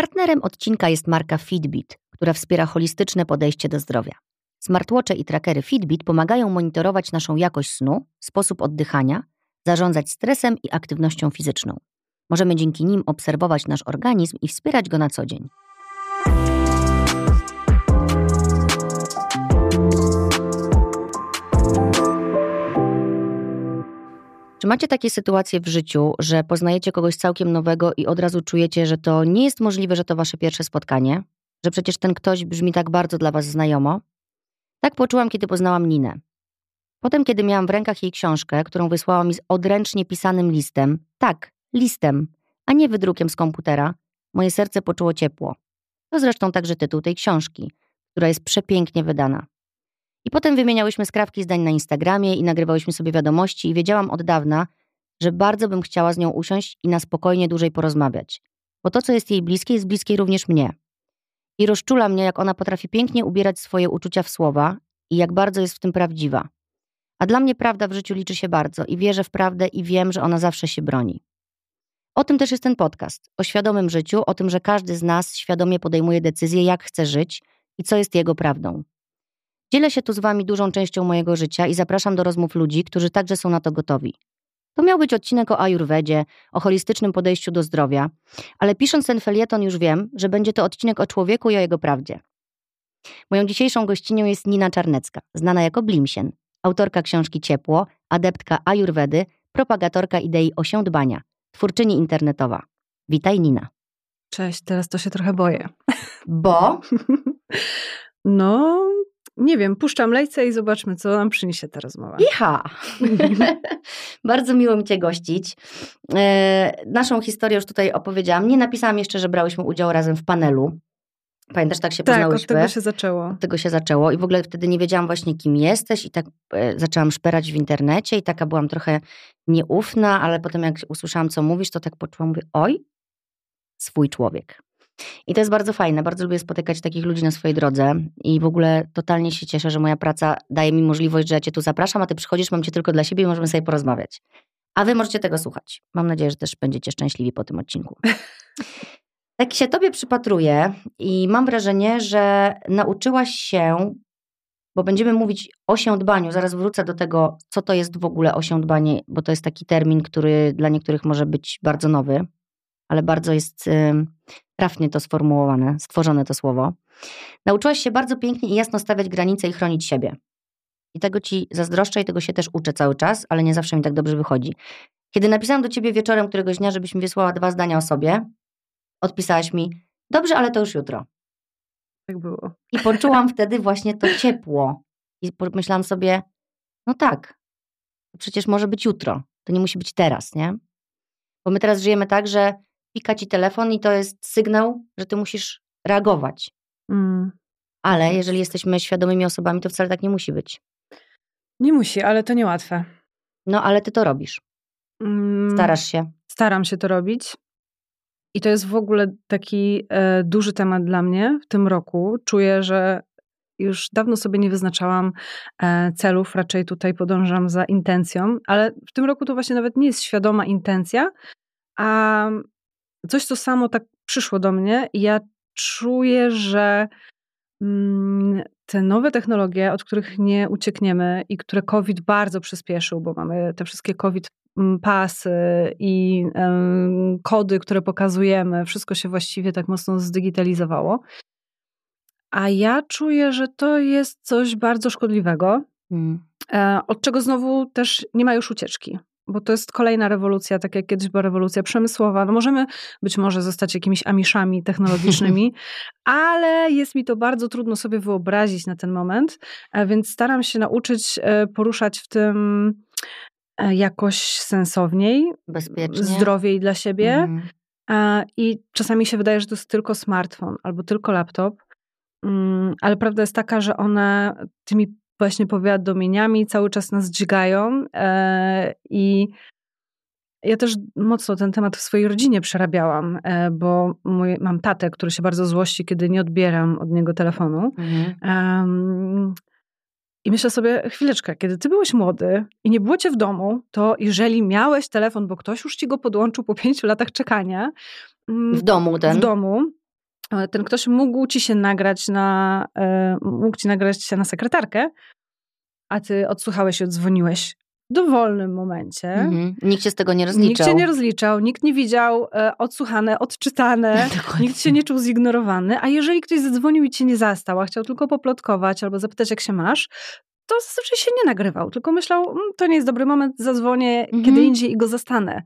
Partnerem odcinka jest marka Fitbit, która wspiera holistyczne podejście do zdrowia. Smartwatche i trackery Fitbit pomagają monitorować naszą jakość snu, sposób oddychania, zarządzać stresem i aktywnością fizyczną. Możemy dzięki nim obserwować nasz organizm i wspierać go na co dzień. Czy macie takie sytuacje w życiu, że poznajecie kogoś całkiem nowego i od razu czujecie, że to nie jest możliwe, że to wasze pierwsze spotkanie? Że przecież ten ktoś brzmi tak bardzo dla was znajomo? Tak poczułam, kiedy poznałam Ninę. Potem, kiedy miałam w rękach jej książkę, którą wysłała mi z odręcznie pisanym listem, tak, listem, a nie wydrukiem z komputera, moje serce poczuło ciepło. To zresztą także tytuł tej książki, która jest przepięknie wydana. I potem wymieniałyśmy skrawki zdań na Instagramie i nagrywałyśmy sobie wiadomości i wiedziałam od dawna, że bardzo bym chciała z nią usiąść i na spokojnie dłużej porozmawiać. Bo to, co jest jej bliskie, jest bliskie również mnie. I rozczula mnie, jak ona potrafi pięknie ubierać swoje uczucia w słowa i jak bardzo jest w tym prawdziwa. A dla mnie prawda w życiu liczy się bardzo i wierzę w prawdę i wiem, że ona zawsze się broni. O tym też jest ten podcast. O świadomym życiu, o tym, że każdy z nas świadomie podejmuje decyzję, jak chce żyć i co jest jego prawdą. Dzielę się tu z Wami dużą częścią mojego życia i zapraszam do rozmów ludzi, którzy także są na to gotowi. To miał być odcinek o ajurwedzie, o holistycznym podejściu do zdrowia, ale pisząc ten felieton już wiem, że będzie to odcinek o człowieku i o jego prawdzie. Moją dzisiejszą gościnią jest Nina Czarnecka, znana jako Blimsien, autorka książki Ciepło, adeptka ajurwedy, propagatorka idei osiądbania, twórczyni internetowa. Witaj Nina. Cześć, teraz to się trochę boję. Bo? no, nie wiem, puszczam lejce i zobaczmy, co nam przyniesie ta rozmowa. Iha! Bardzo miło mi Cię gościć. E, naszą historię już tutaj opowiedziałam. Nie napisałam jeszcze, że brałyśmy udział razem w panelu. Pamiętasz, tak się tak, poznałyśmy? od tego się zaczęło. Od tego się zaczęło i w ogóle wtedy nie wiedziałam właśnie, kim jesteś i tak e, zaczęłam szperać w internecie i taka byłam trochę nieufna, ale potem jak usłyszałam, co mówisz, to tak poczułam, mówię, oj, swój człowiek. I to jest bardzo fajne. Bardzo lubię spotykać takich ludzi na swojej drodze i w ogóle totalnie się cieszę, że moja praca daje mi możliwość, że ja cię tu zapraszam, a ty przychodzisz, mam cię tylko dla siebie i możemy sobie porozmawiać. A wy możecie tego słuchać. Mam nadzieję, że też będziecie szczęśliwi po tym odcinku. Tak się tobie przypatruję i mam wrażenie, że nauczyłaś się, bo będziemy mówić o siądbaniu, zaraz wrócę do tego, co to jest w ogóle osiądbanie, bo to jest taki termin, który dla niektórych może być bardzo nowy, ale bardzo jest trafnie to sformułowane, stworzone to słowo. Nauczyłaś się bardzo pięknie i jasno stawiać granice i chronić siebie. I tego ci zazdroszczę i tego się też uczę cały czas, ale nie zawsze mi tak dobrze wychodzi. Kiedy napisałam do ciebie wieczorem któregoś dnia, żebyś mi wysłała dwa zdania o sobie, odpisałaś mi, dobrze, ale to już jutro. Tak było. I poczułam wtedy właśnie to ciepło. I pomyślałam sobie, no tak, przecież może być jutro. To nie musi być teraz, nie? Bo my teraz żyjemy tak, że pika ci telefon i to jest sygnał, że ty musisz reagować. Mm. Ale jeżeli jesteśmy świadomymi osobami, to wcale tak nie musi być. Nie musi, ale to niełatwe. No, ale ty to robisz. Mm. Starasz się. Staram się to robić. I to jest w ogóle taki e, duży temat dla mnie w tym roku. Czuję, że już dawno sobie nie wyznaczałam e, celów, raczej tutaj podążam za intencją, ale w tym roku to właśnie nawet nie jest świadoma intencja, a coś, co samo tak przyszło do mnie i ja czuję, że mm, te nowe technologie, od których nie uciekniemy i które COVID bardzo przyspieszył, bo mamy te wszystkie COVID mm, pasy i kody, które pokazujemy, wszystko się właściwie tak mocno zdigitalizowało. A ja czuję, że to jest coś bardzo szkodliwego, mm. E, od czego znowu też nie ma już ucieczki bo to jest kolejna rewolucja, tak jak kiedyś była rewolucja przemysłowa. No możemy być może zostać jakimiś amiszami technologicznymi, ale jest mi to bardzo trudno sobie wyobrazić na ten moment, e, więc staram się nauczyć e, poruszać w tym e, jakoś sensowniej, bezpiecznie, zdrowiej dla siebie. Mhm. I czasami się wydaje, że to jest tylko smartfon albo tylko laptop, mm, ale prawda jest taka, że one tymi właśnie powiadomieniami cały czas nas dźgają e, i ja też mocno ten temat w swojej rodzinie przerabiałam, e, bo mój, mam tatę, który się bardzo złości, kiedy nie odbieram od niego telefonu. Mhm. Um, I myślę sobie, chwileczkę, kiedy ty byłeś młody i nie było cię w domu, to jeżeli miałeś telefon, bo ktoś już ci go podłączył po pięciu latach czekania. Mm, w domu ten? W domu. E, ten ktoś mógł ci się nagrać na, e, mógł ci nagrać się na sekretarkę, a ty odsłuchałeś i odzwoniłeś w dowolnym momencie. Mhm. Nikt się z tego nie rozliczał. Nikt się nie rozliczał, nikt nie widział e, odsłuchane, odczytane, Dokładnie. nikt się nie czuł zignorowany. A jeżeli ktoś zadzwonił i cię nie zastał, a chciał tylko poplotkować albo zapytać, jak się masz, to zazwyczaj się nie nagrywał, tylko myślał, "Mm, to nie jest dobry moment, zadzwonię Mhm. kiedy indziej i go zastanę.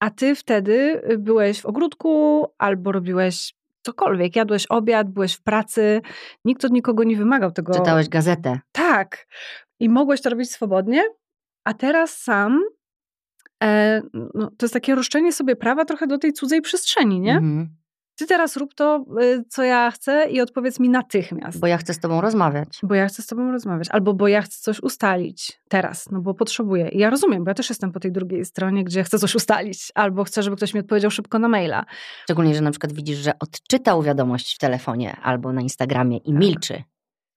A ty wtedy byłeś w ogródku albo robiłeś cokolwiek, jadłeś obiad, byłeś w pracy, nikt od nikogo nie wymagał tego. Czytałeś gazetę. Tak. I mogłeś to robić swobodnie, a teraz sam. E, no, to jest takie roszczenie sobie prawa trochę do tej cudzej przestrzeni, nie? Mhm. Ty teraz rób to, y, co ja chcę i odpowiedz mi natychmiast. Bo ja chcę z tobą rozmawiać. Bo ja chcę z tobą rozmawiać, albo bo ja chcę coś ustalić teraz, no bo potrzebuję. I ja rozumiem, bo ja też jestem po tej drugiej stronie, gdzie chcę coś ustalić, albo chcę, żeby ktoś mi odpowiedział szybko na maila. Szczególnie, że na przykład widzisz, że odczytał wiadomość w telefonie albo na Instagramie i milczy.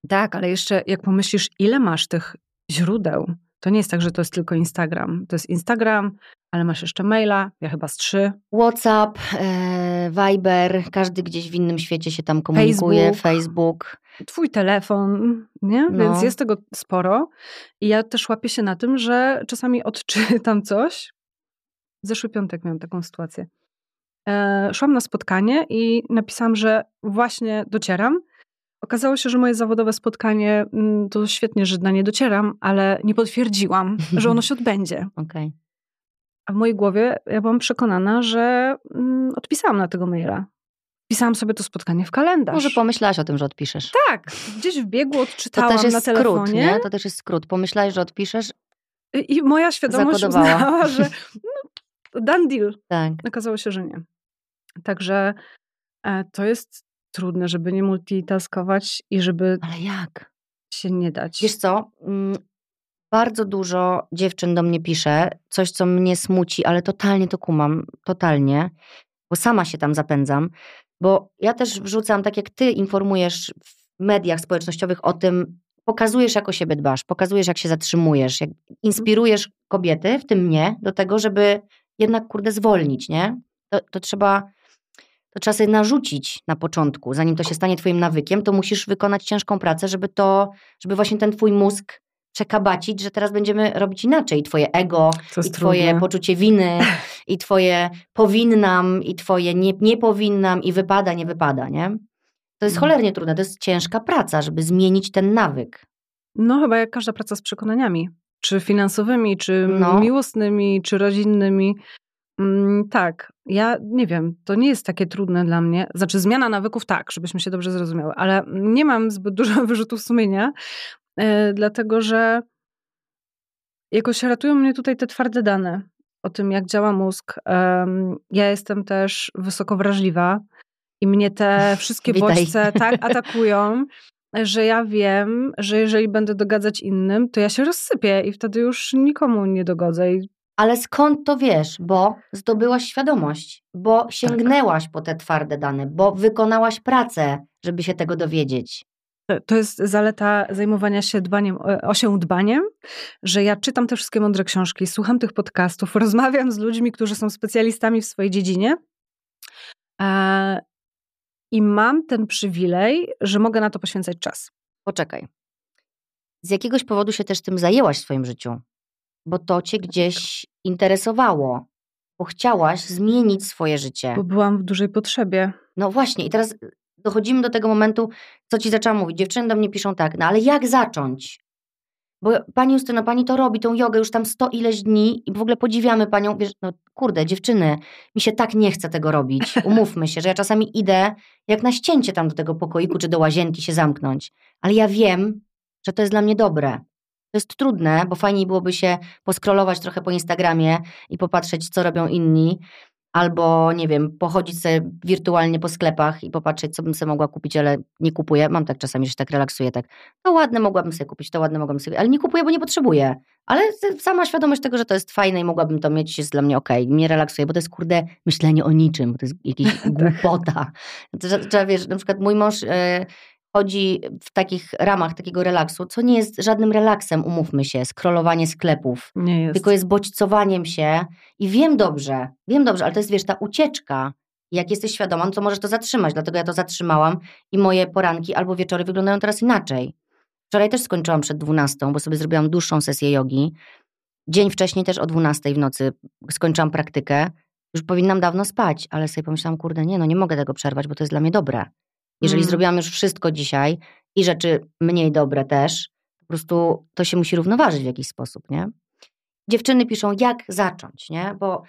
Tak, ale jeszcze jak pomyślisz, ile masz tych źródeł, to nie jest tak, że to jest tylko Instagram. To jest Instagram, ale masz jeszcze maila, ja chyba z trzy. WhatsApp, e, Viber, każdy gdzieś w innym świecie się tam komunikuje, Facebook. Facebook. Twój telefon, nie? No. Więc jest tego sporo. I ja też łapię się na tym, że czasami odczytam coś. W zeszły piątek miałam taką sytuację. E, szłam na spotkanie i napisałam, że właśnie docieram. Okazało się, że moje zawodowe spotkanie mm, to świetnie, że na nie docieram, ale nie potwierdziłam, że ono się odbędzie. Okej. A w mojej głowie ja byłam przekonana, że mm, odpisałam na tego maila. Pisałam sobie to spotkanie w kalendarz. Może pomyślałaś o tym, że odpiszesz. Tak, gdzieś w biegu To odczytałam też jest na telefonie. skrót, nie? To też jest skrót. Pomyślałeś, że odpiszesz? I moja świadomość Zakodowała. uznała, że no, done deal. Tak. Okazało się, że nie. Także e, to jest trudne, żeby nie multitaskować i żeby Ale jak? się nie dać. Wiesz co? Mm, Bardzo dużo dziewczyn do mnie pisze, coś co mnie smuci, ale totalnie to kumam, totalnie, bo sama się tam zapędzam, bo ja też wrzucam, tak jak ty informujesz w mediach społecznościowych o tym, pokazujesz jak o siebie dbasz, pokazujesz jak się zatrzymujesz, jak inspirujesz kobiety, w tym mnie, do tego, żeby jednak kurde zwolnić, nie? To, to trzeba to trzeba sobie narzucić na początku, zanim to się stanie twoim nawykiem, to musisz wykonać ciężką pracę, żeby to, żeby właśnie ten twój mózg przekabacić, że teraz będziemy robić inaczej. Twoje ego, i twoje trudne. poczucie winy, i twoje powinnam, i twoje nie, nie powinnam, i wypada, nie wypada, nie? To jest Mhm. cholernie trudne, to jest ciężka praca, żeby zmienić ten nawyk. No chyba jak każda praca z przekonaniami. Czy finansowymi, czy No. miłosnymi, czy rodzinnymi. Mm, tak, ja nie wiem, to nie jest takie trudne dla mnie. Znaczy zmiana nawyków tak, żebyśmy się dobrze zrozumiały, ale nie mam zbyt dużo wyrzutów sumienia, e, dlatego że jakoś ratują mnie tutaj te twarde dane o tym, jak działa mózg. Ja jestem też wysoko wrażliwa i mnie te wszystkie Witaj. bodźce tak atakują, że ja wiem, że jeżeli będę dogadzać innym, to ja się rozsypię i wtedy już nikomu nie dogodzę. I Ale skąd to wiesz? Bo zdobyłaś świadomość, bo sięgnęłaś po te twarde dane, bo wykonałaś pracę, żeby się tego dowiedzieć. to- jest zaleta zajmowania się dbaniem, o- osią dbaniem, że ja czytam te wszystkie mądre książki, słucham tych podcastów, rozmawiam z ludźmi, którzy są specjalistami w swojej dziedzinie. E, I mam ten przywilej, że mogę na to poświęcać czas. Poczekaj. Z jakiegoś powodu się też tym zajęłaś w swoim życiu, bo to cię gdzieś interesowało, bo chciałaś zmienić swoje życie. Bo byłam w dużej potrzebie. No właśnie, i teraz dochodzimy do tego momentu, co ci zaczęłam mówić. Dziewczyny do mnie piszą tak, no ale jak zacząć? Bo pani Justyno, pani to robi, tą jogę już tam sto ileś dni i w ogóle podziwiamy panią. Wiesz, no kurde, dziewczyny, mi się tak nie chce tego robić. Umówmy się, że ja czasami idę jak na ścięcie tam do tego pokoiku czy do łazienki się zamknąć. Ale ja wiem, że to jest dla mnie dobre. To jest trudne, bo fajniej byłoby się poskrolować trochę po Instagramie i popatrzeć, co robią inni, albo nie wiem, pochodzić sobie wirtualnie po sklepach i popatrzeć, co bym sobie mogła kupić, ale nie kupuję. Mam tak czasami, że się tak relaksuję, tak. To ładne mogłabym sobie kupić, to ładne mogłabym sobie, ale nie kupuję, bo nie potrzebuję. Ale sama świadomość tego, że to jest fajne i mogłabym to mieć, jest dla mnie okej. Mnie relaksuje, bo to jest kurde myślenie o niczym, bo to jest jakieś głupota. To Trzeba, wiesz, na przykład mój mąż e, chodzi w takich ramach takiego relaksu, co nie jest żadnym relaksem, umówmy się, skrolowanie sklepów Nie jest. tylko jest bodźcowaniem się i wiem dobrze, wiem dobrze, ale to jest, wiesz, ta ucieczka. Jak jesteś świadoma, no to możesz to zatrzymać. Dlatego ja to zatrzymałam i moje poranki albo wieczory wyglądają teraz inaczej. Wczoraj też skończyłam przed 12, bo sobie zrobiłam dłuższą sesję jogi. Dzień wcześniej też o 12 w nocy skończyłam praktykę. Już powinnam dawno spać, ale sobie pomyślałam, kurde, nie, no nie mogę tego przerwać, bo to jest dla mnie dobre. Jeżeli mm. zrobiłam już wszystko dzisiaj i rzeczy mniej dobre też, po prostu to się musi równoważyć w jakiś sposób, nie? Dziewczyny piszą, jak zacząć, nie? Bo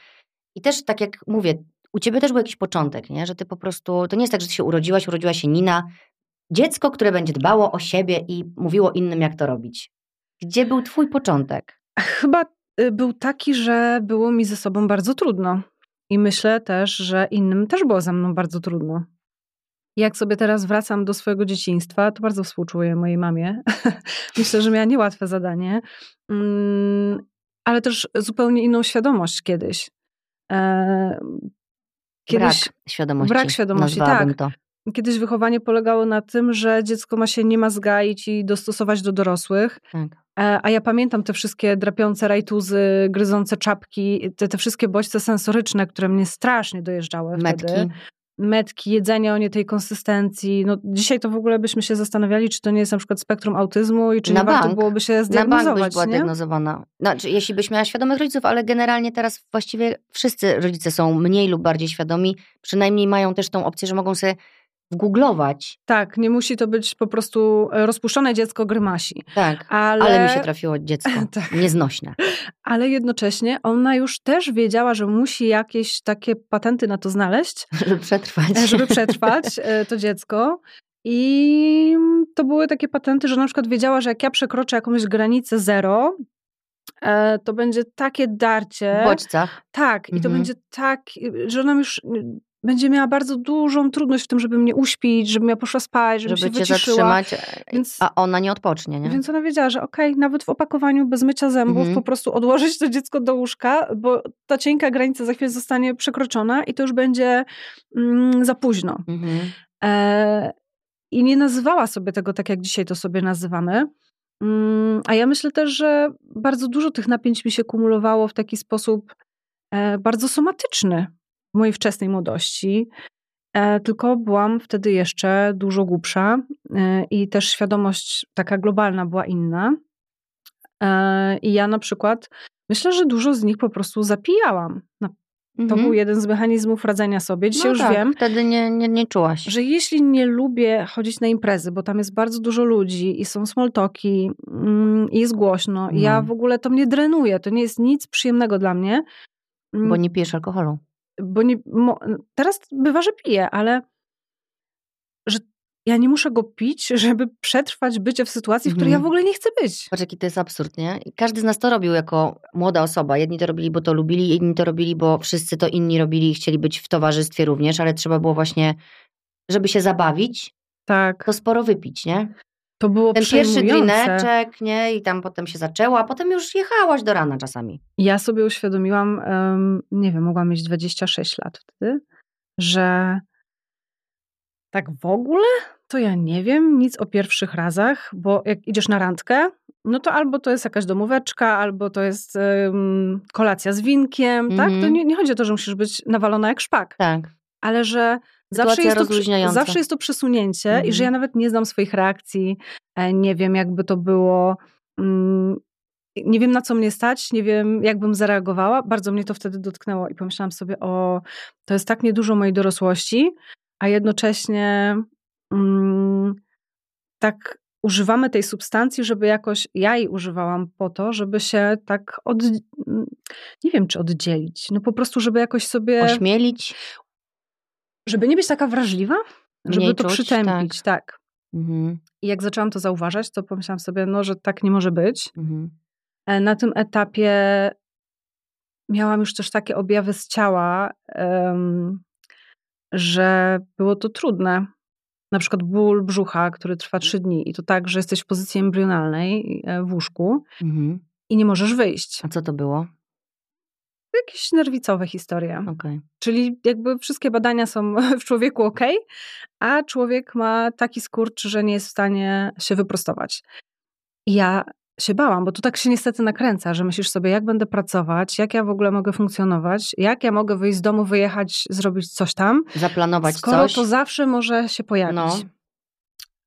i też tak jak mówię, u ciebie też był jakiś początek, nie? Że ty po prostu, to nie jest tak, że ty się urodziłaś, urodziła się Nina, dziecko, które będzie dbało o siebie i mówiło innym, jak to robić. Gdzie był twój początek? Chyba y, był taki, że było mi ze sobą bardzo trudno. I myślę też, że innym też było ze mną bardzo trudno. Jak sobie teraz wracam do swojego dzieciństwa, to bardzo współczuję mojej mamie. myślę, że miała niełatwe zadanie, mm, ale też zupełnie inną świadomość kiedyś. E, kiedyś brak świadomości. Brak świadomości, tak. To. Kiedyś wychowanie polegało na tym, że dziecko ma się nie ma zgaić i dostosować do dorosłych. Tak. E, a ja pamiętam te wszystkie drapiące rajtuzy, gryzące czapki, te, te wszystkie bodźce sensoryczne, które mnie strasznie dojeżdżały Metki. wtedy. Metki, jedzenie o nie tej konsystencji. No, dzisiaj to w ogóle byśmy się zastanawiali, czy to nie jest na przykład spektrum autyzmu i czy na nie bank. warto byłoby się zdiagnozować. Na bank byś była nie? diagnozowana. Znaczy, jeśli byś miała świadomych rodziców, ale generalnie teraz właściwie wszyscy rodzice są mniej lub bardziej świadomi. Przynajmniej mają też tą opcję, że mogą sobie wgooglować. Tak, nie musi to być po prostu e, rozpuszczone dziecko grymasi. Tak, ale, ale mi się trafiło dziecko tak. nieznośne. Ale jednocześnie ona już też wiedziała, że musi jakieś takie patenty na to znaleźć. Żeby przetrwać. E, żeby przetrwać e, to dziecko. I to były takie patenty, że na przykład wiedziała, że jak ja przekroczę jakąś granicę zero, to będzie takie darcie. W bodźcach. Tak, i to mhm. będzie tak, że ona już będzie miała bardzo dużą trudność w tym, żeby mnie uśpić, żebym ja poszła spać, żeby, żeby się cię wyciszyła. zatrzymać, więc, a ona nie odpocznie, nie? Więc ona wiedziała, że okej, okay, nawet w opakowaniu bez mycia zębów mhm. po prostu odłożyć to dziecko do łóżka, bo ta cienka granica za chwilę zostanie przekroczona i to już będzie mm, za późno. Mhm. E, I nie nazywała sobie tego tak, jak dzisiaj to sobie nazywamy. Mm, a ja myślę też, że bardzo dużo tych napięć mi się kumulowało w taki sposób e, bardzo somatyczny mojej wczesnej młodości, e, tylko byłam wtedy jeszcze dużo głupsza e, i też świadomość taka globalna była inna. E, I ja na przykład myślę, że dużo z nich po prostu zapijałam. To mhm. był jeden z mechanizmów radzenia sobie. Dzisiaj no już tak, wiem. Wtedy nie, nie, nie czułaś. Że jeśli nie lubię chodzić na imprezy, bo tam jest bardzo dużo ludzi i są smoltoki mm, i jest głośno, no. ja w ogóle to mnie drenuje. To nie jest nic przyjemnego dla mnie. Bo mm. nie pijesz alkoholu bo nie, mo, teraz bywa, że piję, ale że ja nie muszę go pić, żeby przetrwać bycie w sytuacji, w której ja w mhm. ogóle nie chcę być. Patrz, jaki to jest absurd, nie? Każdy z nas to robił jako młoda osoba. Jedni to robili, bo to lubili, inni to robili, bo wszyscy to inni robili i chcieli być w towarzystwie również, ale trzeba było właśnie, żeby się zabawić, tak. to sporo wypić, nie? To było Ten pierwszy drineczek, nie? I tam potem się zaczęło, a potem już jechałaś do rana czasami. Ja sobie uświadomiłam, um, nie wiem, mogłam mieć 26 lat wtedy, że tak w ogóle to ja nie wiem nic o pierwszych razach, bo jak idziesz na randkę, no to albo to jest jakaś domóweczka, albo to jest um, kolacja z winkiem, mm -hmm. tak? To mhm. nie, nie chodzi o to, że musisz być nawalona jak szpak. Tak. Ale że Zawsze jest, to, zawsze jest to przesunięcie mhm. i że ja nawet nie znam swoich reakcji, e, nie wiem jakby to było, mm, nie wiem na co mnie stać, nie wiem jakbym zareagowała. Bardzo mnie to wtedy dotknęło i pomyślałam sobie, o to jest tak niedużo mojej dorosłości, a jednocześnie mm, tak używamy tej substancji, żeby jakoś, ja jej używałam po to, żeby się tak od, nie wiem czy oddzielić, no po prostu, żeby jakoś sobie... Ośmielić? Żeby nie być taka wrażliwa, żeby Mniej to czuć, przytępić, tak. tak. Mhm. I jak zaczęłam to zauważać, to pomyślałam sobie, no, że tak nie może być. Mhm. E, na tym etapie miałam już też takie objawy z ciała, um, że było to trudne. Na przykład ból brzucha, który trwa trzy dni i to tak, że jesteś w pozycji embrionalnej e, w łóżku mhm. i nie możesz wyjść. A co to było? Jakieś nerwicowe historie. Okay. Czyli jakby wszystkie badania są w człowieku ok, a człowiek ma taki skurcz, że nie jest w stanie się wyprostować. I ja się bałam, bo to tak się niestety nakręca, że myślisz sobie, jak będę pracować, jak ja w ogóle mogę funkcjonować, jak ja mogę wyjść z domu, wyjechać, zrobić coś tam. Zaplanować skoro coś. to zawsze może się pojawić. No.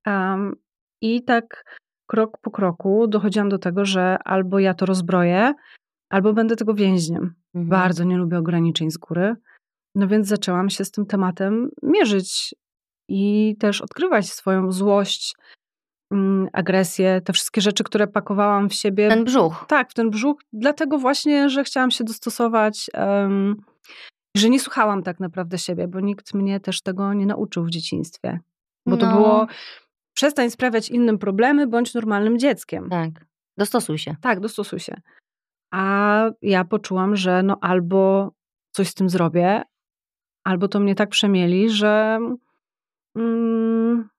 Um, I tak krok po kroku dochodziłam do tego, że albo ja to rozbroję, albo będę tego więźniem. Mhm. Bardzo nie lubię ograniczeń z góry. No więc zaczęłam się z tym tematem mierzyć i też odkrywać swoją złość, mm, agresję, te wszystkie rzeczy, które pakowałam w siebie. Ten brzuch. Tak, w ten brzuch, dlatego właśnie, że chciałam się dostosować, um, że nie słuchałam tak naprawdę siebie, bo nikt mnie też tego nie nauczył w dzieciństwie. Bo to No. było przestań sprawiać innym problemy, bądź normalnym dzieckiem. Tak. Dostosuj się. Tak, dostosuj się. A ja poczułam, że no albo coś z tym zrobię, albo to mnie tak przemieli, że, mm,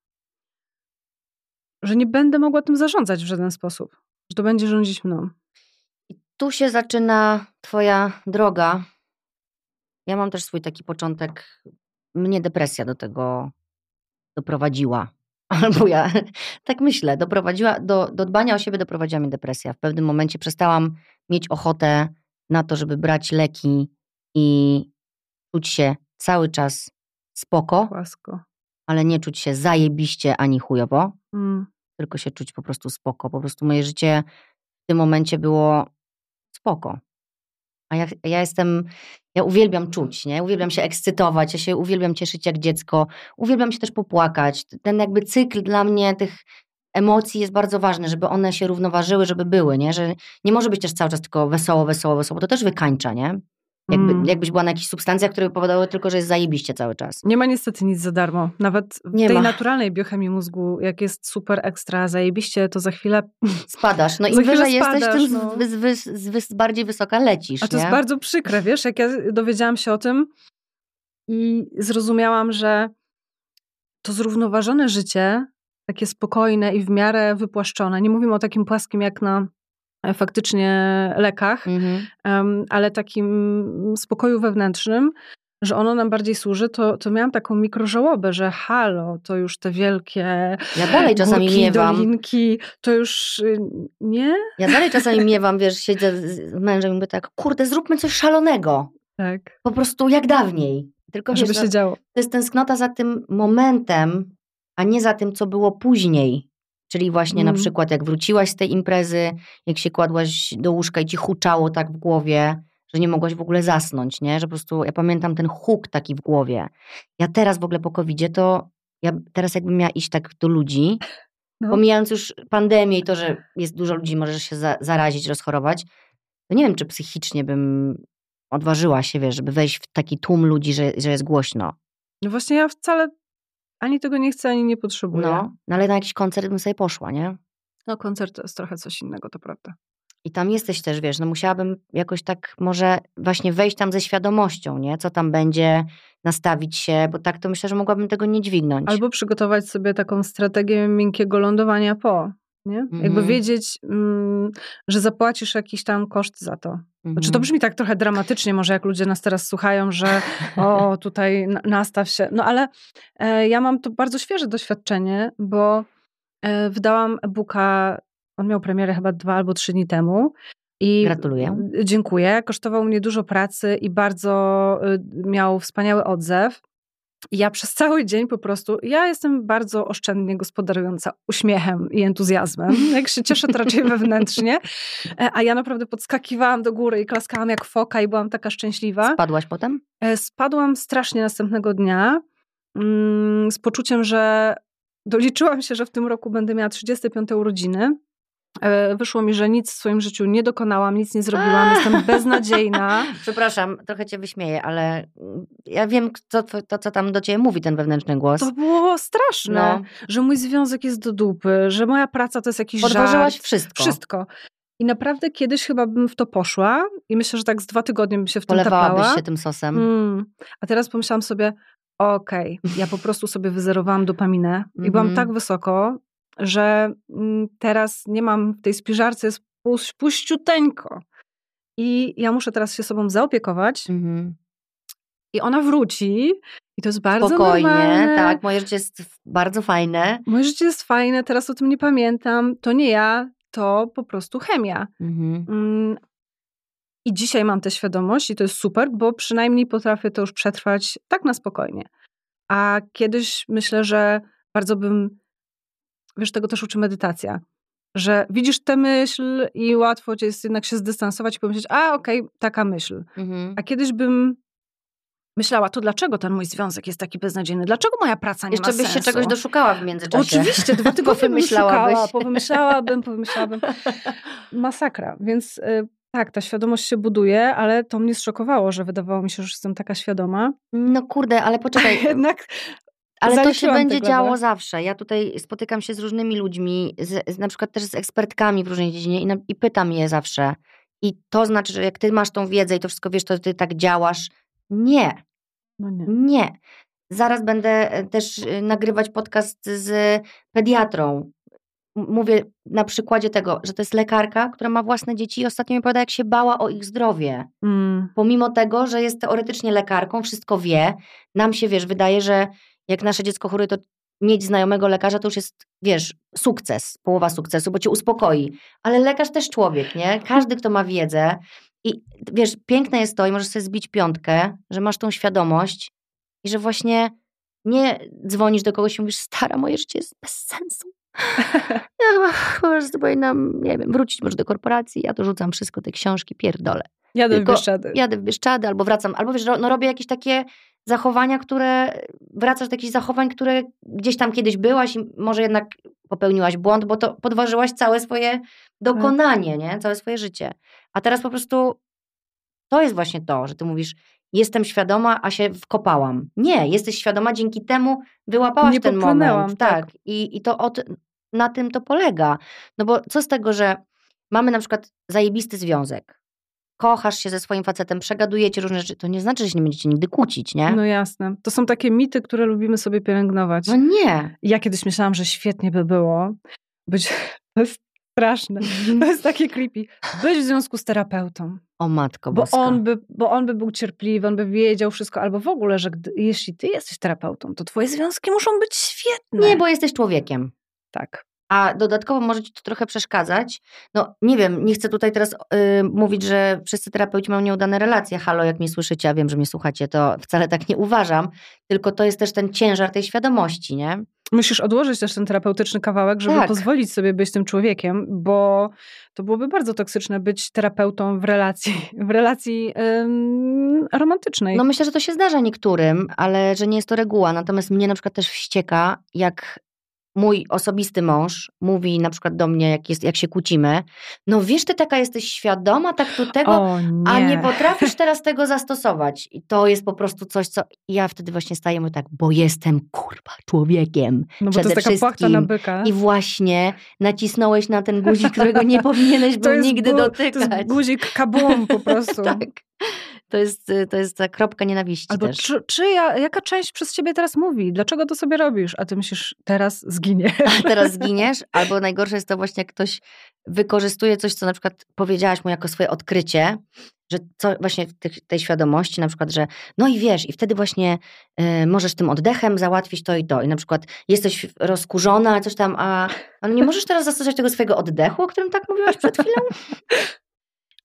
że nie będę mogła tym zarządzać w żaden sposób. Że to będzie rządzić mną. I tu się zaczyna twoja droga. Ja mam też swój taki początek. Mnie depresja do tego doprowadziła. Albo ja tak myślę, doprowadziła, do, do dbania o siebie doprowadziła mnie depresja. W pewnym momencie przestałam mieć ochotę na to, żeby brać leki i czuć się cały czas spoko, Płasko. ale nie czuć się zajebiście ani chujowo, Mm. tylko się czuć po prostu spoko. Po prostu moje życie w tym momencie było spoko. A ja, ja jestem, ja uwielbiam czuć, nie? Uwielbiam się ekscytować, ja się uwielbiam cieszyć jak dziecko, uwielbiam się też popłakać. Ten jakby cykl dla mnie tych emocji jest bardzo ważny, żeby one się równoważyły, żeby były, nie? Że nie może być też cały czas tylko wesoło, wesoło, wesoło, bo to też wykańcza, nie? Jakby, Mm. Jakbyś była na jakichś substancjach, które powodowały tylko, że jest zajebiście cały czas. Nie ma niestety nic za darmo. Nawet w Nie tej ma. naturalnej biochemii mózgu, jak jest super ekstra, zajebiście, to za chwilę... Spadasz. No im wyżej jesteś, spadasz, tym no. z, bardziej wysoka lecisz, A to nie? jest bardzo przykre, wiesz, jak ja dowiedziałam się o tym i zrozumiałam, że to zrównoważone życie, takie spokojne i w miarę wypłaszczone, nie mówimy o takim płaskim jak na faktycznie lekach, Mhm. ale takim spokoju wewnętrznym, że ono nam bardziej służy, to, to miałam taką mikrożałobę, że halo, to już te wielkie Ja dalej czasami górki, miewam. dolinki, to już y, nie? Ja dalej czasami miewam, wiesz, siedzę z z mężem i mówię tak, kurde, zróbmy coś szalonego. Tak, Po prostu jak dawniej. Tylko żeby wiesz, się no, działo. to jest tęsknota za tym momentem, a nie za tym, co było później. Czyli właśnie na Mm. przykład jak wróciłaś z tej imprezy, jak się kładłaś do łóżka i ci huczało tak w głowie, że nie mogłaś w ogóle zasnąć, nie? Że po prostu, ja pamiętam ten huk taki w głowie. Ja teraz w ogóle po covidzie to, ja teraz jakbym miała iść tak do ludzi, No. pomijając już pandemię i to, że jest dużo ludzi, możesz się za, zarazić, rozchorować, to nie wiem, czy psychicznie bym odważyła się, wiesz, żeby wejść w taki tłum ludzi, że, że jest głośno. No właśnie ja wcale ani tego nie chcę, ani nie potrzebuję. No, no ale na jakiś koncert bym sobie poszła, nie? No koncert to jest trochę coś innego, to prawda. I tam jesteś też, wiesz, no musiałabym jakoś tak może właśnie wejść tam ze świadomością, nie? Co tam będzie, nastawić się, bo tak to myślę, że mogłabym tego nie dźwignąć. Albo przygotować sobie taką strategię miękkiego lądowania po, nie? Jakby Mhm. wiedzieć, mm, że zapłacisz jakiś tam koszt za to. Znaczy to Mhm. brzmi tak trochę dramatycznie, może jak ludzie nas teraz słuchają, że o, tutaj na- nastaw się. No ale e, ja mam to bardzo świeże doświadczenie, bo e, wydałam e-booka, on miał premierę chyba dwa albo trzy dni temu. I Gratuluję. Dziękuję. Kosztował mnie dużo pracy i bardzo y, miał wspaniały odzew. Ja przez cały dzień po prostu, ja jestem bardzo oszczędnie gospodarująca uśmiechem i entuzjazmem. Jak się cieszę, to raczej wewnętrznie. E, A ja naprawdę podskakiwałam do góry i klaskałam jak foka i byłam taka szczęśliwa. Spadłaś potem? E, Spadłam strasznie następnego dnia mm, z poczuciem, że doliczyłam się, że w tym roku będę miała 35 urodziny. E, Wyszło mi, że nic w swoim życiu nie dokonałam, nic nie zrobiłam, jestem beznadziejna. Przepraszam, trochę cię wyśmieję, ale mm, ja wiem, co, to, co tam do ciebie mówi ten wewnętrzny głos. To było straszne, No, że mój związek jest do dupy, że moja praca to jest jakiś podważyłaś żart. wszystko. Wszystko. I naprawdę kiedyś chyba bym w to poszła i myślę, że tak z dwa tygodnie bym się w tym Polewałabyś tapała. się tym sosem. Mm. A teraz pomyślałam sobie, okej, ja po prostu sobie wyzerowałam dopaminę i byłam Mhm. tak wysoko, że mm, teraz nie mam w tej spiżarce, jest puś- puściuteńko. I ja muszę teraz się sobą zaopiekować Mhm. i ona wróci i to jest bardzo Spokojnie, normalne. tak, moje życie jest bardzo fajne. Moje życie jest fajne, teraz o tym nie pamiętam. To nie ja, to po prostu chemia. Mhm. Mm, I dzisiaj mam tę świadomość i to jest super, bo przynajmniej potrafię to już przetrwać tak na spokojnie. A kiedyś myślę, że bardzo bym, wiesz, tego też uczy medytacja, że widzisz tę myśl i łatwo ci jest jednak się zdystansować i pomyśleć, a okej, okay, taka myśl. Mhm. A kiedyś bym myślała, to dlaczego ten mój związek jest taki beznadziejny? Dlaczego moja praca nie Jeszcze ma sensu? Jeszcze byś się czegoś doszukała w międzyczasie. Oczywiście, dwa tygodnie wymyślałabym, powymyślałabym, powymyślałabym. Masakra. Więc y, tak, ta świadomość się buduje, ale to mnie zszokowało, że wydawało mi się, że jestem taka świadoma. No kurde, ale poczekaj. Jednak ale to się będzie działo zawsze. Ja tutaj spotykam się z różnymi ludźmi, z, na przykład też z ekspertkami w różnej dziedzinie i, na, i pytam je zawsze. I to znaczy, że jak ty masz tą wiedzę i to wszystko wiesz, to ty tak działasz. Nie. No nie. nie. Zaraz będę e, też e, nagrywać podcast z pediatrą. Mówię na przykładzie tego, że to jest lekarka, która ma własne dzieci i ostatnio mi opowiada, jak się bała o ich zdrowie. Mm. Pomimo tego, że jest teoretycznie lekarką, wszystko wie, nam się, wiesz, wydaje, że jak nasze dziecko choruje, to mieć znajomego lekarza to już jest, wiesz, sukces, połowa sukcesu, bo cię uspokoi. Ale lekarz też człowiek, nie? Każdy, kto ma wiedzę i wiesz, piękne jest to i możesz sobie zbić piątkę, że masz tą świadomość i że właśnie nie dzwonisz do kogoś i mówisz, stara, moje życie jest bez sensu. ja może powinnam, nie wiem, wrócić może do korporacji, ja to rzucam wszystko, te książki, pierdolę. Jadę Tylko w Bieszczady. Jadę w Bieszczady albo wracam, albo wiesz, no robię jakieś takie zachowania, które, wracasz do jakichś zachowań, które gdzieś tam kiedyś byłaś i może jednak popełniłaś błąd, bo to podważyłaś całe swoje dokonanie, nie? Całe swoje życie. A teraz po prostu to jest właśnie to, że ty mówisz, jestem świadoma, a się wkopałam. Nie, jesteś świadoma, dzięki temu wyłapałaś Nie ten moment. Tak. tak. I, I to od, na tym to polega. No bo co z tego, że mamy na przykład zajebisty związek, kochasz się ze swoim facetem, przegadujecie różne rzeczy, to nie znaczy, że się nie będziecie nigdy kłócić, nie? No jasne. To są takie mity, które lubimy sobie pielęgnować. No nie. Ja kiedyś myślałam, że świetnie by było być... To jest straszne. To jest takie creepy. Być w związku z terapeutą. O matko bo on, by, bo on by był cierpliwy, on by wiedział wszystko, albo w ogóle, że gdy, jeśli ty jesteś terapeutą, to twoje związki muszą być świetne. Nie, bo jesteś człowiekiem. Tak a dodatkowo może ci to trochę przeszkadzać. No nie wiem, nie chcę tutaj teraz y, mówić, że wszyscy terapeuci mają nieudane relacje. Halo, jak mnie słyszycie, a wiem, że mnie słuchacie, to wcale tak nie uważam, tylko to jest też ten ciężar tej świadomości, nie? Musisz odłożyć też ten terapeutyczny kawałek, żeby tak. pozwolić sobie być tym człowiekiem, bo to byłoby bardzo toksyczne być terapeutą w relacji, w relacji ym, romantycznej. No myślę, że to się zdarza niektórym, ale że nie jest to reguła. Natomiast mnie na przykład też wścieka, jak mój osobisty mąż mówi na przykład do mnie, jak, jest, jak się kłócimy, no wiesz, ty taka jesteś świadoma, tak tu tego, nie. a nie potrafisz teraz tego zastosować. I to jest po prostu coś, co ja wtedy właśnie staję tak, bo jestem kurwa człowiekiem. No bo to jest taka na byka. I właśnie nacisnąłeś na ten guzik, którego nie powinieneś był nigdy bu- dotykać. To jest guzik kabum po prostu. tak. To jest, y, to jest ta kropka nienawiści Albo też. Czy, czyja, jaka część przez ciebie teraz mówi? Dlaczego to sobie robisz? A ty myślisz, teraz zginiesz. A teraz zginiesz? Albo najgorsze jest to właśnie, jak ktoś wykorzystuje coś, co na przykład powiedziałaś mu jako swoje odkrycie, że co właśnie tej, tej świadomości, na przykład, że no i wiesz, i wtedy właśnie y, możesz tym oddechem załatwić to i to. I na przykład jesteś rozkurzona, coś tam, a, a no nie możesz teraz zastosować tego swojego oddechu, o którym tak mówiłaś przed chwilą?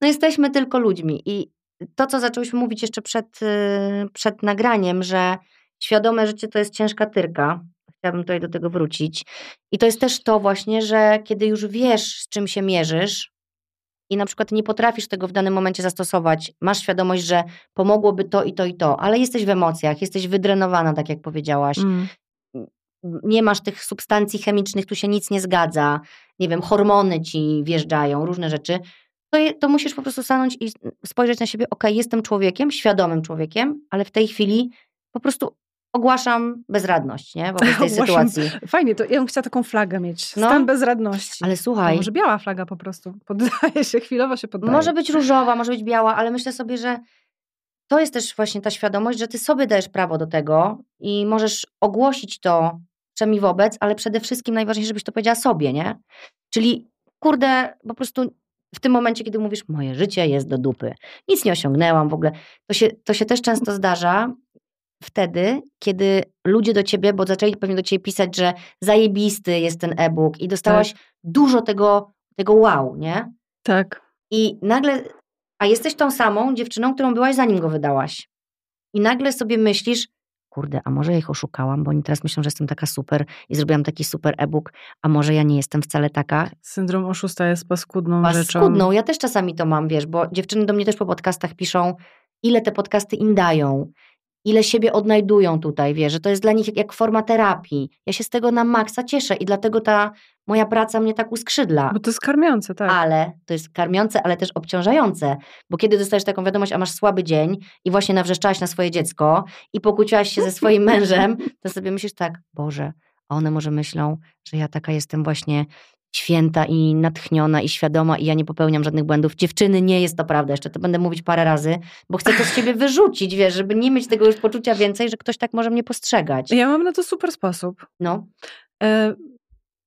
No jesteśmy tylko ludźmi i to, co zaczęłyśmy mówić jeszcze przed, y, przed nagraniem, że świadome życie to jest ciężka tyrka. Chciałabym tutaj do tego wrócić. I to jest też to właśnie, że kiedy już wiesz, z czym się mierzysz i na przykład nie potrafisz tego w danym momencie zastosować, masz świadomość, że pomogłoby to i to i to, ale jesteś w emocjach, jesteś wydrenowana, tak jak powiedziałaś. Mm. Nie masz tych substancji chemicznych, tu się nic nie zgadza. Nie wiem, hormony ci wjeżdżają, różne rzeczy to, to musisz po prostu stanąć i spojrzeć na siebie, ok, jestem człowiekiem, świadomym człowiekiem, ale w tej chwili po prostu ogłaszam bezradność, nie? Wobec tej sytuacji. Fajnie, to ja bym chciała taką flagę mieć. No. Stan no, bezradności. Ale słuchaj. To może biała flaga po prostu. Poddaje się, chwilowo się poddaje. Może być różowa, może być biała, ale myślę sobie, że to jest też właśnie ta świadomość, że ty sobie dajesz prawo do tego i możesz ogłosić to wszemi wobec, ale przede wszystkim najważniejsze, żebyś to powiedziała sobie, nie? Czyli kurde, po prostu w tym momencie, kiedy mówisz, moje życie jest do dupy, nic nie osiągnęłam w ogóle, to się, to się też często zdarza wtedy, kiedy ludzie do ciebie, bo zaczęli pewnie do ciebie pisać, że zajebisty jest ten e-book i dostałaś tak. dużo tego tego wow, nie? Tak. I nagle, a jesteś tą samą dziewczyną, którą byłaś zanim go wydałaś. I nagle sobie myślisz, kurde, a może ja ich oszukałam, bo oni teraz myślą, że jestem taka super i zrobiłam taki super e-book, a może ja nie jestem wcale taka. Syndrom oszusta jest paskudną, paskudną. rzeczą. Paskudną, ja też czasami to mam, wiesz, bo dziewczyny do mnie też po podcastach piszą, ile te podcasty im dają, ile siebie odnajdują tutaj, wiesz, że to jest dla nich jak forma terapii. Ja się z tego na maksa cieszę i dlatego ta moja praca mnie tak uskrzydla. Bo to jest karmiące, tak. Ale to jest karmiące, ale też obciążające, bo kiedy dostajesz taką wiadomość, a masz słaby dzień i właśnie nawrzeszczałaś na swoje dziecko i pokłóciłaś się ze swoim mężem, to sobie myślisz tak, Boże, a one może myślą, że ja taka jestem właśnie święta i natchniona i świadoma i ja nie popełniam żadnych błędów. Dziewczyny, nie jest to prawda. Jeszcze to będę mówić parę razy, bo chcę to z siebie wyrzucić, wiesz, żeby nie mieć tego już poczucia więcej, że ktoś tak może mnie postrzegać. Ja mam na to super sposób. No. E,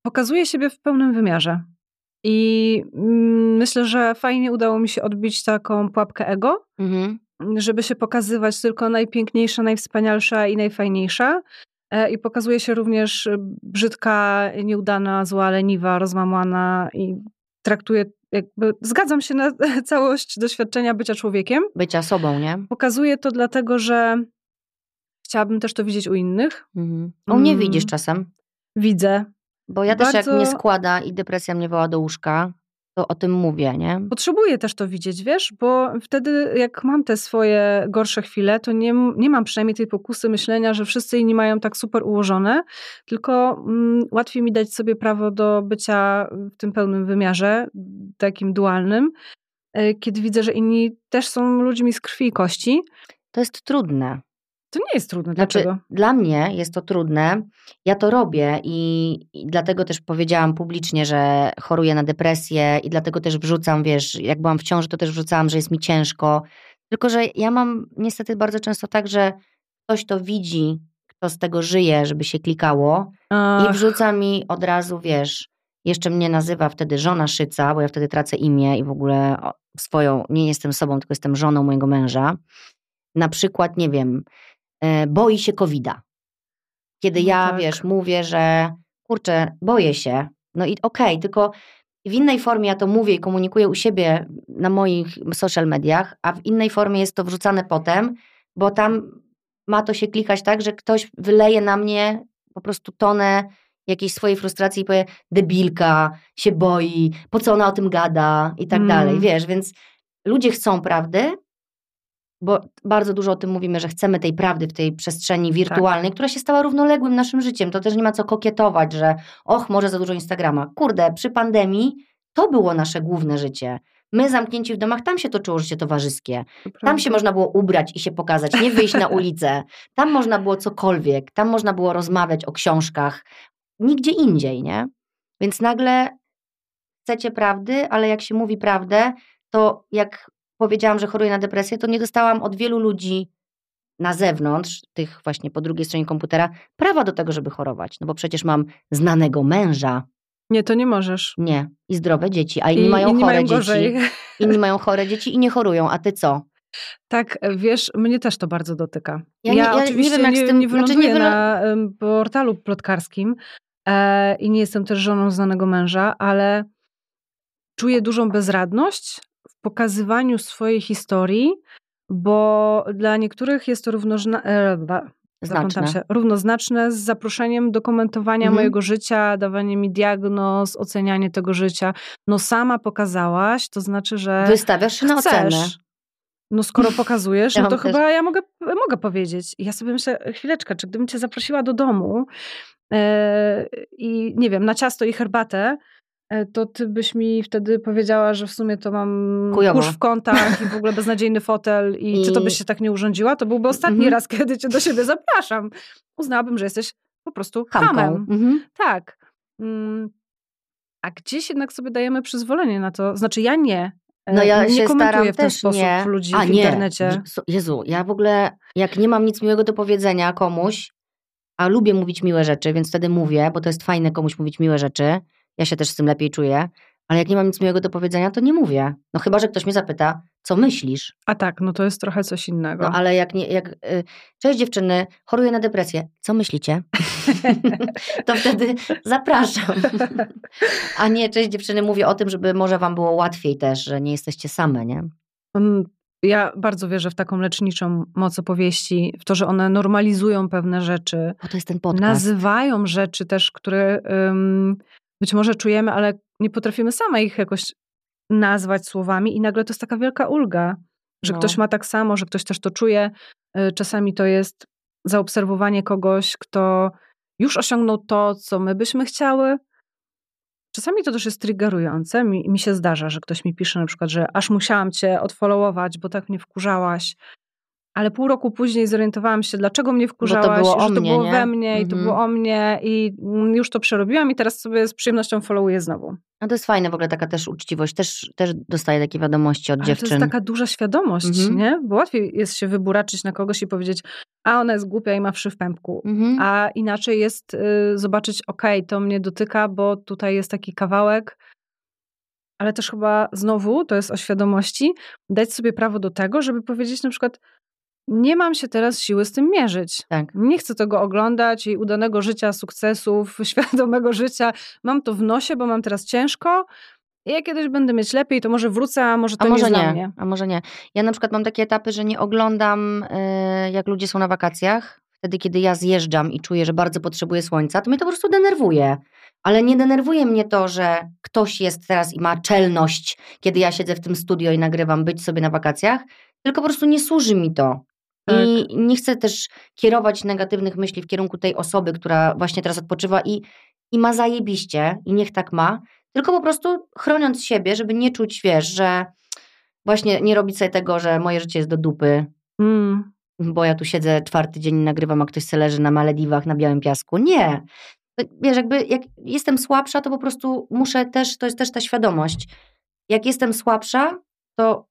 pokazuję siebie w pełnym wymiarze. I mm, myślę, że fajnie udało mi się odbić taką pułapkę ego, mhm. żeby się pokazywać tylko najpiękniejsza, najwspanialsza i najfajniejsza. E, I pokazuje się również y, brzydka, nieudana, zła, leniwa, rozmamłana i traktuje jakby, zgadzam się na całość doświadczenia bycia człowiekiem. Bycia sobą, nie? Pokazuję to dlatego, że chciałabym też to widzieć u innych. Mhm. U mnie mm. widzisz czasem. Widzę. Bo ja Bardzo... też jak mnie składa i depresja mnie woła do łóżka, o tym mówię, nie? Potrzebuję też to widzieć, wiesz, bo wtedy jak mam te swoje gorsze chwile, to nie, nie mam przynajmniej tej pokusy myślenia, że wszyscy inni mają tak super ułożone, tylko mm, łatwiej mi dać sobie prawo do bycia w tym pełnym wymiarze, takim dualnym, e, kiedy widzę, że inni też są ludźmi z krwi i kości. To jest trudne. To nie jest trudne. Znaczy, Dlaczego? Dla mnie jest to trudne. Ja to robię i, i, dlatego też powiedziałam publicznie, że choruję na depresję i dlatego też wrzucam, wiesz, jak byłam w ciąży, to też wrzucałam, że jest mi ciężko. Tylko, że ja mam niestety bardzo często tak, że ktoś to widzi, kto z tego żyje, żeby się klikało Ach. i wrzuca mi od razu, wiesz, jeszcze mnie nazywa wtedy żona Szyca, bo ja wtedy tracę imię i w ogóle swoją, nie jestem sobą, tylko jestem żoną mojego męża. Na przykład, nie wiem, boi się COVID-a. Kiedy no ja, tak. wiesz, mówię, że kurczę, boję się, no i okej, okay, tylko w innej formie ja to mówię i komunikuję u siebie na moich social mediach, a w innej formie jest to wrzucane potem, bo tam ma to się klikać tak, że ktoś wyleje na mnie po prostu tonę jakiejś swojej frustracji i powie, debilka, się boi, po co ona o tym gada i tak mm. dalej, wiesz, więc ludzie chcą prawdy, bo bardzo dużo o tym mówimy, że chcemy tej prawdy w tej przestrzeni wirtualnej, tak. która się stała równoległym naszym życiem. To też nie ma co kokietować, że och, może za dużo Instagrama. Kurde, przy pandemii to było nasze główne życie. My zamknięci w domach, tam się toczyło życie towarzyskie. Tam się można było ubrać i się pokazać, nie wyjść na ulicę. Tam można było cokolwiek, tam można było rozmawiać o książkach. Nigdzie indziej, nie? Więc nagle chcecie prawdy, ale jak się mówi prawdę, to jak powiedziałam, że choruję na depresję, to nie dostałam od wielu ludzi na zewnątrz, tych właśnie po drugiej stronie komputera, prawa do tego, żeby chorować. No bo przecież mam znanego męża. Nie, to nie możesz. Nie. I zdrowe dzieci, a inni I, mają inni chore mają dzieci. Gorzej. Inni mają chore dzieci i nie chorują, a ty co? Tak, wiesz, mnie też to bardzo dotyka. Ja, ja, ja oczywiście nie, wiem, jak nie, z tym, nie wyląduję znaczy nie na portalu plotkarskim e, i nie jestem też żoną znanego męża, ale czuję dużą bezradność, pokazywaniu swojej historii, bo dla niektórych jest to równożna, e, się, równoznaczne z zaproszeniem do komentowania mhm. mojego życia, dawanie mi diagnoz, ocenianie tego życia. No sama pokazałaś, to znaczy, że Wystawiasz się na ocenę. No skoro pokazujesz, ja no to chyba też... ja mogę, mogę powiedzieć. I ja sobie myślę, chwileczkę, czy gdybym cię zaprosiła do domu yy, i nie wiem, na ciasto i herbatę, E, to ty byś mi wtedy powiedziała, że w sumie to mam Kujowo. kurz w kątach i w ogóle beznadziejny fotel i, I... czy to byś się tak nie urządziła? To byłby ostatni mm -hmm. raz, kiedy cię do siebie zapraszam. Uznałabym, że jesteś po prostu Hamką. hamem. Mm -hmm. Tak. Mm. A gdzieś jednak sobie dajemy przyzwolenie na to. Znaczy ja nie. E, no ja nie się komentuję w ten sposób nie. ludzi A, w nie. internecie. Jezu, ja w ogóle jak nie mam nic miłego do powiedzenia komuś, a lubię mówić miłe rzeczy, więc wtedy mówię, bo to jest fajne komuś mówić miłe rzeczy, ja się też z tym lepiej czuję, Ale jak nie mam nic miłego do powiedzenia, to nie mówię. No chyba, że ktoś mnie zapyta, co myślisz? A tak, no to jest trochę coś innego. No ale jak nie, jak, y, cześć dziewczyny, choruję na depresję, co myślicie? to wtedy zapraszam. A nie, cześć dziewczyny, mówię o tym, żeby może wam było łatwiej też, że nie jesteście same, nie? Mm, ja bardzo wierzę w taką leczniczą moc opowieści, w to, że one normalizują pewne rzeczy. Bo to jest ten podcast. Nazywają rzeczy też, które być może czujemy, ale nie potrafimy same ich jakoś nazwać słowami i nagle to jest taka wielka ulga, że no. ktoś ma tak samo, że ktoś też to czuje. Y, czasami to jest zaobserwowanie kogoś, kto już osiągnął to, co my byśmy chciały. Czasami to też jest triggerujące. Mi, mi się zdarza, że ktoś mi pisze na przykład, że aż musiałam cię odfollowować, bo tak mnie wkurzałaś ale pół roku później zorientowałam się, dlaczego mnie wkurzałaś, to było że to było nie? we mnie mhm. i to było o mnie i już to przerobiłam i teraz sobie z przyjemnością followuję znowu. A to jest fajne w ogóle taka też uczciwość. Też, też dostaję takie wiadomości od ale dziewczyn. to jest taka duża świadomość, mhm. nie? Bo łatwiej jest się wyburaczyć na kogoś i powiedzieć, a ona jest głupia i ma wszy w pępku. Mhm. A inaczej jest y, zobaczyć, okej, okay, to mnie dotyka, bo tutaj jest taki kawałek, ale też chyba znowu, to jest o świadomości, dać sobie prawo do tego, żeby powiedzieć na przykład, nie mam się teraz siły z tym mierzyć. Tak. Nie chcę tego oglądać i udanego życia, sukcesów, świadomego życia. Mam to w nosie, bo mam teraz ciężko. I jak kiedyś będę mieć lepiej, to może wrócę, a może to a może nie, nie. A może nie. Ja na przykład mam takie etapy, że nie oglądam, yy, jak ludzie są na wakacjach. Wtedy, kiedy ja zjeżdżam i czuję, że bardzo potrzebuję słońca, to mnie to po prostu denerwuje. Ale nie denerwuje mnie to, że ktoś jest teraz i ma czelność, kiedy ja siedzę w tym studio i nagrywam, być sobie na wakacjach, tylko po prostu nie służy mi to. Tak. I nie chcę też kierować negatywnych myśli w kierunku tej osoby, która właśnie teraz odpoczywa i, i ma zajebiście, i niech tak ma, tylko po prostu chroniąc siebie, żeby nie czuć, wiesz, że właśnie nie robić sobie tego, że moje życie jest do dupy, mm. bo ja tu siedzę czwarty dzień i nagrywam, a ktoś se leży na Malediwach, na białym piasku. Nie. Wiesz, jakby jak jestem słabsza, to po prostu muszę też, to jest też ta świadomość. Jak jestem słabsza, to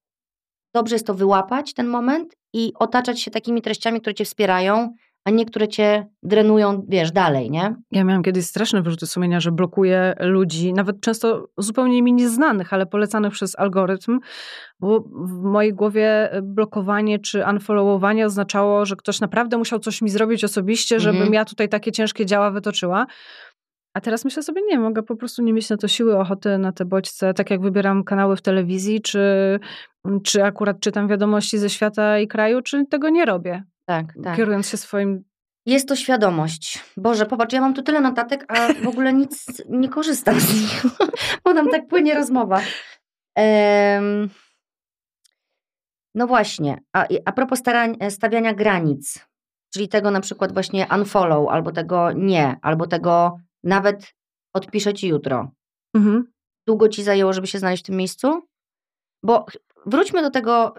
dobrze jest to wyłapać, ten moment i otaczać się takimi treściami, które cię wspierają, a nie które cię drenują, wiesz, dalej, nie? Ja miałam kiedyś straszne wyrzuty sumienia, że blokuję ludzi, nawet często zupełnie mi nieznanych, ale polecanych przez algorytm, bo w mojej głowie blokowanie czy unfollowowanie oznaczało, że ktoś naprawdę musiał coś mi zrobić osobiście, żebym mhm. ja tutaj takie ciężkie działa wytoczyła. A teraz myślę sobie, nie, mogę po prostu nie mieć na to siły, ochoty na te bodźce, tak jak wybieram kanały w telewizji, czy, czy akurat czytam wiadomości ze świata i kraju, czy tego nie robię. Tak, tak. Kierując się swoim jest to świadomość. Boże, popatrz, ja mam tu tyle notatek, a w ogóle nic nie korzystam z nich, bo nam tak płynie rozmowa. Um, no właśnie, a, a propos starań, stawiania granic, czyli tego na przykład właśnie unfollow, albo tego nie, albo tego nawet odpiszę ci jutro. Mhm. Długo ci zajęło, żeby się znaleźć w tym miejscu? Bo wróćmy do tego,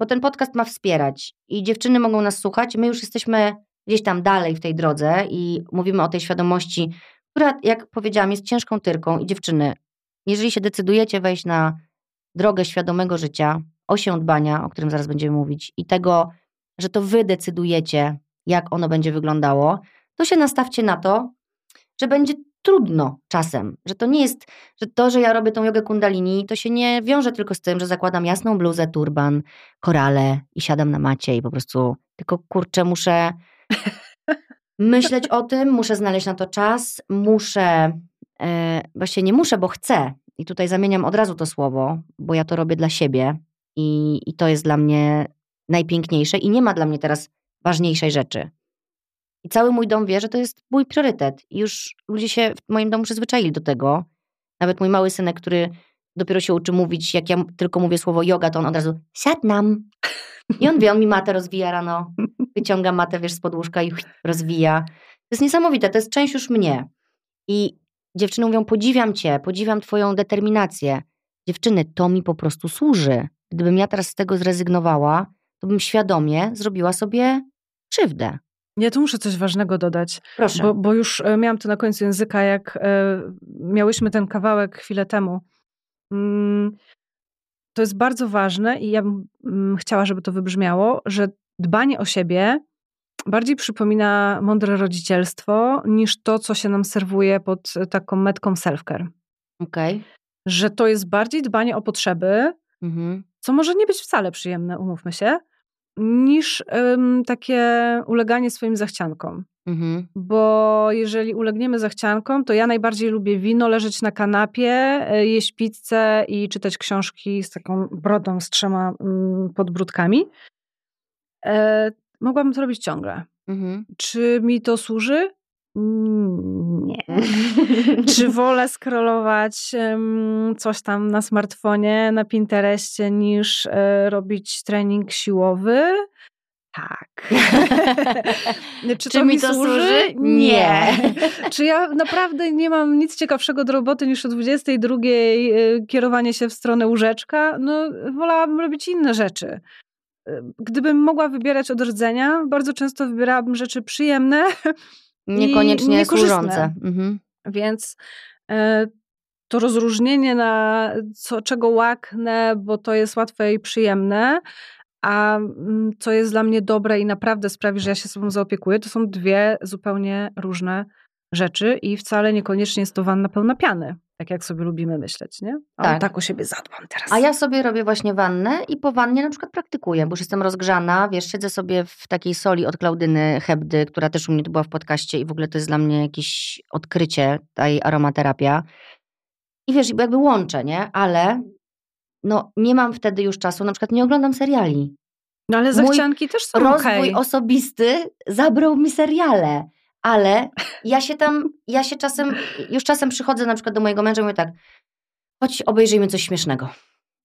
bo ten podcast ma wspierać i dziewczyny mogą nas słuchać. My już jesteśmy gdzieś tam dalej w tej drodze i mówimy o tej świadomości, która, jak powiedziałam, jest ciężką tyrką. I dziewczyny, jeżeli się decydujecie wejść na drogę świadomego życia, osią dbania, o którym zaraz będziemy mówić, i tego, że to wy decydujecie, jak ono będzie wyglądało, to się nastawcie na to, że będzie trudno czasem, że to nie jest, że to, że ja robię tą jogę kundalini, to się nie wiąże tylko z tym, że zakładam jasną bluzę, turban, korale i siadam na macie i po prostu tylko kurczę muszę myśleć o tym, muszę znaleźć na to czas, muszę, e, właśnie nie muszę, bo chcę i tutaj zamieniam od razu to słowo, bo ja to robię dla siebie i, i to jest dla mnie najpiękniejsze i nie ma dla mnie teraz ważniejszej rzeczy. I cały mój dom wie, że to jest mój priorytet. I już ludzie się w moim domu przyzwyczaili do tego. Nawet mój mały synek, który dopiero się uczy mówić, jak ja tylko mówię słowo yoga, to on od razu siadnam. I on wie, on mi matę rozwija rano, wyciąga matę, wiesz, z podłóżka i rozwija. To jest niesamowite, to jest część już mnie. I dziewczyny mówią, podziwiam cię, podziwiam twoją determinację. Dziewczyny, to mi po prostu służy. Gdybym ja teraz z tego zrezygnowała, to bym świadomie zrobiła sobie krzywdę. Ja tu muszę coś ważnego dodać. Proszę. Bo, bo już e, miałam to na końcu języka, jak e, miałyśmy ten kawałek chwilę temu. Mm, to jest bardzo ważne i ja bym mm, chciała, żeby to wybrzmiało, że dbanie o siebie bardziej przypomina mądre rodzicielstwo niż to, co się nam serwuje pod taką metką self-care. Okay. że to jest bardziej dbanie o potrzeby, mhm. co może nie być wcale przyjemne, umówmy się, niż takie uleganie swoim zachciankom. Mhm. Bo jeżeli ulegniemy zachciankom, to ja najbardziej lubię wino, leżeć na kanapie, e, jeść pizzę i czytać książki z taką brodą z trzema mm, podbródkami. E, mogłabym to robić ciągle. Mhm. Czy mi to służy? Nie. Czy wolę scrollować coś tam na smartfonie, na Pinterestie, niż e, robić trening siłowy? Tak. Czy, Czy to mi to służy? służy? Nie. Czy ja naprawdę nie mam nic ciekawszego do roboty niż o 22 e, kierowanie się w stronę łóżeczka? No, wolałabym robić inne rzeczy. E, gdybym mogła wybierać od rdzenia, bardzo często wybierałabym rzeczy przyjemne, Niekoniecznie służące. Mhm. Więc e, to rozróżnienie na co, czego łaknę, bo to jest łatwe i przyjemne, a mm, co jest dla mnie dobre i naprawdę sprawi, że ja się sobą zaopiekuję, to są dwie zupełnie różne rzeczy i wcale niekoniecznie jest to wanna pełna piany tak jak sobie lubimy myśleć, nie? A tak. tak o siebie zadbam teraz. A ja sobie robię właśnie wannę i po wannie na przykład praktykuję, bo już jestem rozgrzana, wiesz, siedzę sobie w takiej soli od Klaudyny Hebdy, która też u mnie tu była w podcaście i w ogóle to jest dla mnie jakieś odkrycie, ta jej aromaterapia. I wiesz, jakby łączę, nie? Ale no nie mam wtedy już czasu, na przykład nie oglądam seriali. No ale zachcianki Mój też są rozwój okay. osobisty zabrał mi seriale ale ja się tam, ja się czasem, już czasem przychodzę na przykład do mojego męża i mówię tak, chodź obejrzyjmy coś śmiesznego.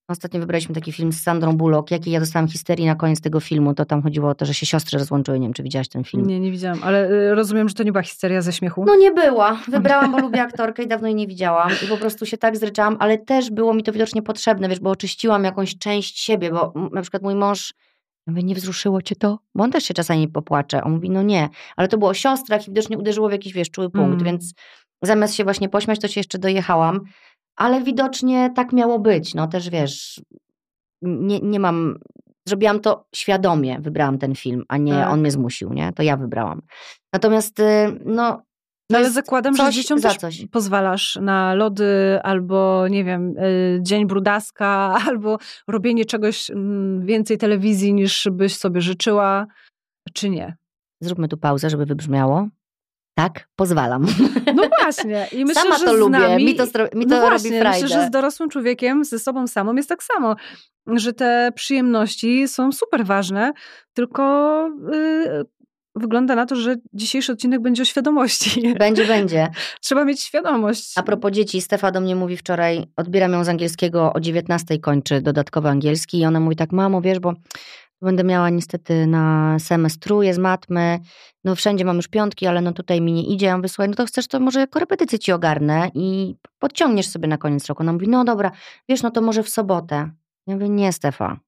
Ostatnio wybraliśmy taki film z Sandrą Bullock, jakiej ja dostałam histerii na koniec tego filmu, to tam chodziło o to, że się siostry rozłączyły, nie wiem, czy widziałaś ten film. Nie, nie widziałam, ale y, rozumiem, że to nie była histeria ze śmiechu. No nie była, wybrałam, bo lubię aktorkę i dawno jej nie widziałam i po prostu się tak zryczałam, ale też było mi to widocznie potrzebne, wiesz, bo oczyściłam jakąś część siebie, bo na przykład mój mąż ja mówię, nie wzruszyło cię to? Bo on też się czasami popłacze. On mówi, no nie. Ale to było o siostrach i widocznie uderzyło w jakiś, wiesz, czuły punkt, mm. więc zamiast się właśnie pośmiać, to się jeszcze dojechałam. Ale widocznie tak miało być. No też, wiesz, nie, nie mam... Zrobiłam to świadomie, wybrałam ten film, a nie tak. on mnie zmusił, nie? To ja wybrałam. Natomiast, y, no, no ale zakładam, że dzieciom też coś. pozwalasz na lody albo, nie wiem, y, dzień brudaska, albo robienie czegoś mm, więcej telewizji niż byś sobie życzyła, czy nie? Zróbmy tu pauzę, żeby wybrzmiało. Tak, pozwalam. No właśnie. I myślę, Sama że to lubię, nami, mi to, mi to no robi frajdę. Myślę, że z dorosłym człowiekiem, ze sobą samą jest tak samo, że te przyjemności są super ważne, tylko yy, wygląda na to, że dzisiejszy odcinek będzie o świadomości. Będzie, będzie. Trzeba mieć świadomość. A propos dzieci, Stefa do mnie mówi wczoraj, odbieram ją z angielskiego, o 19 kończy dodatkowy angielski i ona mówi tak, mamo, wiesz, bo będę miała niestety na semestruje z matmy, no wszędzie mam już piątki, ale no tutaj mi nie idzie. Ja słuchaj, no to chcesz, to może jako repetycję ci ogarnę i podciągniesz sobie na koniec roku. Ona mówi, no dobra, wiesz, no to może w sobotę. Ja mówię, nie Stefa,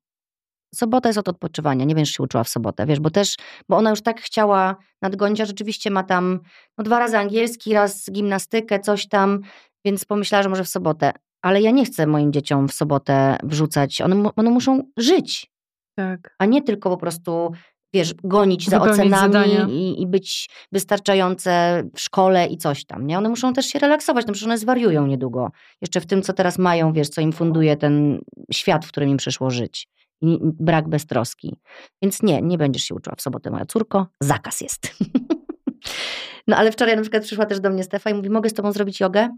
sobota jest od odpoczywania, nie wiem, czy się uczyła w sobotę, wiesz, bo też, bo ona już tak chciała nadgonić, a rzeczywiście ma tam no, dwa razy angielski, raz gimnastykę, coś tam, więc pomyślała, że może w sobotę. Ale ja nie chcę moim dzieciom w sobotę wrzucać, one, one muszą żyć. Tak. A nie tylko po prostu, wiesz, gonić za ocenami i, i, być wystarczające w szkole i coś tam, nie? One muszą też się relaksować, no przecież one zwariują niedługo. Jeszcze w tym, co teraz mają, wiesz, co im funduje ten świat, w którym im przyszło żyć i brak beztroski. Więc nie, nie będziesz się uczyła w sobotę, moja córko. Zakaz jest. no ale wczoraj na przykład przyszła też do mnie Stefa i mówi, mogę z tobą zrobić jogę?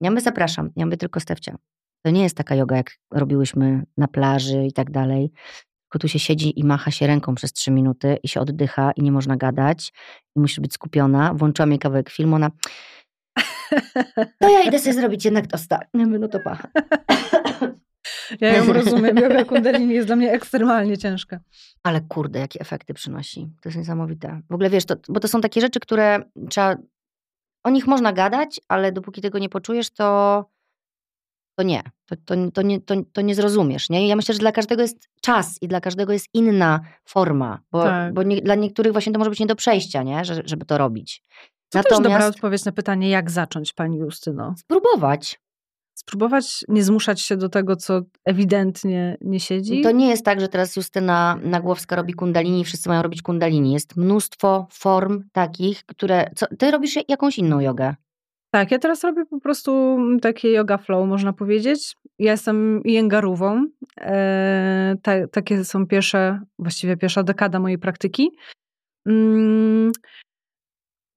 Ja mówię, zapraszam. Ja mówię, tylko Stefcia. To nie jest taka joga, jak robiłyśmy na plaży i tak dalej. Tylko tu się siedzi i macha się ręką przez trzy minuty i się oddycha i nie można gadać. I musisz być skupiona. Włączyłam jej kawałek filmu, ona... To ja idę sobie zrobić jednak tosta. No to pacha. Ja ją rozumiem. Yoga kundalini jest dla mnie ekstremalnie ciężka. Ale kurde, jakie efekty przynosi. To jest niesamowite. W ogóle wiesz, to, bo to są takie rzeczy, które trzeba... O nich można gadać, ale dopóki tego nie poczujesz, to, to nie. To, to, to, nie, to, to nie zrozumiesz. Nie? ja myślę, że dla każdego jest czas i dla każdego jest inna forma. Bo, tak. bo nie, dla niektórych właśnie to może być nie do przejścia, nie? Że, żeby to robić. To Natomiast... też dobra odpowiedź na pytanie, jak zacząć, pani Justyno? Spróbować spróbować nie zmuszać się do tego, co ewidentnie nie siedzi. To nie jest tak, że teraz Justyna Nagłowska robi kundalini i wszyscy mają robić kundalini. Jest mnóstwo form takich, które... Co, ty robisz jakąś inną jogę. Tak, ja teraz robię po prostu takie yoga flow, można powiedzieć. Ja jestem jęgarówą. E, ta, takie są pierwsze, właściwie pierwsza dekada mojej praktyki. Mm,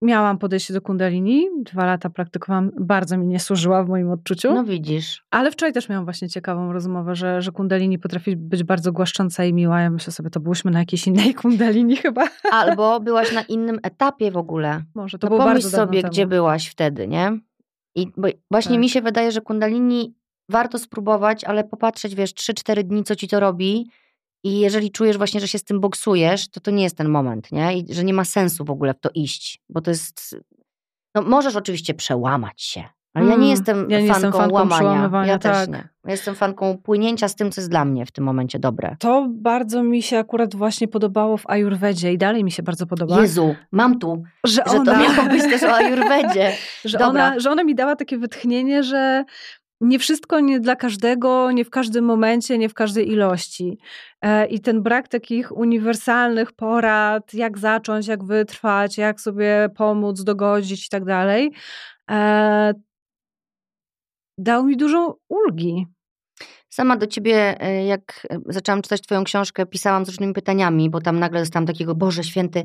Miałam podejście do kundalini, dwa lata praktykowałam, bardzo mi nie służyła w moim odczuciu. No widzisz. Ale wczoraj też miałam właśnie ciekawą rozmowę, że, że kundalini potrafi być bardzo głaszcząca i miła. Ja myślę sobie, to byłyśmy na jakiejś innej kundalini chyba. Albo byłaś na innym etapie w ogóle. Może, to no było pomyśl sobie, temu. gdzie byłaś wtedy, nie? I właśnie tak. mi się wydaje, że kundalini warto spróbować, ale popatrzeć, wiesz, 3-4 dni, co ci to robi i jeżeli czujesz właśnie, że się z tym boksujesz, to to nie jest ten moment, nie? I że nie ma sensu w ogóle w to iść, bo to jest... No możesz oczywiście przełamać się, ale ja nie Mm, jestem ja nie fanką, jestem fanką łamania. przełamywania, Ja też tak. nie. Ja jestem fanką płynięcia z tym, co jest dla mnie w tym momencie dobre. To bardzo mi się akurat właśnie podobało w Ajurwedzie i dalej mi się bardzo podoba. Jezu, mam tu, że że ona, to miało być też o Ajurwedzie. że, Dobra. ona, że ona mi dała takie wytchnienie, że nie wszystko nie dla każdego, nie w każdym momencie, nie w każdej ilości. E, I ten brak takich uniwersalnych porad, jak zacząć, jak wytrwać, jak sobie pomóc, dogodzić i tak dalej, e, dał mi dużo ulgi. Sama do ciebie, e, jak e, zaczęłam czytać twoją książkę, pisałam z różnymi pytaniami, bo tam nagle dostałam takiego, Boże Święty,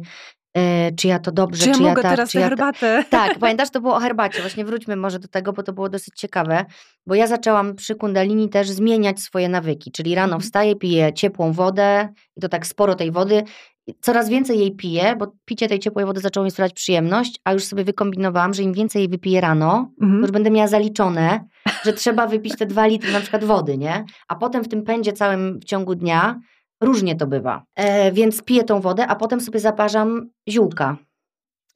e, czy ja to dobrze, Czy ja czy mogę tak, teraz czy ja herbatę? Tak, pamiętasz, to było o herbacie. Właśnie wróćmy może do tego, bo to było dosyć ciekawe. Bo ja zaczęłam przy kundalini też zmieniać swoje nawyki. Czyli rano Mhm. wstaję, piję ciepłą wodę i to tak sporo tej wody. Coraz więcej jej piję, bo picie tej ciepłej wody zaczęło mi sprawiać przyjemność, a już sobie wykombinowałam, że im więcej jej wypiję rano, to Mhm. już będę miała zaliczone, że trzeba wypić te dwa litry na przykład wody, nie? A potem w tym pędzie całym w ciągu dnia różnie to bywa. E, więc piję tą wodę, a potem sobie zaparzam ziółka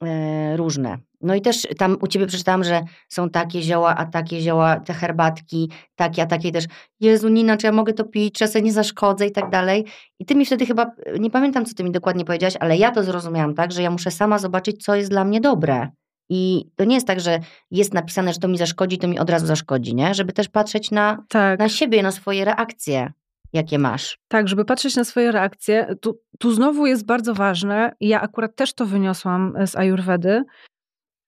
e, różne. No i też tam u ciebie przeczytałam, że są takie zioła, a takie zioła, te herbatki, takie, a takie też. Jezu, Nina, czy ja mogę to pić, sobie nie zaszkodzę i tak dalej. I ty mi wtedy chyba, nie pamiętam, co ty mi dokładnie powiedziałaś, ale ja to zrozumiałam tak, że ja muszę sama zobaczyć, co jest dla mnie dobre. I to nie jest tak, że jest napisane, że to mi zaszkodzi, to mi od razu zaszkodzi, nie? Żeby też patrzeć na, Tak. na siebie, na swoje reakcje, jakie masz. Tak, żeby patrzeć na swoje reakcje. Tu, tu znowu jest bardzo ważne, ja akurat też to wyniosłam z Ajurwedy,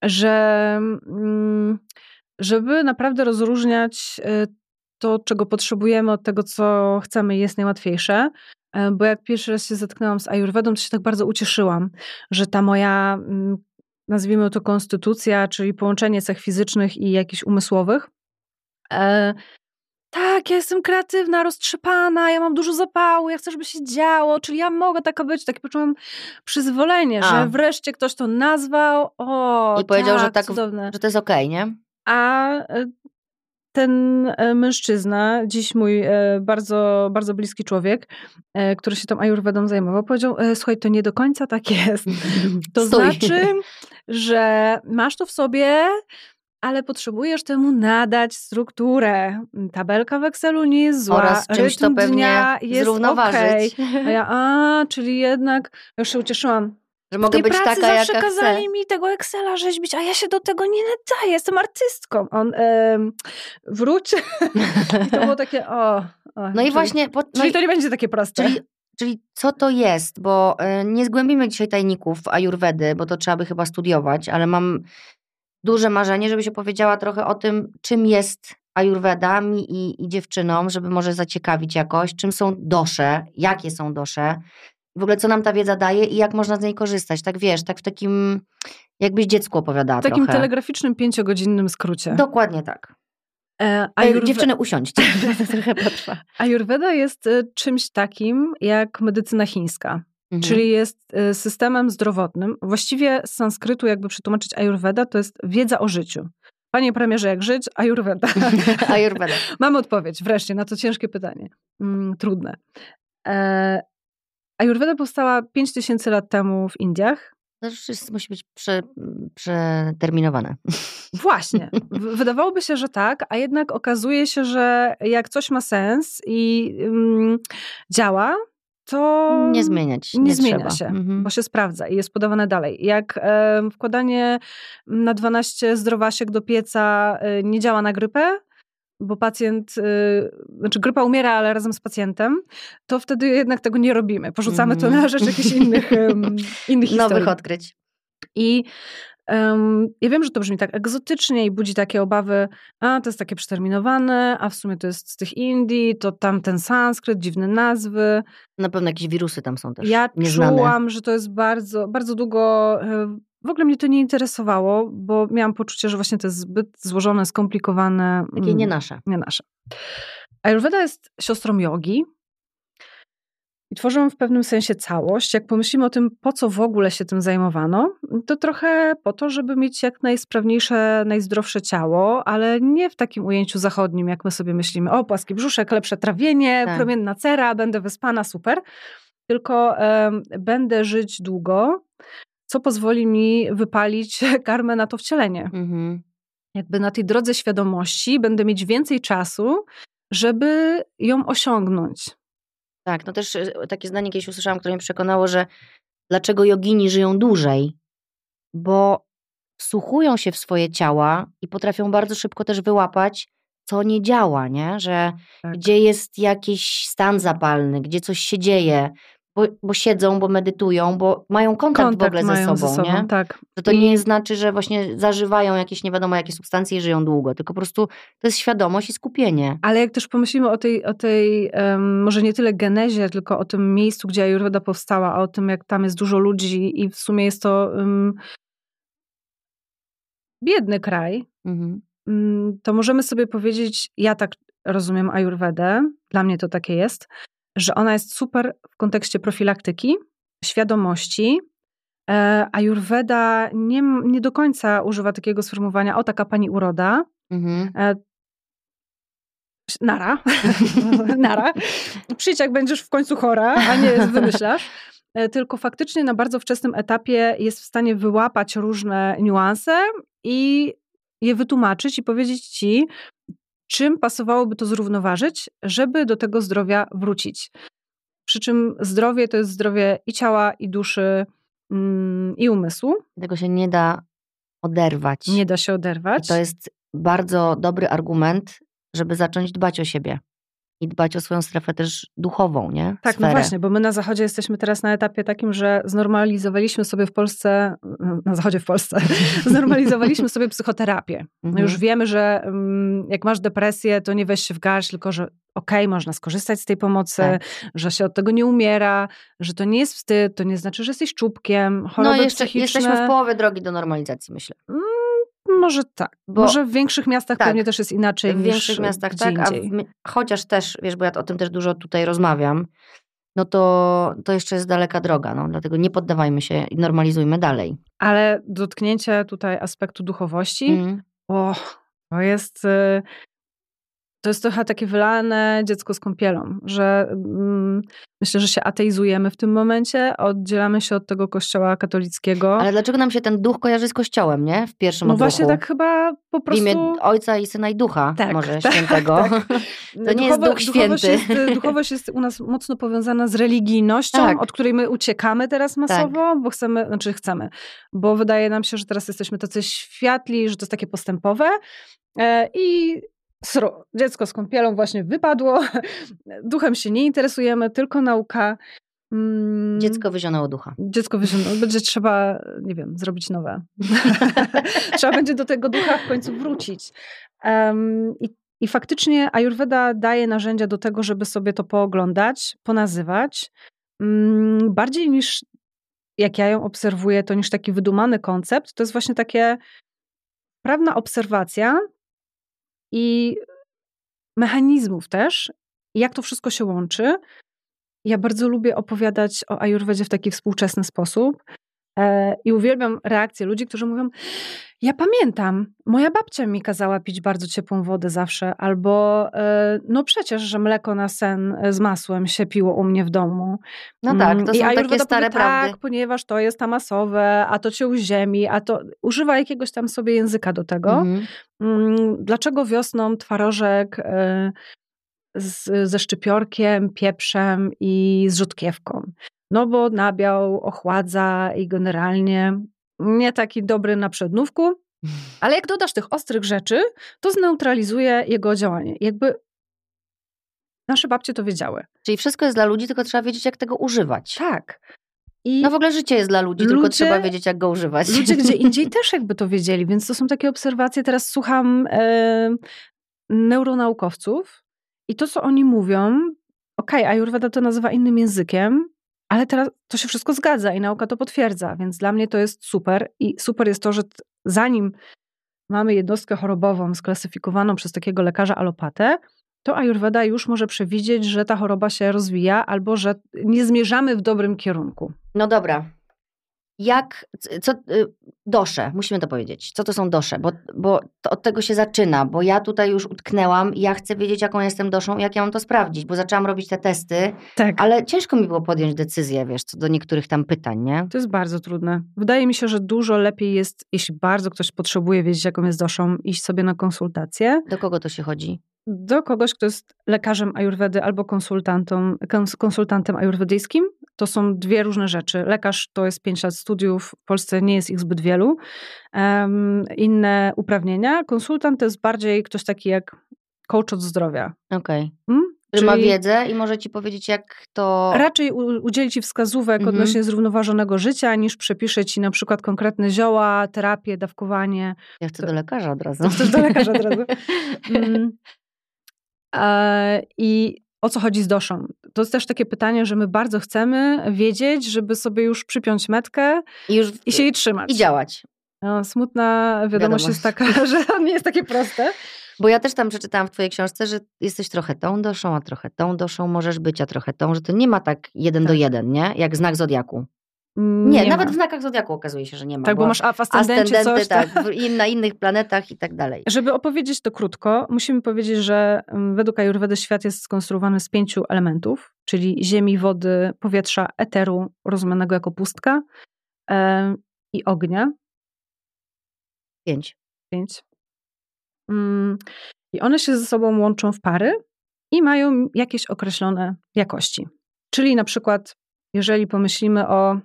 że mm, żeby naprawdę rozróżniać y, to, czego potrzebujemy od tego, co chcemy, jest najłatwiejsze. E, Bo jak pierwszy raz się zetknęłam z Ajurwedą, to się tak bardzo ucieszyłam, że ta moja, mm, nazwijmy to konstytucja, czyli połączenie cech fizycznych i jakichś umysłowych, e, tak, ja jestem kreatywna, roztrzepana, ja mam dużo zapału, ja chcę, żeby się działo, czyli ja mogę taka być. Takie poczułam przyzwolenie, A. że wreszcie ktoś to nazwał. O, I powiedział, tak, że tak w- cudowne. Że to jest okej, nie? A e, ten e, mężczyzna, dziś mój e, bardzo, bardzo bliski człowiek, e, który się tą ajurwedą zajmował, powiedział, słuchaj, to nie do końca tak jest. To Stój. znaczy, że masz to w sobie, ale potrzebujesz temu nadać strukturę. Tabelka w Excelu nie jest zła, Oraz czymś to pewnie dnia jest zrównoważyć. okej. A ja, a, czyli jednak, już się ucieszyłam. Że mogę być pracy taka, zawsze jaka chcę. kazali mi tego Excela rzeźbić, a ja się do tego nie nadaję, jestem artystką. On, em, wróć. I to było takie, o. o No i czyli, właśnie, po, no Czyli i, to nie będzie takie proste. czyli, czyli co to jest? Bo y, nie zgłębimy dzisiaj tajników ajurwedy, bo to trzeba by chyba studiować, ale mam duże marzenie, żebyś opowiedziała trochę o tym, czym jest ajurweda mi i, i dziewczynom, żeby może zaciekawić jakoś, czym są dosze, jakie są dosze, w ogóle co nam ta wiedza daje i jak można z niej korzystać. Tak wiesz, tak w takim, jakbyś dziecku opowiadała w takim trochę. telegraficznym, pięciogodzinnym skrócie. Dokładnie tak. E, Ej, Ajurwe- Dziewczyny, usiądźcie. trochę potrwa. Ajurweda jest e, czymś takim jak medycyna chińska. Mhm. Czyli jest e, systemem zdrowotnym. Właściwie z sanskrytu, jakby przetłumaczyć Ajurweda, to jest wiedza o życiu. Panie premierze, jak żyć? Ajurweda. Ajurweda. Mamy odpowiedź wreszcie na to ciężkie pytanie. Mm, trudne. E, Ajurweda powstała 5000 lat temu w Indiach. To jest, musi być prze, przeterminowane. Właśnie. Wydawałoby się, że tak, a jednak okazuje się, że jak coś ma sens i mm, działa, to Nie zmieniać. nie, Nie, zmienia trzeba. się, Mhm. bo się sprawdza i jest podawane dalej. Jak e, wkładanie na 12 zdrowasiek do pieca e, nie działa na grypę, bo pacjent, e, znaczy grypa umiera, ale razem z pacjentem, to wtedy jednak tego nie robimy. Porzucamy to Mhm. na rzecz jakichś innych, innych historii. Nowych odkryć. I um, ja wiem, że to brzmi tak egzotycznie i budzi takie obawy, a to jest takie przeterminowane, a w sumie to jest z tych Indii, to tam ten sanskryt, dziwne nazwy. Na pewno jakieś wirusy tam są też Ja nieznane. czułam, że to jest bardzo, bardzo długo... W ogóle mnie to nie interesowało, bo miałam poczucie, że właśnie to jest zbyt złożone, skomplikowane. Takie nie nasze. Nie nasze. Ayurveda jest siostrą jogi, i tworzą w pewnym sensie całość. Jak pomyślimy o tym, po co w ogóle się tym zajmowano, to trochę po to, żeby mieć jak najsprawniejsze, najzdrowsze ciało, ale nie w takim ujęciu zachodnim, jak my sobie myślimy, o płaski brzuszek, lepsze trawienie, tak. promienna cera, będę wyspana, super. Tylko um, będę żyć długo, co pozwoli mi wypalić karmę na to wcielenie. Mhm. Jakby na tej drodze świadomości będę mieć więcej czasu, żeby ją osiągnąć. Tak, no też e, takie zdanie kiedyś usłyszałam, które mnie przekonało, że dlaczego jogini żyją dłużej? Bo wsłuchują się w swoje ciała i potrafią bardzo szybko też wyłapać, co nie działa, nie? Że tak. gdzie jest jakiś stan zapalny, gdzie coś się dzieje, bo, bo siedzą, bo medytują, bo mają kontakt, kontakt w ogóle ze sobą, ze sobą, nie? Tak. Że to I... nie znaczy, że właśnie zażywają jakieś nie wiadomo jakie substancje i żyją długo, tylko po prostu to jest świadomość i skupienie. Ale jak też pomyślimy o tej, o tej um, może nie tyle genezie, tylko o tym miejscu, gdzie Ayurveda powstała, a o tym, jak tam jest dużo ludzi i w sumie jest to um, biedny kraj, mhm. um, to możemy sobie powiedzieć, ja tak rozumiem Ayurvedę, dla mnie to takie jest, że ona jest super w kontekście profilaktyki, świadomości. E, Ayurveda nie, nie do końca używa takiego sformułowania, o taka pani uroda. Mhm. E, nara. nara. Przyjdź, jak będziesz w końcu chora, a nie wymyślasz. E, tylko faktycznie na bardzo wczesnym etapie jest w stanie wyłapać różne niuanse i je wytłumaczyć i powiedzieć ci, czym pasowałoby to zrównoważyć, żeby do tego zdrowia wrócić. Przy czym zdrowie to jest zdrowie i ciała, i duszy, mm, i umysłu. Tego się nie da oderwać. Nie da się oderwać. I to jest bardzo dobry argument, żeby zacząć dbać o siebie i dbać o swoją strefę też duchową, nie? Tak, no Sferę. no właśnie, bo my na Zachodzie jesteśmy teraz na etapie takim, że znormalizowaliśmy sobie w Polsce, na Zachodzie w Polsce, znormalizowaliśmy sobie psychoterapię. Mhm. Już wiemy, że mm, jak masz depresję, to nie weź się w garść, tylko że okej, okay, można skorzystać z tej pomocy, tak. że się od tego nie umiera, że to nie jest wstyd, to nie znaczy, że jesteś czubkiem, choroby No jeszcze, psychiczne. jesteśmy w połowie drogi do normalizacji, myślę. Może tak. Bo Może w większych miastach tak, pewnie też jest inaczej w niż większych miastach tak, a w, chociaż też, wiesz, bo ja o tym też dużo tutaj rozmawiam, no to, to jeszcze jest daleka droga, no, dlatego nie poddawajmy się i normalizujmy dalej. Ale dotknięcie tutaj aspektu duchowości, mm. o, to jest y, to jest trochę takie wylane dziecko z kąpielą, że mm, myślę, że się ateizujemy w tym momencie, oddzielamy się od tego kościoła katolickiego. Ale dlaczego nam się ten duch kojarzy z kościołem, nie? W pierwszym No odruchu. właśnie tak chyba po prostu... W imię Ojca i Syna i Ducha, tak, może tak, świętego. Tak. To nie Duchowo, jest Duch duchowość Święty. Jest, duchowość jest u nas mocno powiązana z religijnością, tak. od której my uciekamy teraz masowo, tak. bo chcemy, znaczy chcemy, bo wydaje nam się, że teraz jesteśmy tacy światli, że to jest takie postępowe e, i Sru. Dziecko z kąpielą właśnie wypadło. Duchem się nie interesujemy, tylko nauka. Mm. Dziecko wyzionało ducha. Dziecko wyzionało. Będzie trzeba, nie wiem, zrobić nowe. trzeba będzie do tego ducha w końcu wrócić. Um, i, I faktycznie Ayurveda daje narzędzia do tego, żeby sobie to pooglądać, ponazywać. Um, bardziej niż jak ja ją obserwuję, to niż taki wydumany koncept, to jest właśnie takie prawna obserwacja i mechanizmów też, jak to wszystko się łączy. Ja bardzo lubię opowiadać o ajurwedzie w taki współczesny sposób. E, I uwielbiam reakcje ludzi, którzy mówią: Ja pamiętam, moja babcia mi kazała pić bardzo ciepłą wodę zawsze, albo e, no przecież, że mleko na sen z masłem się piło u mnie w domu. No tak, to mm, I są takie stare powie, prawdy. Tak, ponieważ to jest tamasowe, a to cię uziemi, a to używa jakiegoś tam sobie języka do tego. Mhm. Mm, dlaczego wiosną twarożek e, z, ze szczypiorkiem, pieprzem i z rzutkiewką? No bo nabiał ochładza i generalnie nie taki dobry na przednówku, ale jak dodasz tych ostrych rzeczy, to zneutralizuje jego działanie. Jakby nasze babcie to wiedziały. Czyli wszystko jest dla ludzi, tylko trzeba wiedzieć, jak tego używać. Tak. I no w ogóle życie jest dla ludzi, ludzie, tylko trzeba wiedzieć, jak go używać. Ludzie gdzie indziej też jakby to wiedzieli, więc to są takie obserwacje. Teraz słucham e, neuronaukowców i to, co oni mówią, okej, okay, Ayurveda to nazywa innym językiem, ale teraz to się wszystko zgadza i nauka to potwierdza, więc dla mnie to jest super. I super jest to, że zanim mamy jednostkę chorobową sklasyfikowaną przez takiego lekarza alopatę, to Ayurveda już może przewidzieć, że ta choroba się rozwija albo że nie zmierzamy w dobrym kierunku. No dobra, jak, co, y, dosze, musimy to powiedzieć. Co to są dosze? Bo, bo od tego się zaczyna, bo ja tutaj już utknęłam i ja chcę wiedzieć, jaką jestem doszą i jak ja mam to sprawdzić, bo zaczęłam robić te testy, tak. ale ciężko mi było podjąć decyzję, wiesz, co do niektórych tam pytań, nie? To jest bardzo trudne. Wydaje mi się, że dużo lepiej jest, jeśli bardzo ktoś potrzebuje wiedzieć, jaką jest doszą, iść sobie na konsultację. Do kogo to się chodzi? Do kogoś, kto jest lekarzem ajurwedy albo konsultantem, konsultantem ajurwedyjskim. To są dwie różne rzeczy. Lekarz to jest pięć lat studiów, w Polsce nie jest ich zbyt wielu. Um, inne uprawnienia. Konsultant to jest bardziej ktoś taki jak coach od zdrowia. Okej. Okay. Hmm? Czyli ma wiedzę i może ci powiedzieć, jak to. Raczej udzieli ci wskazówek mhm. odnośnie zrównoważonego życia, niż przepisze ci na przykład konkretne zioła, terapię, dawkowanie. Ja chcę to... do lekarza od razu. Chcesz do lekarza od razu. Mm. E, I o co chodzi z doszą? To jest też takie pytanie, że my bardzo chcemy wiedzieć, żeby sobie już przypiąć metkę i, już, i się jej trzymać. I działać. No, smutna wiadomość jest taka, że to nie jest takie proste. Bo ja też tam przeczytałam w twojej książce, że jesteś trochę tą doszą, a trochę tą doszą możesz być, a trochę tą, że to nie ma tak jeden tak. do jeden, nie? Jak znak zodiaku. Nie, nie nawet ma. w znakach Zodiaku okazuje się, że nie ma. Tak, bo, bo masz ascendenty, coś. Tak, na innych planetach i tak dalej. Żeby opowiedzieć to krótko, musimy powiedzieć, że mm, według Ayurvedy świat jest skonstruowany z pięciu elementów, czyli ziemi, wody, powietrza, eteru, rozumianego jako pustka i ognia. Pięć. Pięć. Mm, I one się ze sobą łączą w pary i mają jakieś określone jakości. Czyli na przykład, jeżeli pomyślimy o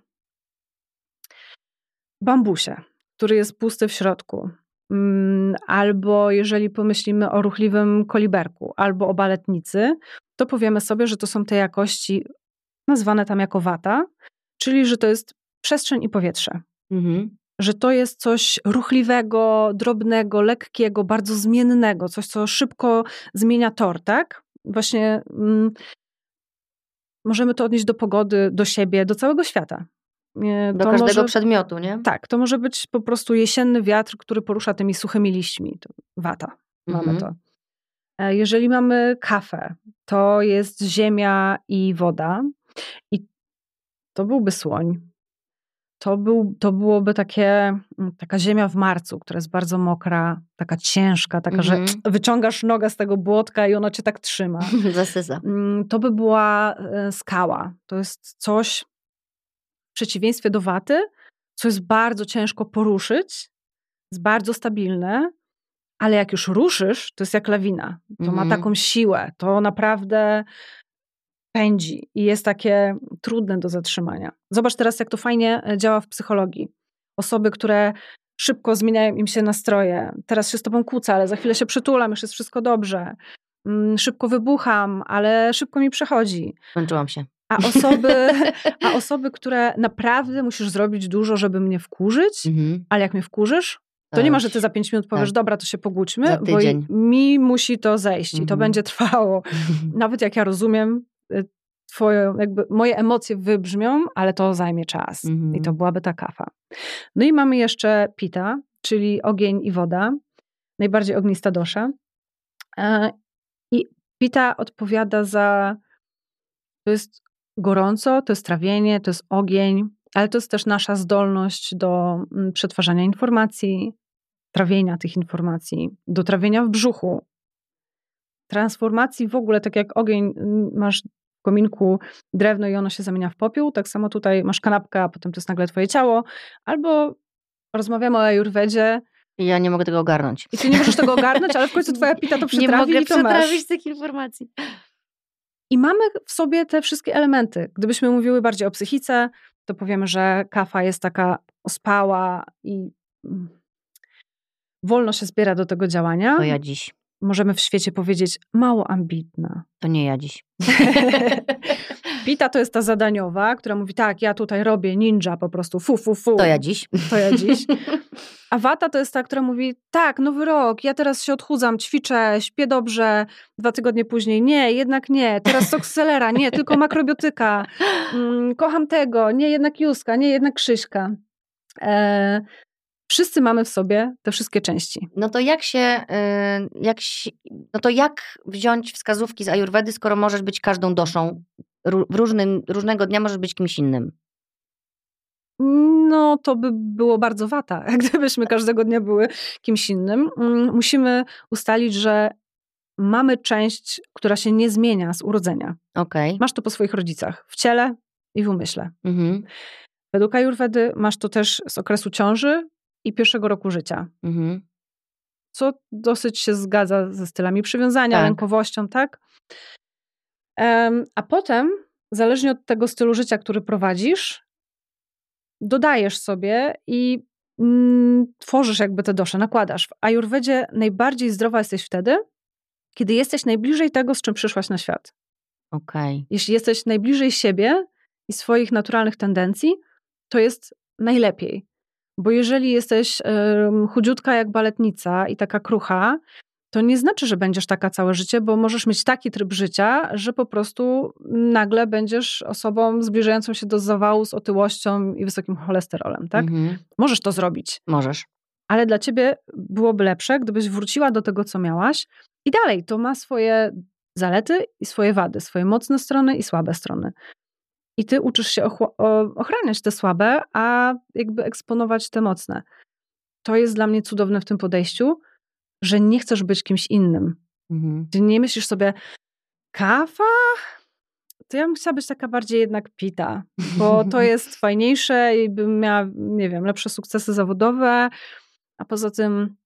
bambusie, który jest pusty w środku, mm, albo jeżeli pomyślimy o ruchliwym koliberku, albo o baletnicy, to powiemy sobie, że to są te jakości nazwane tam jako wata, czyli że to jest przestrzeń i powietrze. Mhm. Że to jest coś ruchliwego, drobnego, lekkiego, bardzo zmiennego, coś, co szybko zmienia tor, tak? Właśnie mm, możemy to odnieść do pogody, do siebie, do całego świata. Do każdego może, przedmiotu, nie? Tak, to może być po prostu jesienny wiatr, który porusza tymi suchymi liśćmi. To wata, mamy mhm. to. E, jeżeli mamy kafę, to jest ziemia i woda i to byłby słoń. To, był, to byłoby takie, mm, taka ziemia w marcu, która jest bardzo mokra, taka ciężka, taka, mhm. że wyciągasz nogę z tego błotka i ona cię tak trzyma. Zasysa. Mm, to by była e, skała. To jest coś, przeciwieństwie do waty, co jest bardzo ciężko poruszyć, jest bardzo stabilne, ale jak już ruszysz, to jest jak lawina. To ma mhm. taką siłę, to naprawdę pędzi i jest takie trudne do zatrzymania. Zobacz teraz, jak to fajnie e, działa w psychologii. Osoby, które szybko zmieniają im się nastroje. Teraz się z tobą kłócę, ale za chwilę się przytulam, już jest wszystko dobrze. Mm, szybko wybucham, ale szybko mi przechodzi. Kończyłam się. A osoby, a osoby, które naprawdę musisz zrobić dużo, żeby mnie wkurzyć, mhm. ale jak mnie wkurzysz, to nie ma, że ty za pięć minut powiesz, tak. dobra, to się pogódźmy, bo mi musi to zejść mhm. i to mhm. będzie trwało. Nawet jak ja rozumiem, y, twoje, jakby moje emocje wybrzmią, ale to zajmie czas. Mhm. I to byłaby ta kafa. No i mamy jeszcze pita, czyli ogień i woda, najbardziej ognista dosza. E, I pita odpowiada za, to jest gorąco, to jest trawienie, to jest ogień, ale to jest też nasza zdolność do mm, przetwarzania informacji, trawienia tych informacji, do trawienia w brzuchu, transformacji w ogóle, tak jak ogień, mm, masz w kominku drewno i ono się zamienia w popiół, tak samo tutaj masz kanapkę, a potem to jest nagle twoje ciało, albo rozmawiamy o ajurwedzie, i ja nie mogę tego ogarnąć. I ty nie możesz tego ogarnąć, ale w końcu twoja pita to przetrawi Nie mogę i to przetrawić masz. tych informacji. I mamy w sobie te wszystkie elementy. Gdybyśmy mówiły bardziej o psychice, to powiemy, że kafa jest taka ospała i mm, wolno się zbiera do tego działania. To ja dziś. Możemy w świecie powiedzieć mało ambitna. To nie ja dziś. Pita to jest ta zadaniowa, która mówi tak, ja tutaj robię ninja po prostu, fu, fu, fu. To ja dziś. To ja dziś. A Wata to jest ta, która mówi tak, nowy rok, ja teraz się odchudzam, ćwiczę, śpię dobrze, dwa tygodnie później nie, jednak nie, teraz sok selera, nie, tylko makrobiotyka, mm, kocham tego, nie, jednak Juska, nie, jednak Krzyśka. E, wszyscy mamy w sobie te wszystkie części. No to jak się, y, jak no to jak wziąć wskazówki z Ajurwedy, skoro możesz być każdą doszą, w różnym, różnego dnia możesz być kimś innym? No, to by było bardzo wata, gdybyśmy każdego dnia były kimś innym. Mm, musimy ustalić, że mamy część, która się nie zmienia z urodzenia. Okay. Masz to po swoich rodzicach, w ciele i w umyśle. Mhm. Według Ajurwedy masz to też z okresu ciąży i pierwszego roku życia. Mhm. Co dosyć się zgadza ze stylami przywiązania, Tak. lękowością, tak? Em, a potem, zależnie od tego stylu życia, który prowadzisz, dodajesz sobie i mm, tworzysz jakby te dosze, nakładasz. W Ajurwedzie najbardziej zdrowa jesteś wtedy, kiedy jesteś najbliżej tego, z czym przyszłaś na świat. Okej. Jeśli jesteś najbliżej siebie i swoich naturalnych tendencji, to jest najlepiej. Bo jeżeli jesteś em, chudziutka jak baletnica i taka krucha, to nie znaczy, że będziesz taka całe życie, bo możesz mieć taki tryb życia, że po prostu nagle będziesz osobą zbliżającą się do zawału z otyłością i wysokim cholesterolem, tak? Mhm. Możesz to zrobić, Możesz. ale dla ciebie byłoby lepsze, gdybyś wróciła do tego, co miałaś i dalej to ma swoje zalety i swoje wady, swoje mocne strony i słabe strony. I ty uczysz się ochraniać te słabe, a jakby eksponować te mocne. To jest dla mnie cudowne w tym podejściu, że nie chcesz być kimś innym. Mhm. Ty nie myślisz sobie, kawa? To ja bym chciała być taka bardziej jednak pita, bo to jest fajniejsze i bym miała, nie wiem, lepsze sukcesy zawodowe, a poza tym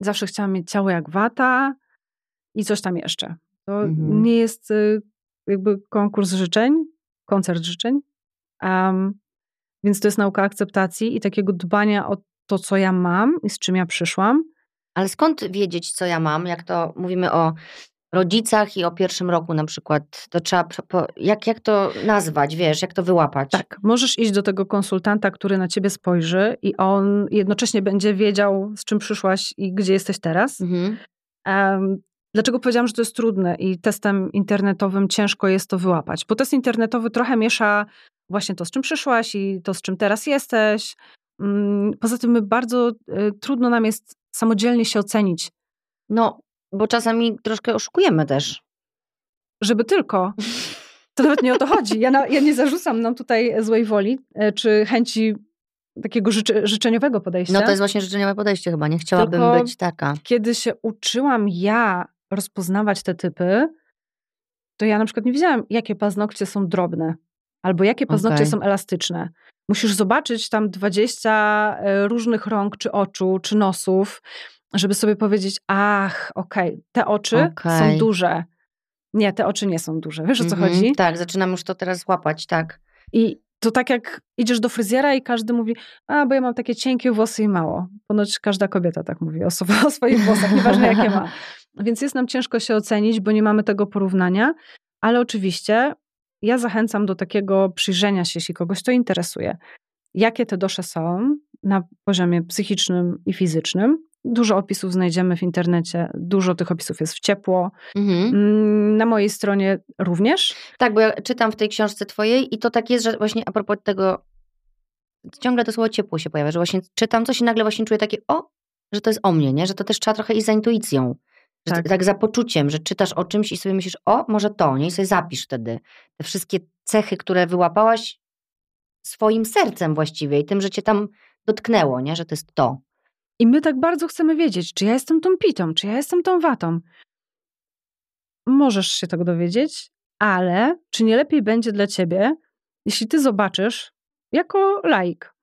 zawsze chciałam mieć ciało jak wata i coś tam jeszcze. To Mhm. nie jest y, jakby konkurs życzeń, koncert życzeń, Am, więc to jest nauka akceptacji i takiego dbania o to, co ja mam i z czym ja przyszłam. Ale skąd wiedzieć, co ja mam? Jak to mówimy o rodzicach i o pierwszym roku na przykład, to trzeba, jak, jak to nazwać, wiesz, jak to wyłapać? Tak, możesz iść do tego konsultanta, który na ciebie spojrzy i on jednocześnie będzie wiedział, z czym przyszłaś i gdzie jesteś teraz. Mhm. Em, dlaczego powiedziałam, że to jest trudne i testem internetowym ciężko jest to wyłapać? Bo test internetowy trochę miesza właśnie to, z czym przyszłaś i to, z czym teraz jesteś. Mm, Poza tym bardzo y, trudno nam jest samodzielnie się ocenić, No, bo czasami troszkę oszukujemy też. żeby tylko. To nawet nie o to chodzi. Ja, na, ja nie zarzucam nam tutaj złej woli e, czy chęci takiego życzy, życzeniowego podejścia. No to jest właśnie życzeniowe podejście chyba, nie chciałabym Tylko- być taka. kiedy się uczyłam ja rozpoznawać te typy, to ja na przykład nie wiedziałam, jakie paznokcie są drobne, albo jakie paznokcie Okej. są elastyczne. Musisz zobaczyć tam 20 e, różnych rąk, czy oczu, czy nosów, żeby sobie powiedzieć, ach, okej, te oczy Okej. są duże. Nie, te oczy nie są duże. Wiesz o co Mhm, chodzi? Tak, zaczynam już to teraz łapać, tak. I to tak jak idziesz do fryzjera i każdy mówi, a bo ja mam takie cienkie włosy i mało. Ponoć każda kobieta tak mówi o, o swoich włosach, nieważne jakie ma. Więc jest nam ciężko się ocenić, bo nie mamy tego porównania, ale oczywiście ja zachęcam do takiego przyjrzenia się, jeśli kogoś to interesuje, jakie te dosze są na poziomie psychicznym i fizycznym. Dużo opisów znajdziemy w internecie, dużo tych opisów jest w ciepło. Mhm. Mm, Na mojej stronie również. Tak, bo ja czytam w tej książce twojej i to tak jest, że właśnie a propos tego, ciągle to słowo ciepło się pojawia, że właśnie czytam coś i nagle właśnie czuję takie, o, że to jest o mnie, nie? Że to też trzeba trochę iść za intuicją. Tak. tak. tak za poczuciem, że czytasz o czymś i sobie myślisz, o, może to, nie? I sobie zapisz wtedy te wszystkie cechy, które wyłapałaś swoim sercem właściwie i tym, że cię tam dotknęło, nie? Że to jest to. I my tak bardzo chcemy wiedzieć, czy ja jestem tą pitą, czy ja jestem tą watą. Możesz się tego dowiedzieć, ale czy nie lepiej będzie dla ciebie, jeśli ty zobaczysz jako laik,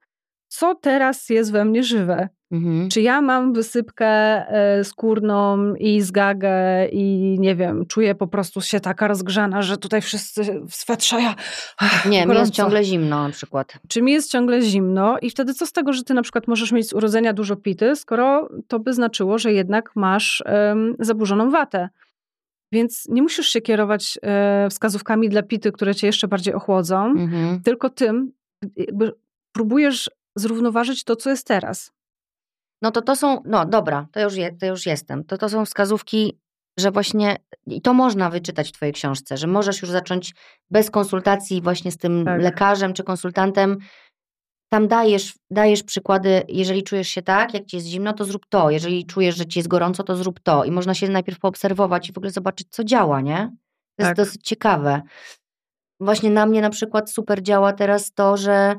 co teraz jest we mnie żywe? Mhm. Czy ja mam wysypkę e, skórną i zgagę i nie wiem, czuję po prostu się taka rozgrzana, że tutaj wszyscy w swetrze, ja ach, Nie, mi jest gorąco. ciągle zimno na przykład. Czy mi jest ciągle zimno i wtedy co z tego, że ty na przykład możesz mieć z urodzenia dużo pity, skoro to by znaczyło, że jednak masz em, zaburzoną watę. Więc nie musisz się kierować e, wskazówkami dla pity, które cię jeszcze bardziej ochłodzą, mhm. tylko tym, jakby próbujesz zrównoważyć to, co jest teraz. No to to są, no dobra, to już, je, to już jestem. To to są wskazówki, że właśnie, i to można wyczytać w twojej książce, że możesz już zacząć bez konsultacji właśnie z tym tak. lekarzem czy konsultantem, tam dajesz, dajesz przykłady, jeżeli czujesz się tak, jak ci jest zimno, to zrób to. Jeżeli czujesz, że ci jest gorąco, to zrób to. I można się najpierw poobserwować i w ogóle zobaczyć, co działa, nie? To tak. jest dosyć ciekawe. Właśnie na mnie na przykład super działa teraz to, że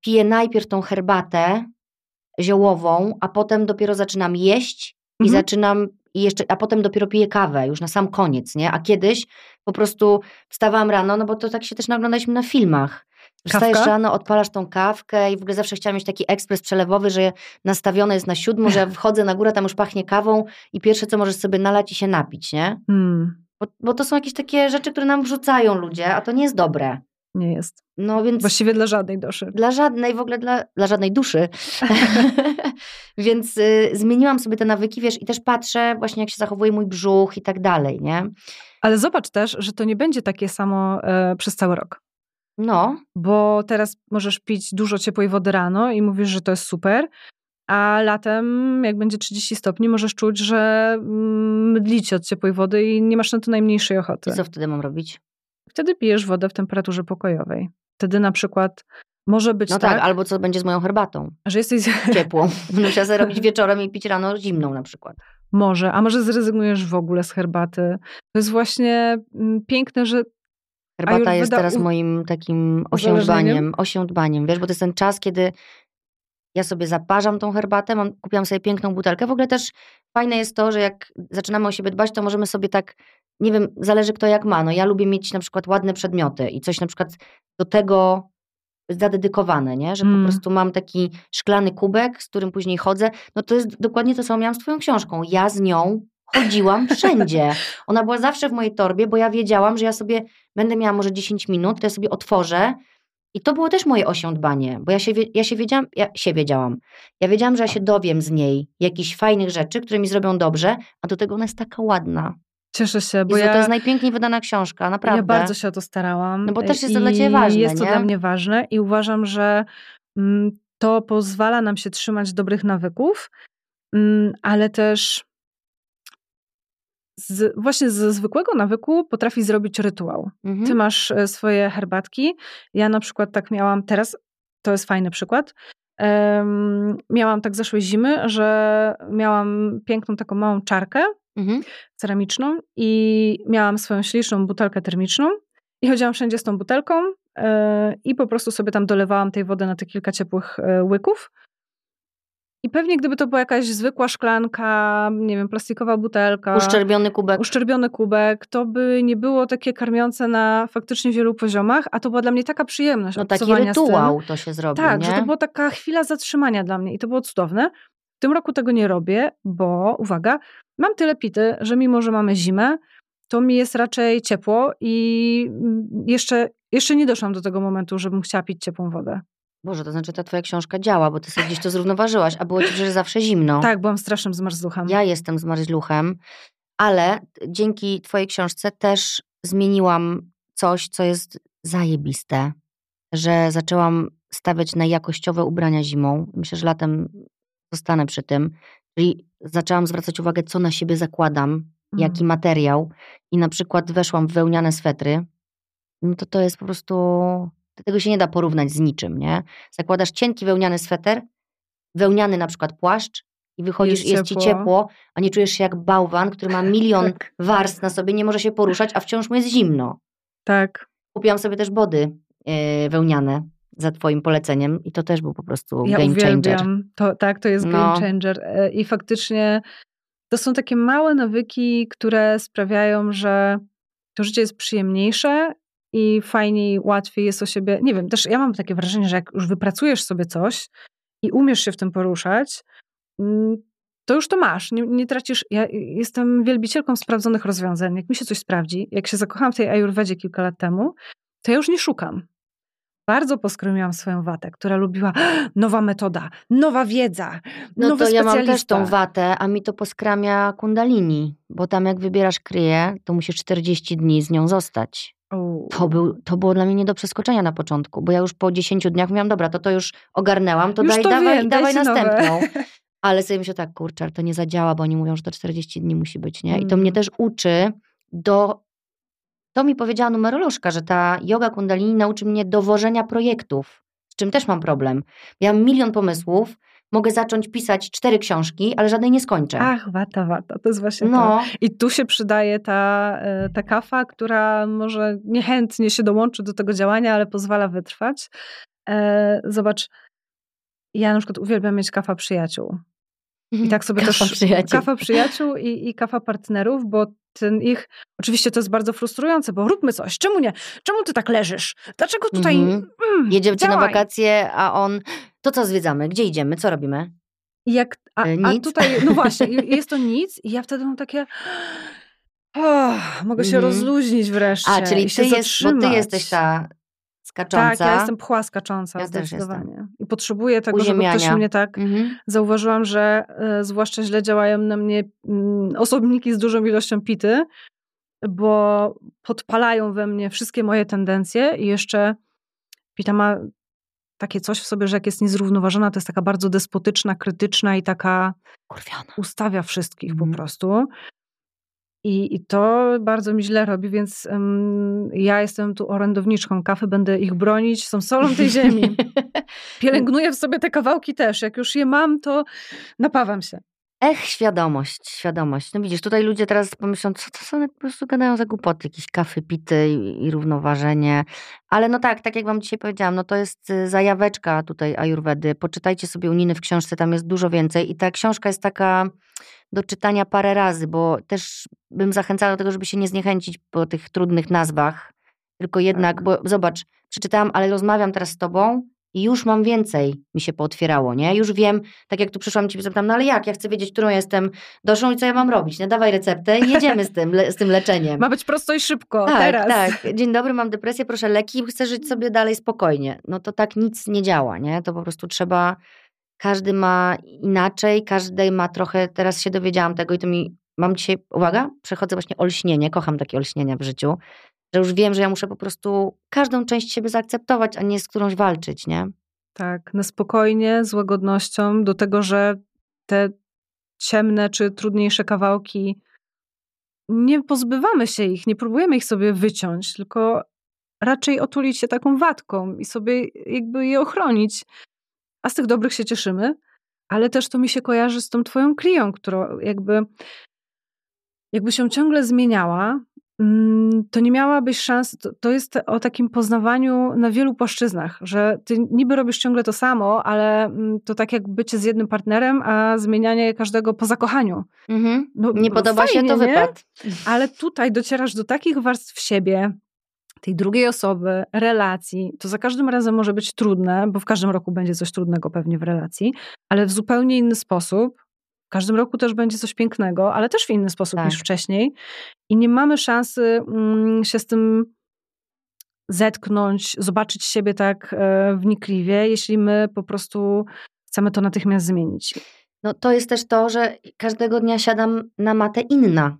piję najpierw tą herbatę ziołową, a potem dopiero zaczynam jeść mhm. i zaczynam i jeszcze, a potem dopiero piję kawę już na sam koniec, nie? A kiedyś po prostu wstawałam rano, no bo to tak się też naglądaliśmy na filmach. Wstajesz rano, odpalasz tą kawkę i w ogóle zawsze chciałam mieć taki ekspres przelewowy, że nastawione jest na siódmą, że wchodzę na górę, tam już pachnie kawą i pierwsze co możesz sobie nalać i się napić, nie? Hmm. Bo, bo to są jakieś takie rzeczy, które nam wrzucają ludzie, a to nie jest dobre. Nie jest. No więc. Właściwie dla żadnej duszy. Dla żadnej, w ogóle dla, dla żadnej duszy. więc y, zmieniłam sobie te nawyki, wiesz, i też patrzę właśnie, jak się zachowuje mój brzuch i tak dalej, nie? Ale zobacz też, że to nie będzie takie samo y, przez cały rok. No. Bo teraz możesz pić dużo ciepłej wody rano i mówisz, że to jest super, a latem, jak będzie 30 stopni, możesz czuć, że mm, mdlicie od ciepłej wody i nie masz na to najmniejszej ochoty. I co wtedy mam robić? Wtedy pijesz wodę w temperaturze pokojowej. Wtedy na przykład może być no tak, tak. albo co będzie z moją herbatą. Że jesteś ciepłą. Muszę sobie robić wieczorem i pić rano zimną na przykład. Może, a może zrezygnujesz w ogóle z herbaty. To jest właśnie mm, piękne, że Herbata jest teraz moim takim osiądbaniem, osiądbaniem, wiesz, bo to jest ten czas, kiedy ja sobie zaparzam tą herbatę, mam, kupiłam sobie piękną butelkę. W ogóle też fajne jest to, że jak zaczynamy o siebie dbać, to możemy sobie tak, nie wiem, zależy kto jak ma. No ja lubię mieć na przykład ładne przedmioty i coś na przykład do tego zadedykowane, nie? Że mm. po prostu mam taki szklany kubek, z którym później chodzę. No to jest dokładnie to, co miałam z twoją książką. Ja z nią chodziłam wszędzie. Ona była zawsze w mojej torbie, bo ja wiedziałam, że ja sobie będę miała może 10 minut, to ja sobie otworzę. I to było też moje osiądbanie, bo ja się, ja się wiedziałam, ja się wiedziałam. Ja wiedziałam, że ja się dowiem z niej jakichś fajnych rzeczy, które mi zrobią dobrze, a do tego ona jest taka ładna. Cieszę się, bo Jezu, ja... To jest najpiękniej wydana książka, naprawdę. Ja bardzo się o to starałam. No bo też jest to dla Ciebie ważne, Jest to nie? dla mnie ważne i uważam, że mm, to pozwala nam się trzymać dobrych nawyków, mm, ale też z, właśnie ze zwykłego nawyku potrafi zrobić rytuał. Mhm. Ty masz e, swoje herbatki. Ja na przykład tak miałam teraz, to jest fajny przykład. Um, miałam tak zeszłej zimy, że miałam piękną taką małą czarkę mhm. ceramiczną i miałam swoją śliczną butelkę termiczną i chodziłam wszędzie z tą butelką yy, i po prostu sobie tam dolewałam tej wody na te kilka ciepłych yy, łyków i pewnie gdyby to była jakaś zwykła szklanka, nie wiem, plastikowa butelka. Uszczerbiony kubek. Uszczerbiony kubek, to by nie było takie karmiące na faktycznie wielu poziomach, a to była dla mnie taka przyjemność. No taki rytuał to się zrobi, Tak, nie? że to była taka chwila zatrzymania dla mnie i to było cudowne. W tym roku tego nie robię, bo uwaga, mam tyle pity, że mimo, że mamy zimę, to mi jest raczej ciepło i jeszcze, jeszcze nie doszłam do tego momentu, żebym chciała pić ciepłą wodę. Boże, to znaczy ta twoja książka działa, bo ty sobie gdzieś to zrównoważyłaś, a było ci przecież zawsze zimno. Tak, byłam strasznym zmarzluchem. Ja jestem zmarzluchem, ale dzięki twojej książce też zmieniłam coś, co jest zajebiste, że zaczęłam stawiać na jakościowe ubrania zimą. Myślę, że latem zostanę przy tym. Czyli zaczęłam zwracać uwagę, co na siebie zakładam, mm. jaki materiał i na przykład weszłam w wełniane swetry, no to to jest po prostu tego się nie da porównać z niczym, nie? Zakładasz cienki wełniany sweter, wełniany na przykład płaszcz i wychodzisz jest i jest ciepło. ci ciepło, a nie czujesz się jak bałwan, który ma milion tak. warstw na sobie, nie może się poruszać, a wciąż mu jest zimno. Tak. Kupiłam sobie też body yy, wełniane za twoim poleceniem i to też był po prostu ja game changer. To, tak, to jest no. game changer e, i faktycznie to są takie małe nawyki, które sprawiają, że to życie jest przyjemniejsze i fajniej, łatwiej jest o siebie. Nie wiem, też ja mam takie wrażenie, że jak już wypracujesz sobie coś i umiesz się w tym poruszać, mm, to już to masz. Nie, nie, tracisz. Ja jestem wielbicielką sprawdzonych rozwiązań. Jak mi się coś sprawdzi, jak się zakochałam w tej ajurwedzie kilka lat temu, to ja już nie szukam. bardzo poskromiłam swoją watę, która lubiła nowa metoda, nowa wiedza, No nowy to ja mam też tą watę, a mi to poskramia kundalini, bo tam jak wybierasz kryję, to musisz 40 dni z nią zostać. To, był, to było dla mnie nie do przeskoczenia na początku, bo ja już po 10 dniach miałam, dobra, to to już ogarnęłam, to Już daj, to dawaj, wiem, dawaj dajcie nowe. następną. Ale sobie myślę tak, kurczę, to nie zadziała, bo oni mówią, że to 40 dni musi być, nie? I to Mm. mnie też uczy do... To mi powiedziała numerolożka, że ta yoga kundalini nauczy mnie dowożenia projektów, z czym też mam problem. Ja mam milion pomysłów, mogę zacząć pisać cztery książki, ale żadnej nie skończę. Ach, wata, wata, to jest właśnie to. no, I tu się przydaje ta, e, ta kafa, która może niechętnie się dołączy do tego działania, ale pozwala wytrwać. E, Zobacz, ja na przykład uwielbiam mieć kafa przyjaciół. I tak sobie Kafa też przyjaciół. kafa przyjaciół i, i kafa partnerów, bo ten ich, oczywiście to jest bardzo frustrujące, bo róbmy coś, czemu nie? Czemu ty tak leżysz? Dlaczego tutaj Mhm. mm, Jedziecie na wakacje, a on, to co zwiedzamy, gdzie idziemy, co robimy? Jak, a, E, a tutaj, no właśnie, jest to nic i ja wtedy mam takie oh, mogę się Mhm. rozluźnić wreszcie A, czyli i się ty, jest, bo ty jesteś ta skacząca. Tak, ja jestem pchła skacząca Ja też zdecydowanie. I potrzebuję tego, żeby Uziemiania. ktoś mnie tak Mhm. zauważyłam, że e, zwłaszcza źle działają na mnie mm, osobniki z dużą ilością pity, bo podpalają we mnie wszystkie moje tendencje i jeszcze pita ma takie coś w sobie, że jak jest niezrównoważona, to jest taka bardzo despotyczna, krytyczna i taka Kurwiona. ustawia wszystkich Mhm. po prostu. I, I to bardzo mi źle robi, więc em, ja jestem tu orędowniczką kawy, będę ich bronić, są solą tej ziemi. Pielęgnuję w sobie te kawałki też. Jak już je mam, to napawam się. Ech, świadomość, świadomość. No widzisz, tutaj ludzie teraz pomyślą, co to są, po prostu gadają za głupoty, jakieś kafy, pity i, i równoważenie. Ale no tak, tak jak wam dzisiaj powiedziałam, no to jest y, zajaweczka tutaj ajurwedy. Poczytajcie sobie uniny w książce, tam jest dużo więcej i ta książka jest taka do czytania parę razy, bo też bym zachęcała do tego, żeby się nie zniechęcić po tych trudnych nazwach, tylko jednak, Tak. bo zobacz, przeczytałam, ale rozmawiam teraz z tobą i już mam więcej, mi się pootwierało, nie? Już wiem, tak jak tu przyszłam ci zapytam, no ale jak, ja chcę wiedzieć, którą jestem doszłą i co ja mam robić, nie? Dawaj receptę i jedziemy z tym, le, z tym leczeniem. Ma być prosto i szybko, tak, teraz. tak. Dzień dobry, mam depresję, proszę leki, chcę żyć sobie dalej spokojnie. No to tak nic nie działa, nie? To po prostu trzeba, każdy ma inaczej, każdy ma trochę, teraz się dowiedziałam tego i to mi, mam dzisiaj, uwaga, przechodzę właśnie olśnienie, kocham takie olśnienia w życiu, że już wiem, że ja muszę po prostu każdą część siebie zaakceptować, a nie z którąś walczyć, nie? Tak, na spokojnie, z łagodnością, do tego, że te ciemne czy trudniejsze kawałki, nie pozbywamy się ich, nie próbujemy ich sobie wyciąć, tylko raczej otulić się taką watką i sobie jakby je ochronić. A z tych dobrych się cieszymy, ale też to mi się kojarzy z tą twoją klią, która jakby, jakby się ciągle zmieniała, mm, to nie miałabyś szans, to, jest o takim poznawaniu na wielu płaszczyznach, że ty niby robisz ciągle to samo, ale mm, to tak jak bycie z jednym partnerem, a zmienianie każdego po zakochaniu. Mhm. No, Nie podoba fajnie, się, to nie? wypad. Ale tutaj docierasz do takich warstw siebie, tej drugiej osoby, relacji. To za każdym razem może być trudne, bo w każdym roku będzie coś trudnego pewnie w relacji, ale w zupełnie inny sposób. W każdym roku też będzie coś pięknego, ale też w inny sposób Tak. niż wcześniej. I nie mamy szansy mm, się z tym zetknąć, zobaczyć siebie tak e, wnikliwie, jeśli my po prostu chcemy to natychmiast zmienić. No to jest też to, że każdego dnia siadam na matę inna.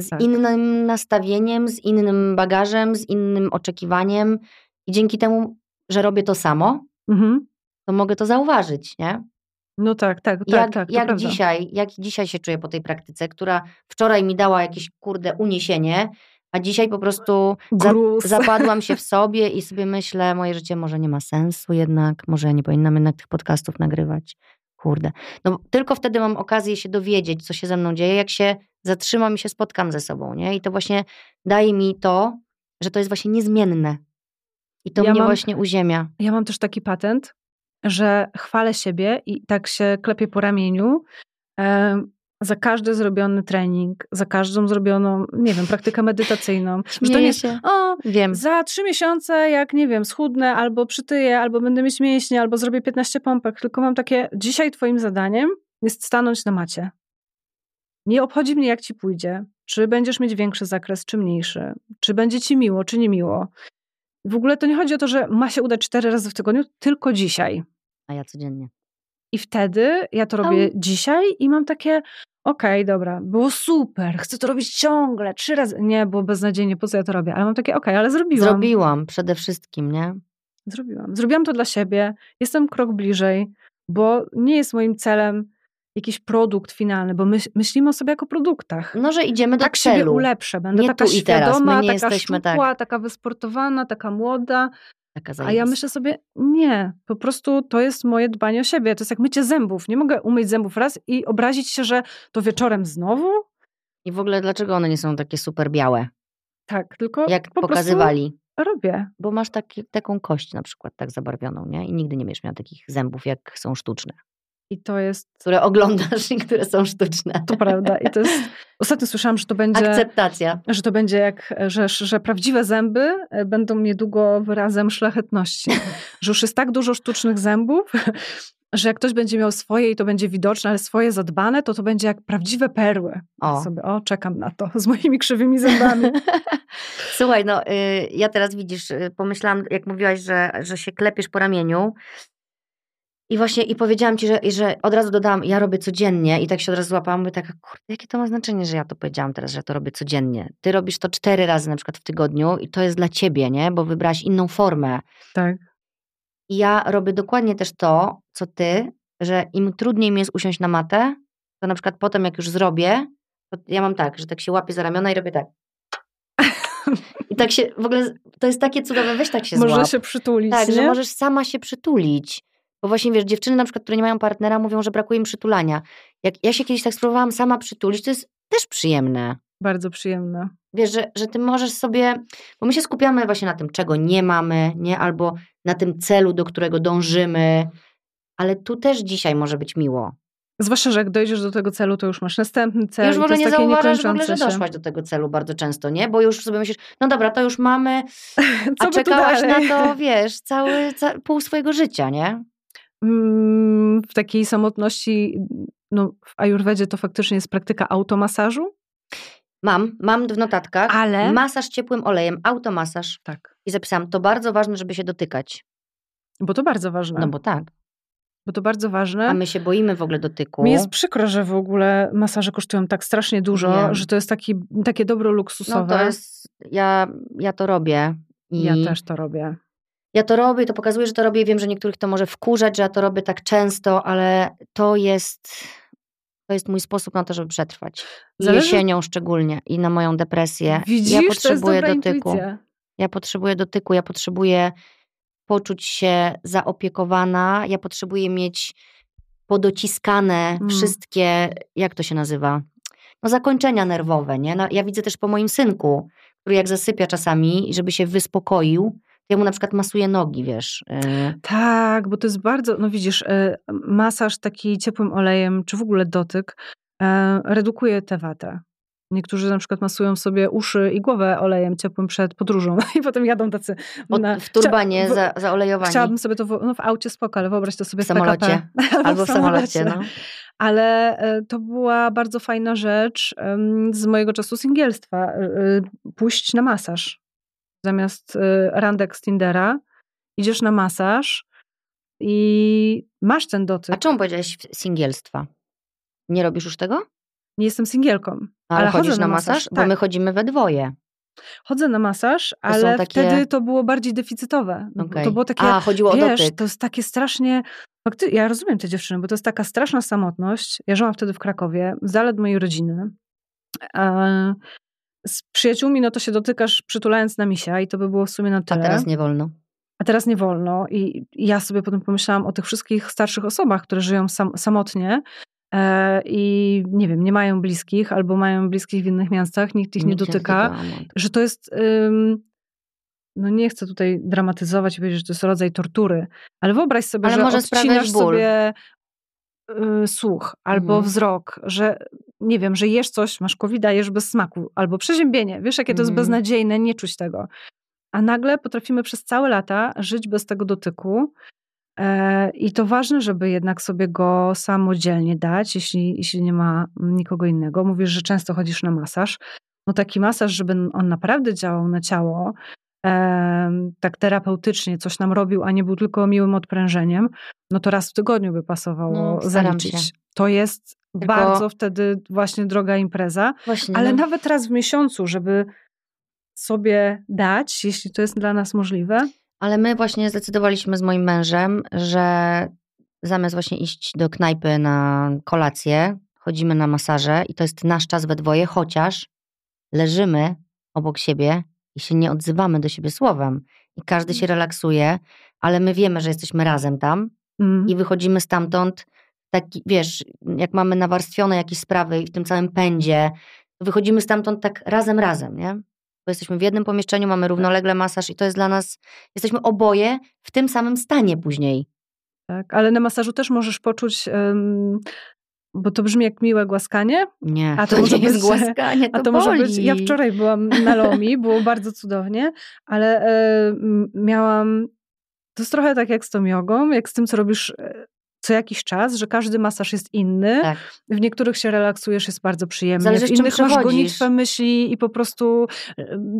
Z Tak. innym nastawieniem, z innym bagażem, z innym oczekiwaniem. I dzięki temu, że robię to samo, Mhm. to mogę to zauważyć, nie? No tak, tak, tak, jak tak. jak prawda. dzisiaj, jak dzisiaj się czuję po tej praktyce, która wczoraj mi dała jakieś kurde uniesienie, a dzisiaj po prostu za, zapadłam się w sobie i sobie myślę, moje życie może nie ma sensu jednak, może ja nie powinnam jednak tych podcastów nagrywać. Kurde. No tylko wtedy mam okazję się dowiedzieć, co się ze mną dzieje, jak się zatrzymam i się spotkam ze sobą, nie? I to właśnie daje mi to, że to jest właśnie niezmienne. I to Ja mnie mam- właśnie uziemia. Ja mam też taki patent, że chwalę siebie i tak się klepię po ramieniu em, za każdy zrobiony trening, za każdą zrobioną, nie wiem, praktykę medytacyjną. Że to nie Śmieję jest, się. o, Wiem. za trzy miesiące, jak nie wiem, schudnę, albo przytyję, albo będę mieć mięśnie, albo zrobię 15 pompek, tylko mam takie, dzisiaj twoim zadaniem jest stanąć na macie. Nie obchodzi mnie, jak ci pójdzie, czy będziesz mieć większy zakres, czy mniejszy, czy będzie ci miło, czy nie miło. w ogóle to nie chodzi o to, że ma się udać cztery razy w tygodniu, tylko dzisiaj. A ja codziennie. I wtedy ja to robię dzisiaj i mam takie, okej, okay, dobra, było super, chcę to robić ciągle, trzy razy. Nie, było beznadziejnie, po co ja to robię? Ale mam takie, okej, okay, ale zrobiłam. Zrobiłam, przede wszystkim, nie? Zrobiłam. Zrobiłam to dla siebie, jestem krok bliżej, bo nie jest moim celem jakiś produkt finalny, bo my, myślimy o sobie jako produktach. No, że idziemy do tak celu. siebie ulepszę, będę nie taka tu i teraz. My świadoma, nie taka jesteśmy szczupła, tak. taka wysportowana, taka młoda. A ja myślę sobie, nie, po prostu to jest moje dbanie o siebie. To jest jak mycie zębów. Nie mogę umyć zębów raz i obrazić się, że to wieczorem znowu. I w ogóle dlaczego one nie są takie super białe? Tak, tylko Jak po pokazywali. robię. Bo masz taki, taką kość na przykład tak zabarwioną, nie? I nigdy nie będziesz miała takich zębów, jak są sztuczne. I to jest. Które oglądasz i które są sztuczne. To prawda. I to jest. Ostatnio słyszałam, że to będzie. Akceptacja. Że to będzie jak, że, że prawdziwe zęby e, będą niedługo wyrazem szlachetności. że już jest tak dużo sztucznych zębów, że jak ktoś będzie miał swoje i to będzie widoczne, ale swoje zadbane, to to będzie jak prawdziwe perły. O, Sobie, o czekam na to z moimi krzywymi zębami. Słuchaj, no y, ja teraz widzisz, y, pomyślałam, jak mówiłaś, że, że się klepiesz po ramieniu, i właśnie i powiedziałam ci, że, że od razu dodałam, ja robię codziennie i tak się od razu złapałam, mówię tak, kurde, jakie to ma znaczenie, że ja to powiedziałam teraz, że to robię codziennie. Ty robisz to cztery razy na przykład w tygodniu i to jest dla ciebie, nie? Bo wybrałaś inną formę. Tak. I ja robię dokładnie też to, co ty, że im trudniej mi jest usiąść na matę, to na przykład potem jak już zrobię, to ja mam tak, że tak się łapię za ramiona i robię tak. I tak się, w ogóle to jest takie cudowne, weź tak się złap. się przytulić, Tak, nie? że możesz sama się przytulić. Bo właśnie wiesz, dziewczyny na przykład, które nie mają partnera, mówią, że brakuje im przytulania. Jak ja się kiedyś tak spróbowałam sama przytulić, to jest też przyjemne. Bardzo przyjemne. Wiesz, że, że ty możesz sobie, bo my się skupiamy właśnie na tym, czego nie mamy, nie? Albo na tym celu, do którego dążymy, ale tu też dzisiaj może być miło. Zwłaszcza, że jak dojdziesz do tego celu, to już masz następny cel. już jest nie zauważasz w ogóle, że doszłaś do tego celu bardzo często, nie? Bo już sobie myślisz, no dobra, to już mamy, a czekałaś na to, wiesz, cały, ca, pół swojego życia, nie? Mm, w takiej samotności, no w ajurwedzie to faktycznie jest praktyka automasażu. Mam, mam w notatkach. Ale- Masaż ciepłym olejem, automasaż. Tak. I zapisałam, to bardzo ważne, żeby się dotykać. Bo to bardzo ważne. No bo tak. bo to bardzo ważne. A my się boimy w ogóle dotyku. Mi jest przykro, że w ogóle masaże kosztują tak strasznie dużo, Wiem. że to jest taki, takie dobro no luksusowe. to jest, ja, ja to robię. I Ja też to robię. Ja to robię i to pokazuje, że to robię. Wiem, że niektórych to może wkurzać, że ja to robię tak często, ale to jest, to jest mój sposób na to, żeby przetrwać. Zależy- Jesienią szczególnie i na moją depresję. Widzisz, ja to jest potrzebuję dotyku. intuicja. Ja potrzebuję dotyku, ja potrzebuję poczuć się zaopiekowana, ja potrzebuję mieć podociskane Mm. wszystkie, jak to się nazywa? No zakończenia nerwowe, nie? No, ja widzę też po moim synku, który jak zasypia czasami, żeby się wyspokoił, ja mu na przykład masuję nogi, wiesz. y, Tak, bo to jest bardzo, no widzisz, e, masaż taki ciepłym olejem, czy w ogóle dotyk, e, redukuje tę watę. Niektórzy na przykład masują sobie uszy i głowę olejem ciepłym przed podróżą i potem jadą tacy na, w turbanie chcia- za, zaolejowani. Chciałabym sobie to w, no w aucie spoko, ale wyobraź to sobie W samolocie. PKP. Albo w samolocie, no. Ale e, to była bardzo fajna rzecz z mojego czasu singielstwa. e, e, Pójść na masaż. Zamiast e, randek z Tindera idziesz na masaż i masz ten dotyk. A czemu powiedziałeś singielstwa? Nie robisz już tego? Nie jestem singielką, Ale, ale chodzisz na masaż? Bo Tak, my chodzimy we dwoje. chodzę na masaż, ale takie- wtedy to było bardziej deficytowe. No, Okej. To było takie, A, chodziło o wiesz, dotyk. to jest takie strasznie... Ja rozumiem te dziewczyny, bo to jest taka straszna samotność. Ja żyłam wtedy w Krakowie, zalet mojej rodziny. Z przyjaciółmi, no to się dotykasz przytulając na misia i to by było w sumie na A tyle. teraz nie wolno. A teraz nie wolno. I i ja sobie potem pomyślałam o tych wszystkich starszych osobach, które żyją sam, samotnie e, i nie wiem, nie mają bliskich albo mają bliskich w innych miastach, nikt ich nie Nikt dotyka. Że to jest... Ym, no nie chcę tutaj dramatyzować i powiedzieć, że to jest rodzaj tortury, ale wyobraź sobie, Ale że może odcinasz ból. sobie y, słuch albo Mhm. wzrok, że nie wiem, że jesz coś, masz covid jesz bez smaku, albo przeziębienie. Wiesz, jakie to jest Mhm. beznadziejne, nie czuć tego. A nagle potrafimy przez całe lata żyć bez tego dotyku. E, I to ważne, żeby jednak sobie go samodzielnie dać, jeśli, jeśli nie ma nikogo innego. Mówisz, że często chodzisz na masaż. No taki masaż, żeby on naprawdę działał na ciało, tak terapeutycznie coś nam robił, a nie był tylko miłym odprężeniem, no to raz w tygodniu by pasowało No, zaliczyć. To jest Tylko- bardzo wtedy właśnie droga impreza, Właśnie, ale no. nawet raz w miesiącu, żeby sobie dać, jeśli to jest dla nas możliwe. Ale my właśnie zdecydowaliśmy z moim mężem, że zamiast właśnie iść do knajpy na kolację, chodzimy na masaże i to jest nasz czas we dwoje, chociaż leżymy obok siebie i się nie odzywamy do siebie słowem. I każdy się relaksuje, ale my wiemy, że jesteśmy razem tam Mm. i wychodzimy stamtąd taki, wiesz, jak mamy nawarstwione jakieś sprawy i w tym całym pędzie, wychodzimy stamtąd tak razem, razem, nie? Bo jesteśmy w jednym pomieszczeniu, mamy równolegle masaż i to jest dla nas, jesteśmy oboje w tym samym stanie później. Tak, ale na masażu też możesz poczuć, em, bo to brzmi jak miłe głaskanie, Nie, A to to, może być- głaskanie, to a to boli. może być. Ja wczoraj byłam na Lomi, było bardzo cudownie, ale m, miałam. To jest trochę tak jak z tą jogą, jak z tym, co robisz e, co jakiś czas, że każdy masaż jest inny. Tak. W niektórych się relaksujesz, jest bardzo przyjemnie. Zależy, w innych masz gonitwę myśli i po prostu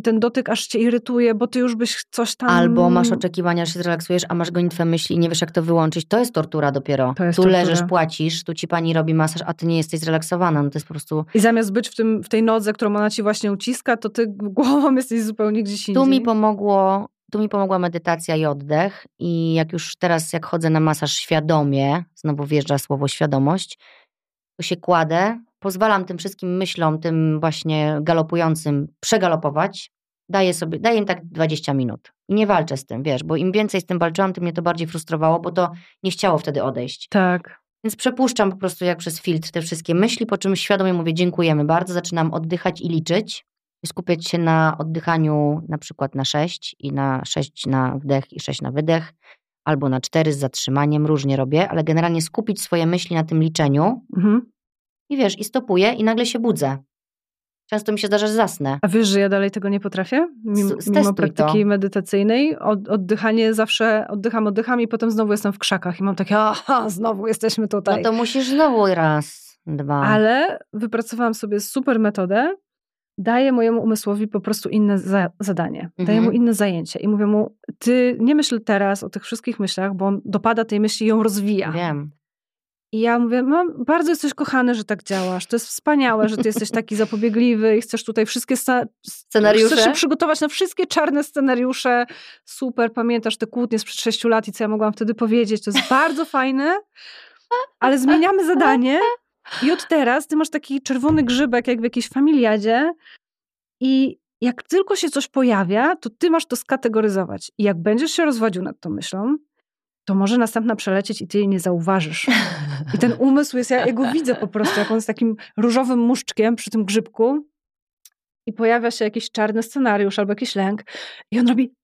ten dotyk aż cię irytuje, bo ty już byś coś tam. Albo masz oczekiwania, że się zrelaksujesz, a masz gonitwę myśli i nie wiesz, jak to wyłączyć. To jest tortura dopiero. Tu tortura. leżysz, płacisz, tu ci pani robi masaż, a ty nie jesteś zrelaksowana. No to jest po prostu... I zamiast być w, tym, w tej nodze, którą ona ci właśnie uciska, to ty głową jesteś zupełnie gdzieś indziej. Tu mi pomogło, tu mi pomogła medytacja i oddech i jak już teraz, jak chodzę na masaż świadomie, znowu wjeżdża słowo świadomość, to się kładę, pozwalam tym wszystkim myślom, tym właśnie galopującym przegalopować, daję sobie, daję im tak 20 minut i nie walczę z tym, wiesz, bo im więcej z tym walczyłam, tym mnie to bardziej frustrowało, bo to nie chciało wtedy odejść. Tak. Więc przepuszczam po prostu jak przez filtr te wszystkie myśli, po czym świadomie mówię dziękujemy bardzo, zaczynam oddychać i liczyć. I skupiać się na oddychaniu na przykład na 6 i na 6 na wdech i 6 na wydech, albo na 4 z zatrzymaniem, różnie robię, ale generalnie skupić swoje myśli na tym liczeniu Mhm. i wiesz, i stopuję i nagle się budzę. Często mi się zdarza, że zasnę. A wiesz, że ja dalej tego nie potrafię? Mimo, mimo praktyki to. medytacyjnej. Od, oddychanie zawsze oddycham, oddycham i potem znowu jestem w krzakach i mam takie, aha, znowu jesteśmy No tutaj. to musisz znowu raz, dwa. Ale wypracowałam sobie super metodę. Daję mojemu umysłowi po prostu inne za, zadanie. Daję mu Mhm. inne zajęcie i mówię mu, ty nie myśl teraz o tych wszystkich myślach, bo on dopada tej myśli i ją rozwija. Wiem. I ja mówię, mam, bardzo jesteś kochany, że tak działasz. To jest wspaniałe, że ty jesteś taki zapobiegliwy i chcesz tutaj wszystkie Scenariusze? Chcesz się przygotować na wszystkie czarne scenariusze. Super, pamiętasz te kłótnie sprzed sześciu lat i co ja mogłam wtedy powiedzieć. To jest bardzo fajne, ale zmieniamy zadanie i od teraz ty masz taki czerwony grzybek jak w jakiejś familiadzie i jak tylko się coś pojawia, to ty masz to skategoryzować. I jak będziesz się rozwodził nad tą myślą, to może następna przelecieć i ty jej nie zauważysz. I ten umysł jest, ja, ja go widzę po prostu, jak on jest takim różowym muszczkiem przy tym grzybku i pojawia się jakiś czarny scenariusz albo jakiś lęk i on robi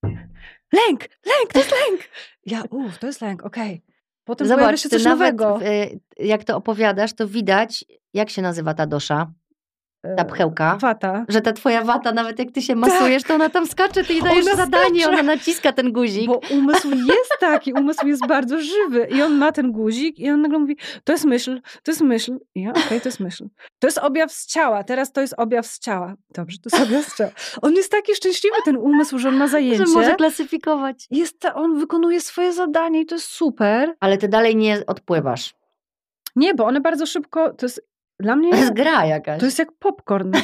lęk, lęk, to jest lęk. Ja, uff, to jest lęk, okej. Potem pojawia Zobacz, się ty coś nawet nowego. y, jak to opowiadasz, to widać, jak się nazywa ta dosza, ta E, pchełka. Wata. Że ta twoja wata, nawet jak ty się masujesz, to ona tam skacze, ty jej dajesz Ona zadanie, skacze. ona naciska ten guzik. Bo umysł jest taki, umysł jest bardzo żywy i on ma ten guzik i on nagle mówi, to jest myśl, to jest myśl. I ja, okej, to jest myśl. To jest objaw z ciała, teraz to jest objaw z ciała. Dobrze, to jest objaw z ciała. On jest taki szczęśliwy, ten umysł, że on ma zajęcie. że może klasyfikować. jest ta, on wykonuje swoje zadanie i to jest super. Ale ty dalej nie odpływasz. Nie, bo one bardzo szybko, to jest dla mnie, To jest gra jakaś. to jest jak popcorn.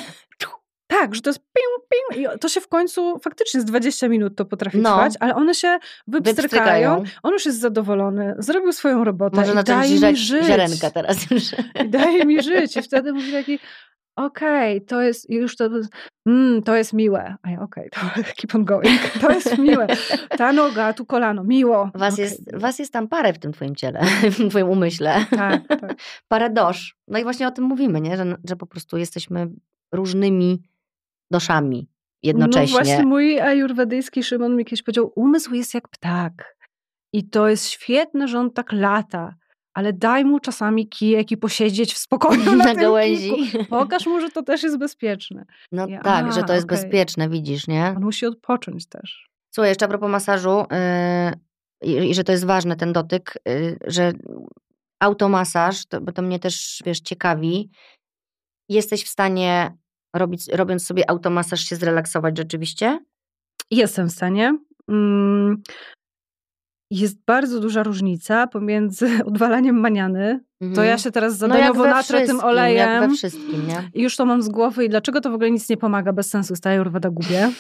Tak, że to jest piu, piu i to się w końcu faktycznie z 20 minut to potrafi No. trwać, ale one się wypstrykają. On już jest zadowolony, zrobił swoją robotę Może i daje mi żyć. ziarenka teraz już. I daje mi żyć. I wtedy mówi taki, okej, to jest, już to, mm, to jest miłe. A ja, okej, to keep on going. To jest miłe. Ta noga, tu kolano, miło. Was, Okej, jest, was jest tam parę w tym twoim ciele, w tym twoim umyśle. Tak, tak. Parę dosz. No i właśnie o tym mówimy, nie? Że, że po prostu jesteśmy różnymi doszami jednocześnie. No właśnie mój ajurwedyjski Szymon mi kiedyś powiedział, umysł jest jak ptak. I to jest świetne, że on tak lata, ale daj mu czasami kijek i posiedzieć w spokoju na, na gałęzi. kijku. Pokaż mu, że to też jest bezpieczne. No Ja- tak, że to a, jest okej. bezpieczne, widzisz, nie? On musi odpocząć też. Słuchaj, jeszcze a propos masażu yy, i, i że to jest ważne, ten dotyk, yy, że automasaż, to, bo to mnie też, wiesz, ciekawi, jesteś w stanie robić, robiąc sobie automasaż się zrelaksować rzeczywiście? Jestem w stanie. Mm, jest bardzo duża różnica pomiędzy odwalaniem maniany. To Mhm. ja się teraz No zadaniowo we natrę tym olejem. Jak we wszystkim, nie? I już to mam z głowy i dlaczego to w ogóle nic nie pomaga, bez sensu, staję urwada gubię.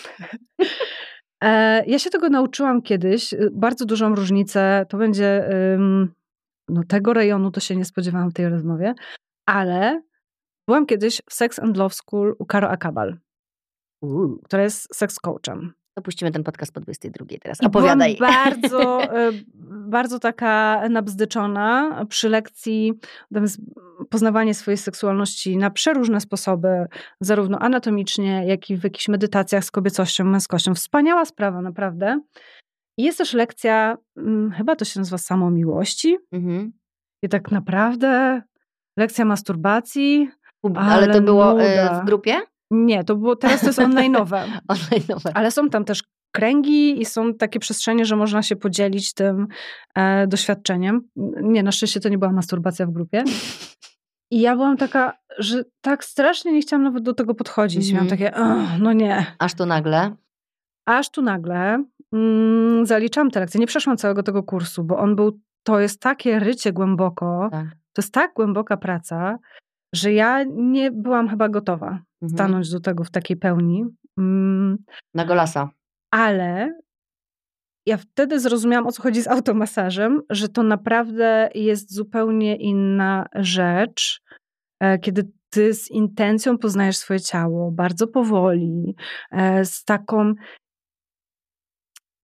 E, ja się tego nauczyłam kiedyś, y, bardzo dużą różnicę, to będzie, ym, no tego rejonu to się nie spodziewałam w tej rozmowie, ale byłam kiedyś w Sex and Love School u Karo Akabal, Uuu. która jest seks coachem. To puścimy ten podcast po 22 teraz. I Opowiadaj. byłam bardzo, e, bardzo taka nabzdyczona przy lekcji poznawanie swojej seksualności na przeróżne sposoby, zarówno anatomicznie, jak i w jakichś medytacjach z kobiecością, męskością. Wspaniała sprawa, naprawdę. I jest też lekcja, mm, chyba to się nazywa samomiłości. Mhm. I tak naprawdę lekcja masturbacji. Ale to Ale było e, nuda. w grupie? Nie, to było, teraz to jest online'owe. Online'owe. Ale są tam też kręgi i są takie przestrzenie, że można się podzielić tym e, doświadczeniem. Nie, na szczęście to nie była masturbacja w grupie. I ja byłam taka, że tak strasznie nie chciałam nawet do tego podchodzić. Mhm. Miałam takie, "Ugh, no nie. Aż tu nagle. Aż tu nagle mm, zaliczam te lekcje. Nie przeszłam całego tego kursu, bo on był, to jest takie rycie głęboko, Tak. to jest tak głęboka praca, że ja nie byłam chyba gotowa Mhm. stanąć do tego w takiej pełni. Mm, Na golasa. ale ja wtedy zrozumiałam, o co chodzi z automasażem, że to naprawdę jest zupełnie inna rzecz, e, kiedy ty z intencją poznajesz swoje ciało, bardzo powoli, e, z taką.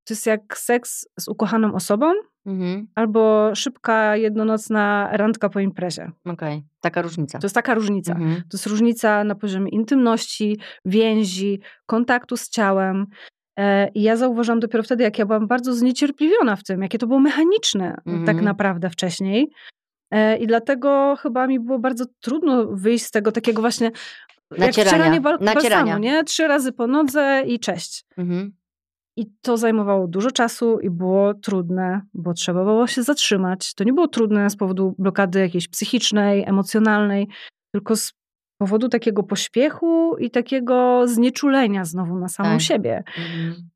To jest jak seks z ukochaną osobą, Mhm. albo szybka, jednonocna randka po imprezie. Okej. Taka różnica. To jest taka różnica. Mhm. To jest różnica na poziomie intymności, więzi, kontaktu z ciałem. E, I ja zauważyłam dopiero wtedy, jak ja byłam bardzo zniecierpliwiona w tym, jakie to było mechaniczne Mhm. tak naprawdę wcześniej. E, I dlatego chyba mi było bardzo trudno wyjść z tego takiego właśnie jak Nacierania. wcieranie bal- Nacierania. balsamu, nie? Trzy razy po nodze i cześć. Mhm. I to zajmowało dużo czasu i było trudne, bo trzeba było się zatrzymać. To nie było trudne z powodu blokady jakiejś psychicznej, emocjonalnej, tylko z powodu takiego pośpiechu i takiego znieczulenia znowu na samą Tak. siebie. Mhm.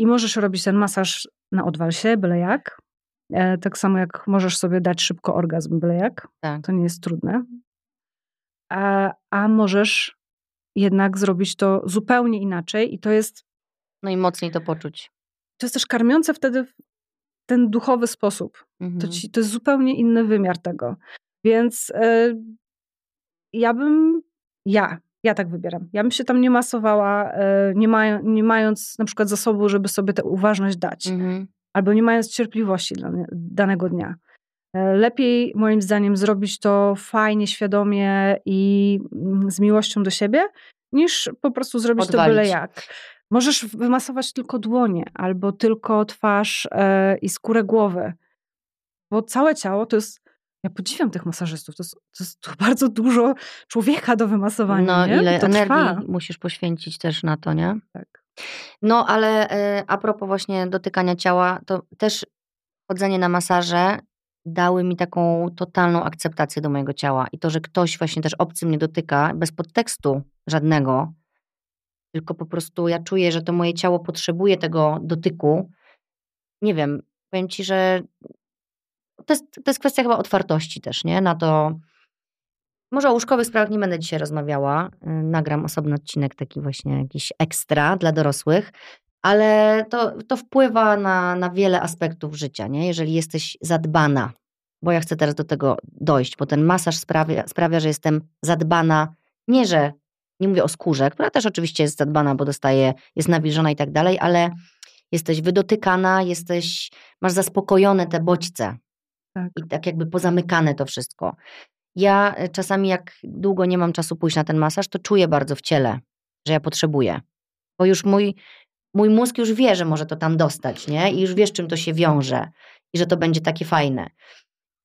I możesz robić ten masaż na odwalsie, byle jak. E, tak samo jak możesz sobie dać szybko orgazm, byle jak. Tak. To nie jest trudne. A, a możesz jednak zrobić to zupełnie inaczej i to jest No i mocniej to poczuć. to jest też karmiące wtedy w ten duchowy sposób. Mhm. To, ci, to jest zupełnie inny wymiar tego. Więc e, ja bym, ja, ja tak wybieram. Ja bym się tam nie masowała, e, nie, mają, nie mając na przykład zasobu, żeby sobie tę uważność dać, Mhm. albo nie mając cierpliwości dla danego dnia. E, Lepiej moim zdaniem zrobić to fajnie, świadomie i mm, z miłością do siebie, niż po prostu zrobić to byle Odwalić. jak. Możesz wymasować tylko dłonie, albo tylko twarz e, i skórę głowy, bo całe ciało to jest. Ja podziwiam tych masażystów. To jest, to jest bardzo dużo człowieka do wymasowania. No nie? ile energii trwa. musisz poświęcić też na to, nie? Tak. No ale e, a propos właśnie dotykania ciała, to też chodzenie na masaże dały mi taką totalną akceptację do mojego ciała. I to, że ktoś właśnie też obcy mnie dotyka, bez podtekstu żadnego, tylko po prostu ja czuję, że to moje ciało potrzebuje tego dotyku. Nie wiem, powiem ci, że to jest, to jest kwestia chyba otwartości też, nie? Na to. Może o łóżkowych sprawach nie będę dzisiaj rozmawiała. y, Nagram osobny odcinek, taki właśnie jakiś ekstra dla dorosłych, ale to, to wpływa na, na wiele aspektów życia, nie? Jeżeli jesteś zadbana, bo ja chcę teraz do tego dojść, bo ten masaż sprawia, sprawia że jestem zadbana, nie że, nie mówię o skórze, która też oczywiście jest zadbana, bo dostaje, jest nawilżona i tak dalej, ale jesteś wydotykana, jesteś, masz zaspokojone te bodźce Tak. i tak jakby pozamykane to wszystko. Ja e, czasami, jak długo nie mam czasu pójść na ten masaż, to czuję bardzo w ciele, że ja potrzebuję. Bo już mój, mój mózg już wie, że może to tam dostać, nie? I już wiesz, czym to się wiąże i że to będzie takie fajne.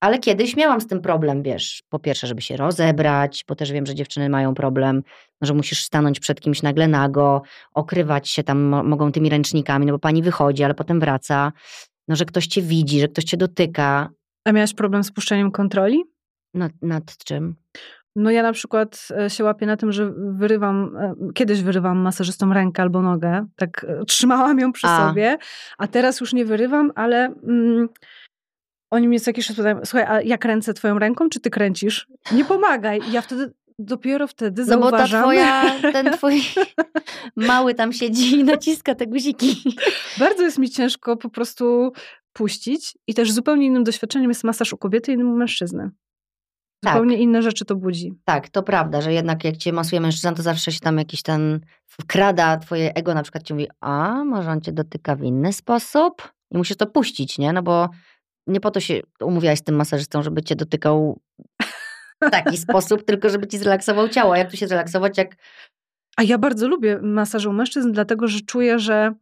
Ale kiedyś miałam z tym problem, wiesz, po pierwsze, żeby się rozebrać, bo też wiem, że dziewczyny mają problem, że musisz stanąć przed kimś nagle nago, okrywać się tam mo- mogą tymi ręcznikami, no bo pani wychodzi, ale potem wraca, no, że ktoś cię widzi, że ktoś cię dotyka. A miałaś problem z puszczeniem kontroli? Nad, nad czym? No ja na przykład e, się łapię na tym, że wyrywam, e, kiedyś wyrywam masażystom rękę albo nogę, tak e, trzymałam ją przy a. sobie, a teraz już nie wyrywam, ale mm, oni mnie co jakiś czas pytają, słuchaj, a ja kręcę twoją ręką, czy ty kręcisz? Nie pomagaj. I ja wtedy dopiero wtedy no zauważam. No bo ta twoja, ten twój mały tam siedzi i naciska te guziki. Bardzo jest mi ciężko po prostu puścić i też zupełnie innym doświadczeniem jest masaż u kobiety i innym u mężczyzny. Tak. Zupełnie inne rzeczy to budzi. Tak, to prawda, że jednak jak cię masuje mężczyzna, to zawsze się tam jakiś ten wkrada twoje ego, na przykład ci mówi, a może on cię dotyka w inny sposób? I musisz to puścić, nie? No bo nie po to się umówiłaś z tym masażystą, żeby cię dotykał w taki sposób, tylko żeby ci zrelaksował ciało. Jak tu się zrelaksować, jak... A ja bardzo lubię masaż u mężczyzn, dlatego że czuję, że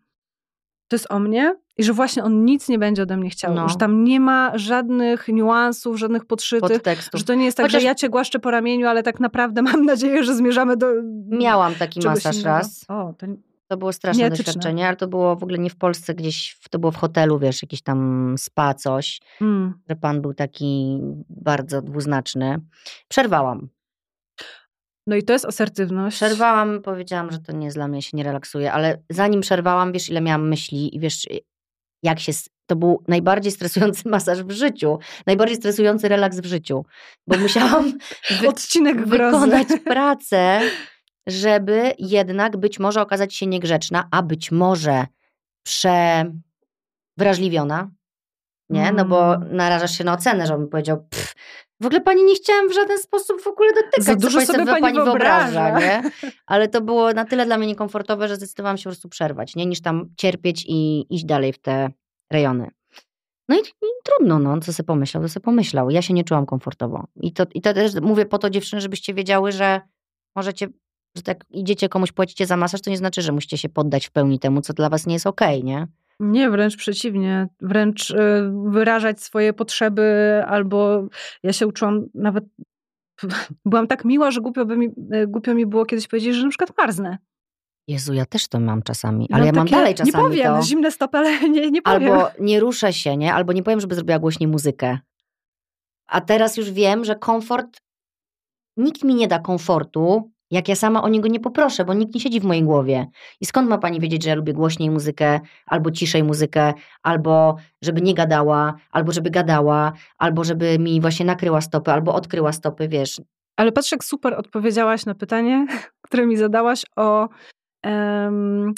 to jest o mnie i że właśnie on nic nie będzie ode mnie chciał. No. Że tam nie ma żadnych niuansów, żadnych podszytych. Podtekstów. Że to nie jest tak, Chociaż... że ja cię głaszczę po ramieniu, ale tak naprawdę mam nadzieję, że zmierzamy do. Miałam taki masaż innego. raz. O, to... to było straszne doświadczenie, ale to było w ogóle nie w Polsce, gdzieś to było w hotelu, wiesz, jakiś tam spa, coś, mm. że pan był taki bardzo dwuznaczny. Przerwałam. No i to jest asertywność. Przerwałam, powiedziałam, że to nie jest dla mnie, się nie relaksuje, ale zanim przerwałam, wiesz, ile miałam myśli i wiesz, jak się. To był najbardziej stresujący masaż w życiu, najbardziej stresujący relaks w życiu, bo musiałam wy Odcinek wykonać pracę, żeby jednak być może okazać się niegrzeczna, a być może przewrażliwiona. Nie? No bo mm. narażasz się na ocenę, że on powiedział, pff, w ogóle pani nie chciałam w żaden sposób w ogóle dotykać. Za dużo sobie pani, pani wyobraża, nie? Ale to było na tyle dla mnie niekomfortowe, że zdecydowałam się po prostu przerwać, nie? Niż tam cierpieć i iść dalej w te rejony. No i, i trudno, no, co sobie pomyślał, to sobie pomyślał. Ja się nie czułam komfortowo. I to, I to też mówię po to dziewczyny, żebyście wiedziały, że możecie, że tak idziecie komuś, płacicie za masaż, to nie znaczy, że musicie się poddać w pełni temu, co dla was nie jest okej, okay, nie? Nie, wręcz przeciwnie. Wręcz y, wyrażać swoje potrzeby, albo ja się uczyłam nawet. Byłam tak miła, że głupio, by mi, y, głupio mi było kiedyś powiedzieć, że na przykład marznę. Jezu, ja też to mam czasami, ale ja mam dalej czasami Nie powiem, to. zimne stopy, ale nie, nie powiem. Albo nie ruszę się, nie? Albo nie powiem, żeby zrobiła głośniej muzykę. A teraz już wiem, że komfort, nikt mi nie da komfortu, jak ja sama o niego nie poproszę, bo nikt nie siedzi w mojej głowie. I skąd ma pani wiedzieć, że ja lubię głośniej muzykę, albo ciszej muzykę, albo żeby nie gadała, albo żeby gadała, albo żeby mi właśnie nakryła stopy, albo odkryła stopy, wiesz. Ale patrz, jak super odpowiedziałaś na pytanie, które mi zadałaś o, um,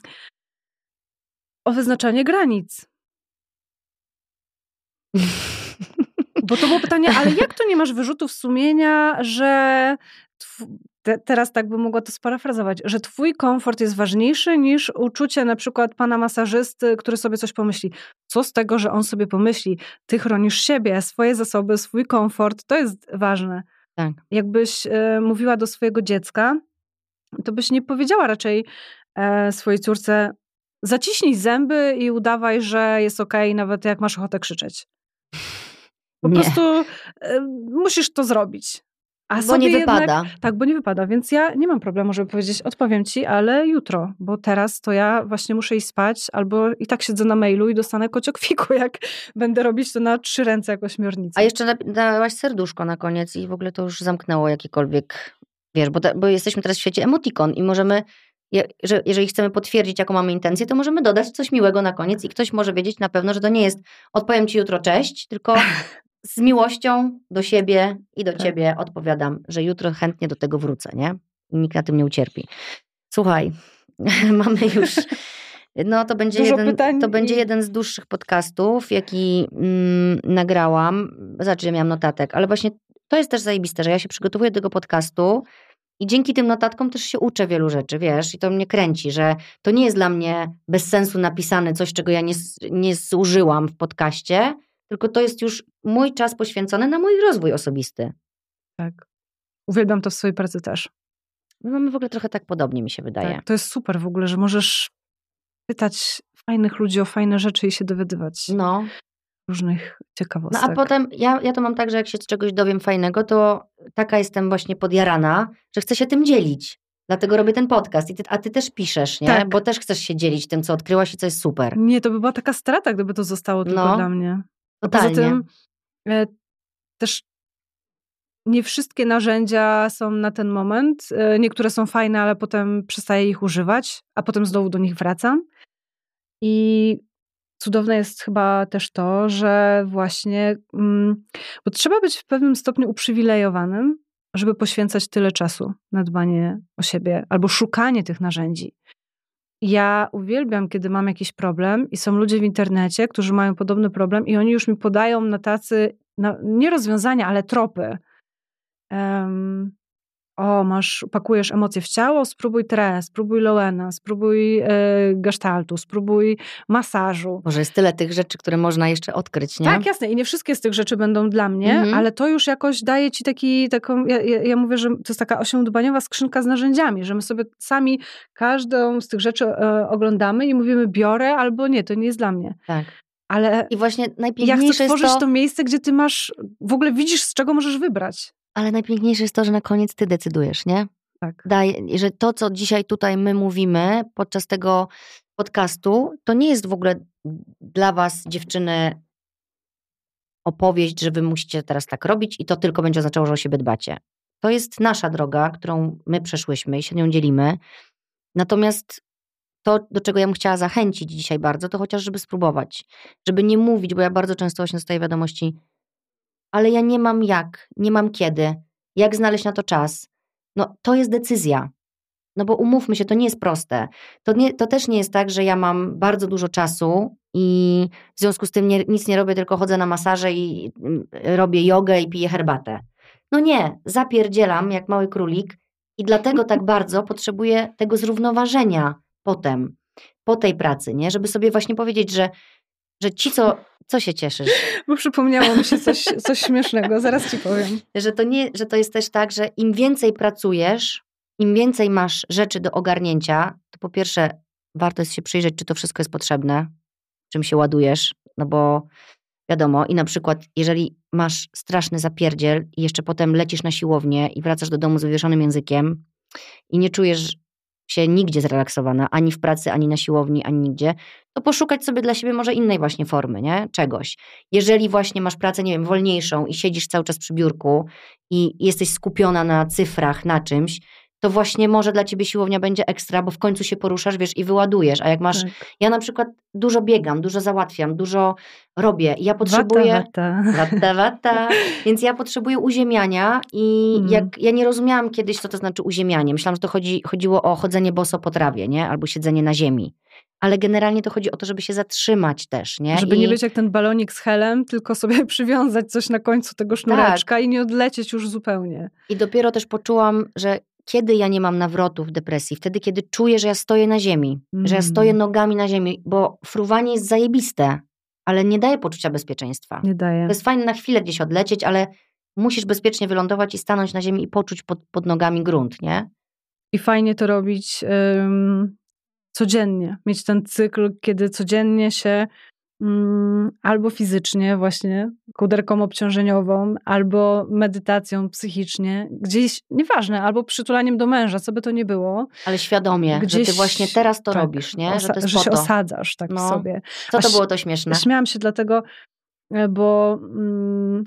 o wyznaczanie granic. Bo to było pytanie, ale jak to nie masz wyrzutów sumienia, że te, teraz tak bym mogła to sparafrazować, że twój komfort jest ważniejszy niż uczucie na przykład pana masażysty, który sobie coś pomyśli. Co z tego, że on sobie pomyśli? Ty chronisz siebie, swoje zasoby, swój komfort, to jest ważne. Tak. Jakbyś y, mówiła do swojego dziecka, to byś nie powiedziała raczej e, swojej córce zaciśnij zęby i udawaj, że jest okej, okay, nawet jak masz ochotę krzyczeć. Po nie. prostu y, musisz to zrobić. A bo nie jednak, wypada. Tak, bo nie wypada, więc ja nie mam problemu, żeby powiedzieć, odpowiem ci, ale jutro, bo teraz to ja właśnie muszę iść spać, albo i tak siedzę na mailu i dostanę kociokwiku, jak będę robić to na trzy ręce jako ośmiornica. A jeszcze dałaś serduszko na koniec i w ogóle to już zamknęło jakiekolwiek, wiesz, bo, bo jesteśmy teraz w świecie emotikon i możemy że jeżeli chcemy potwierdzić, jaką mamy intencję, to możemy dodać coś miłego na koniec i ktoś może wiedzieć na pewno, że to nie jest odpowiem ci jutro cześć, tylko z miłością do siebie i do tak. ciebie odpowiadam, że jutro chętnie do tego wrócę, nie? I nikt na tym nie ucierpi. Słuchaj, mamy już. No, to będzie, jeden, to będzie jeden z dłuższych podcastów, jaki mm, nagrałam. Znaczy, że miałam notatek, ale właśnie to jest też zajebiste, że ja się przygotowuję do tego podcastu i dzięki tym notatkom też się uczę wielu rzeczy, wiesz, i to mnie kręci, że to nie jest dla mnie bez sensu napisane coś, czego ja nie, nie zużyłam w podcaście, tylko to jest już mój czas poświęcony na mój rozwój osobisty. Tak. Uwielbiam to w swojej pracy też. My mamy w ogóle trochę tak podobnie, mi się wydaje. Tak, to jest super w ogóle, że możesz pytać fajnych ludzi o fajne rzeczy i się dowiadywać. No. Różnych ciekawostek. No a potem ja, ja to mam tak, że jak się z czegoś dowiem fajnego, to taka jestem właśnie podjarana, że chcę się tym dzielić. Dlatego robię ten podcast. I ty, a ty też piszesz, nie? Tak. Bo też chcesz się dzielić tym, co odkryłaś i co jest super. Nie, to by była taka strata, gdyby to zostało tylko no. dla mnie. A poza tym e, też nie wszystkie narzędzia są na ten moment. E, niektóre są fajne, ale potem przestaję ich używać, a potem znowu do nich wracam. I cudowne jest chyba też to, że właśnie, mm, bo trzeba być w pewnym stopniu uprzywilejowanym, żeby poświęcać tyle czasu na dbanie o siebie albo szukanie tych narzędzi. Ja uwielbiam, kiedy mam jakiś problem i są ludzie w internecie, którzy mają podobny problem i oni już mi podają na tacy, na, nie rozwiązania, ale tropy. Um, o, masz, pakujesz emocje w ciało, spróbuj tres, spróbuj Lowena, spróbuj e, gestaltu, spróbuj masażu. Może jest tyle tych rzeczy, które można jeszcze odkryć, nie? Tak, jasne. I nie wszystkie z tych rzeczy będą dla mnie, mhm. ale to już jakoś daje ci taki, taką, ja, ja, mówię, że to jest taka osiądbaniowa skrzynka z narzędziami, że my sobie sami każdą z tych rzeczy e, oglądamy i mówimy biorę albo nie, to nie jest dla mnie. Tak. Ale I właśnie najpiękniejsze ja chcę tworzyć to... to miejsce, gdzie ty masz, w ogóle widzisz, z czego możesz wybrać. Ale najpiękniejsze jest to, że na koniec ty decydujesz, nie? Tak. Daj, że to, co dzisiaj tutaj my mówimy podczas tego podcastu, to nie jest w ogóle dla was, dziewczyny, opowieść, że wy musicie teraz tak robić i to tylko będzie oznaczało, że o siebie dbacie. To jest nasza droga, którą my przeszłyśmy i się nią dzielimy. Natomiast to, do czego ja bym chciała zachęcić dzisiaj bardzo, to chociaż, żeby spróbować. Żeby nie mówić, bo ja bardzo często właśnie dostaję wiadomości, ale ja nie mam jak, nie mam kiedy, jak znaleźć na to czas. No to jest decyzja. No bo umówmy się, to nie jest proste. To, nie, to też nie jest tak, że ja mam bardzo dużo czasu i w związku z tym nie, nic nie robię, tylko chodzę na masaże i mm, robię jogę i piję herbatę. No nie, zapierdzielam jak mały królik i dlatego tak bardzo potrzebuję tego zrównoważenia potem, po tej pracy, nie? Żeby sobie właśnie powiedzieć, że, że ci, co co się cieszysz? Bo przypomniało mi się coś, coś śmiesznego, zaraz ci powiem. Że to, nie, że to jest też tak, że im więcej pracujesz, im więcej masz rzeczy do ogarnięcia, to po pierwsze warto jest się przyjrzeć, czy to wszystko jest potrzebne, czym się ładujesz, no bo wiadomo, i na przykład jeżeli masz straszny zapierdziel i jeszcze potem lecisz na siłownię i wracasz do domu z wywieszonym językiem i nie czujesz się nigdzie zrelaksowana, ani w pracy, ani na siłowni, ani nigdzie, to poszukać sobie dla siebie może innej właśnie formy, nie? Czegoś. Jeżeli właśnie masz pracę, nie wiem, wolniejszą i siedzisz cały czas przy biurku i jesteś skupiona na cyfrach, na czymś, to właśnie może dla ciebie siłownia będzie ekstra, bo w końcu się poruszasz, wiesz, i wyładujesz. A jak masz. Tak. Ja na przykład dużo biegam, dużo załatwiam, dużo robię. Ja potrzebuję. Wata, wata. Więc ja potrzebuję uziemiania i mm. jak ja nie rozumiałam kiedyś, co to znaczy uziemianie. Myślałam, że to chodzi, chodziło o chodzenie boso po trawie, nie? Albo siedzenie na ziemi ale generalnie to chodzi o to, żeby się zatrzymać też, nie? Żeby I... nie być jak ten balonik z helem, tylko sobie przywiązać coś na końcu tego sznureczka tak. i nie odlecieć już zupełnie. I dopiero też poczułam, że kiedy ja nie mam nawrotów depresji? Wtedy, kiedy czuję, że ja stoję na ziemi, mm. że ja stoję mm. nogami na ziemi, bo fruwanie jest zajebiste, ale nie daje poczucia bezpieczeństwa. Nie daje. To jest fajne na chwilę gdzieś odlecieć, ale musisz bezpiecznie wylądować i stanąć na ziemi i poczuć pod, pod nogami grunt, nie? I fajnie to robić um, codziennie. Mieć ten cykl, kiedy codziennie się albo fizycznie, właśnie kuderką obciążeniową, albo medytacją psychicznie, gdzieś, nieważne, albo przytulaniem do męża, co by to nie było. Ale świadomie, gdzieś, że ty właśnie teraz to tak, robisz, nie? Że, że się osadzasz tak no. sobie. Co to było to śmieszne? Śmiałam się dlatego, e, bo mm,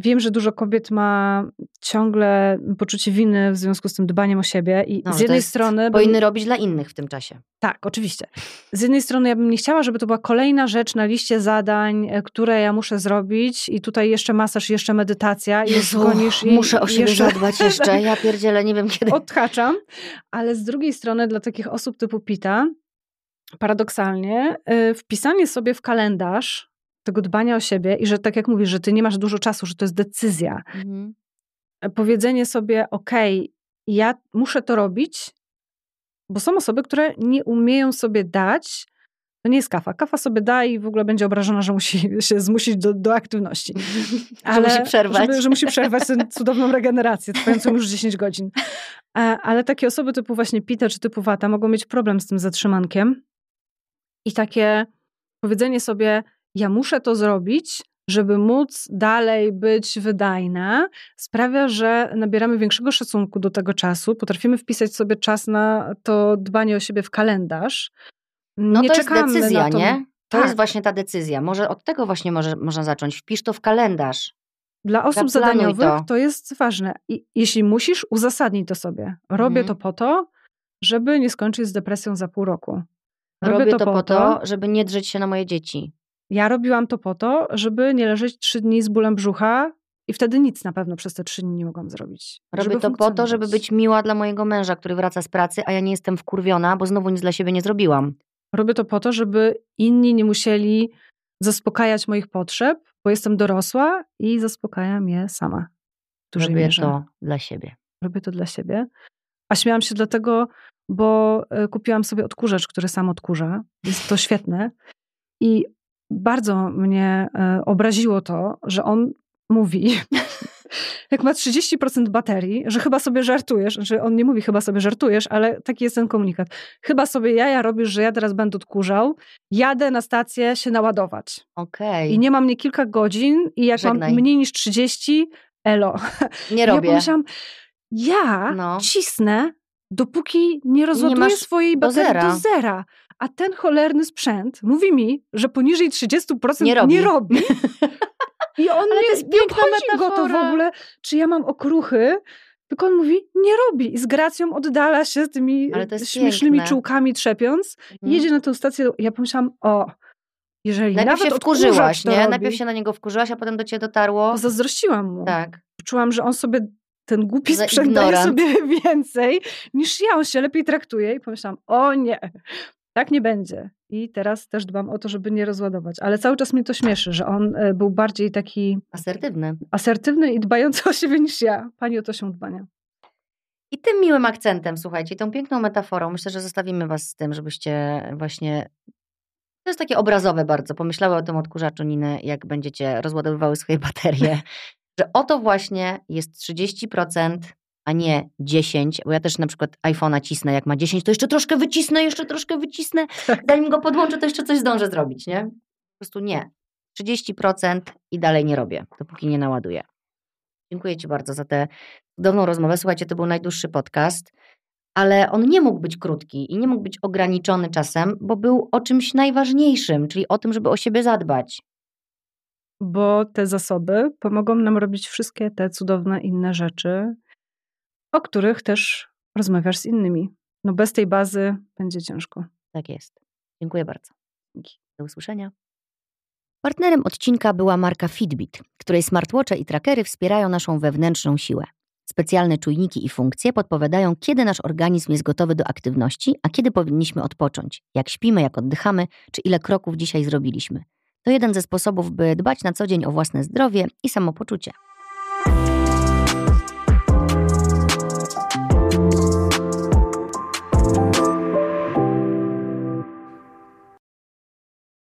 Wiem, że dużo kobiet ma ciągle poczucie winy w związku z tym dbaniem o siebie i no, z jednej strony... Powinny bym... robić dla innych w tym czasie. Tak, oczywiście. Z jednej strony ja bym nie chciała, żeby to była kolejna rzecz na liście zadań, e, które ja muszę zrobić i tutaj jeszcze masaż, jeszcze medytacja. Jezu, gonisz i muszę o siebie jeszcze... zadbać jeszcze, ja pierdzielę, nie wiem kiedy. Odhaczam, ale z drugiej strony dla takich osób typu Pita, paradoksalnie, e, wpisanie sobie w kalendarz tego dbania o siebie i że tak jak mówisz, że ty nie masz dużo czasu, że to jest decyzja. Mhm. E, powiedzenie sobie, okej, okay, ja muszę to robić, bo są osoby, które nie umieją sobie dać. To nie jest kafa. Kafa sobie da i w ogóle będzie obrażona, że musi się zmusić do, do aktywności. Ale, że musi przerwać. Żeby, że musi przerwać tę cudowną regenerację, trwającą już 10 godzin. E, ale takie osoby typu właśnie Pita czy typu Wata mogą mieć problem z tym zatrzymankiem. I takie powiedzenie sobie, ja muszę to zrobić, żeby móc dalej być wydajna, sprawia, że nabieramy większego szacunku do tego czasu, potrafimy wpisać sobie czas na to dbanie o siebie w kalendarz. No nie to jest decyzja, to... nie? To tak. jest właśnie ta decyzja. Może od tego właśnie może, można zacząć. Wpisz to w kalendarz. Dla osób Zaplanuj zadaniowych to. to. jest ważne. I jeśli musisz, uzasadnij to sobie. Robię Mhm. to po to, żeby nie skończyć z depresją za pół roku. Robię, to, po to, żeby nie drzeć się na moje dzieci. Ja robiłam to po to, żeby nie leżeć trzy dni z bólem brzucha i wtedy nic na pewno przez te trzy dni nie mogłam zrobić. Robię to po to, żeby być miła dla mojego męża, który wraca z pracy, a ja nie jestem wkurwiona, bo znowu nic dla siebie nie zrobiłam. Robię to po to, żeby inni nie musieli zaspokajać moich potrzeb, bo jestem dorosła i zaspokajam je sama. Robię mierze. to dla siebie. Robię to dla siebie. A śmiałam się dlatego, bo e, kupiłam sobie odkurzacz, który sam odkurza. Jest to świetne. I bardzo mnie e, obraziło to, że on mówi, jak ma 30% baterii, że chyba sobie żartujesz, że on nie mówi chyba sobie żartujesz, ale taki jest ten komunikat. Chyba sobie jaja robisz, że ja teraz będę odkurzał, jadę na stację się naładować. Okej, I nie mam nie kilka godzin i jak Żegnaj. mam mniej niż 30, elo. nie I Ja robię. pomyślałam, ja No. cisnę, dopóki nie rozładuję swojej do baterii zera. do zera. A ten cholerny sprzęt mówi mi, że poniżej 30% Nie robi. Nie robi. I on Ale nie, jest nie obchodzi go to w ogóle, czy ja mam okruchy, tylko on mówi, nie robi. I z gracją oddala się z tymi śmiesznymi piękne. czułkami trzepiąc. Mhm. Jedzie na tę stację. Ja pomyślałam, o, jeżeli Najpierw nawet się wkurzyłaś, nie? robi, Najpierw się na niego wkurzyłaś, a potem do ciebie dotarło. zazdrościłam mu. Tak. Czułam, że on sobie ten głupi sprzęt daje sobie więcej niż ja. On się lepiej traktuje i pomyślałam, o nie, tak nie będzie. I teraz też dbam o to, żeby nie rozładować. Ale cały czas mnie to śmieszy, że on e, był bardziej taki Asertywny. asertywny i dbający o siebie niż ja. Pani o to się dbania. I tym miłym akcentem, słuchajcie, tą piękną metaforą, myślę, że zostawimy was z tym, żebyście właśnie. To jest takie obrazowe bardzo. Pomyślały o tym odkurzaczu Niny, jak będziecie rozładowywały swoje baterie. że oto właśnie jest 30%, a nie 10%, bo ja też na przykład iPhone'a cisnę, jak ma 10, to jeszcze troszkę wycisnę, jeszcze troszkę wycisnę. Tak. Zanim go podłączę, to jeszcze coś zdążę zrobić, nie? Po prostu nie. 30% i dalej nie robię, dopóki nie naładuję. Dziękuję Ci bardzo za tę cudowną rozmowę. Słuchajcie, to był najdłuższy podcast, ale on nie mógł być krótki i nie mógł być ograniczony czasem, bo był o czymś najważniejszym, czyli o tym, żeby o siebie zadbać. Bo te zasoby pomogą nam robić wszystkie te cudowne inne rzeczy, o których też rozmawiasz z innymi. No bez tej bazy będzie ciężko. Tak jest. Dziękuję bardzo. Dzięki. Do usłyszenia. Partnerem odcinka była marka Fitbit, której smartwatche i trackery wspierają naszą wewnętrzną siłę. Specjalne czujniki i funkcje podpowiadają, kiedy nasz organizm jest gotowy do aktywności, a kiedy powinniśmy odpocząć, jak śpimy, jak oddychamy, czy ile kroków dzisiaj zrobiliśmy. To jeden ze sposobów, by dbać na co dzień o własne zdrowie i samopoczucie.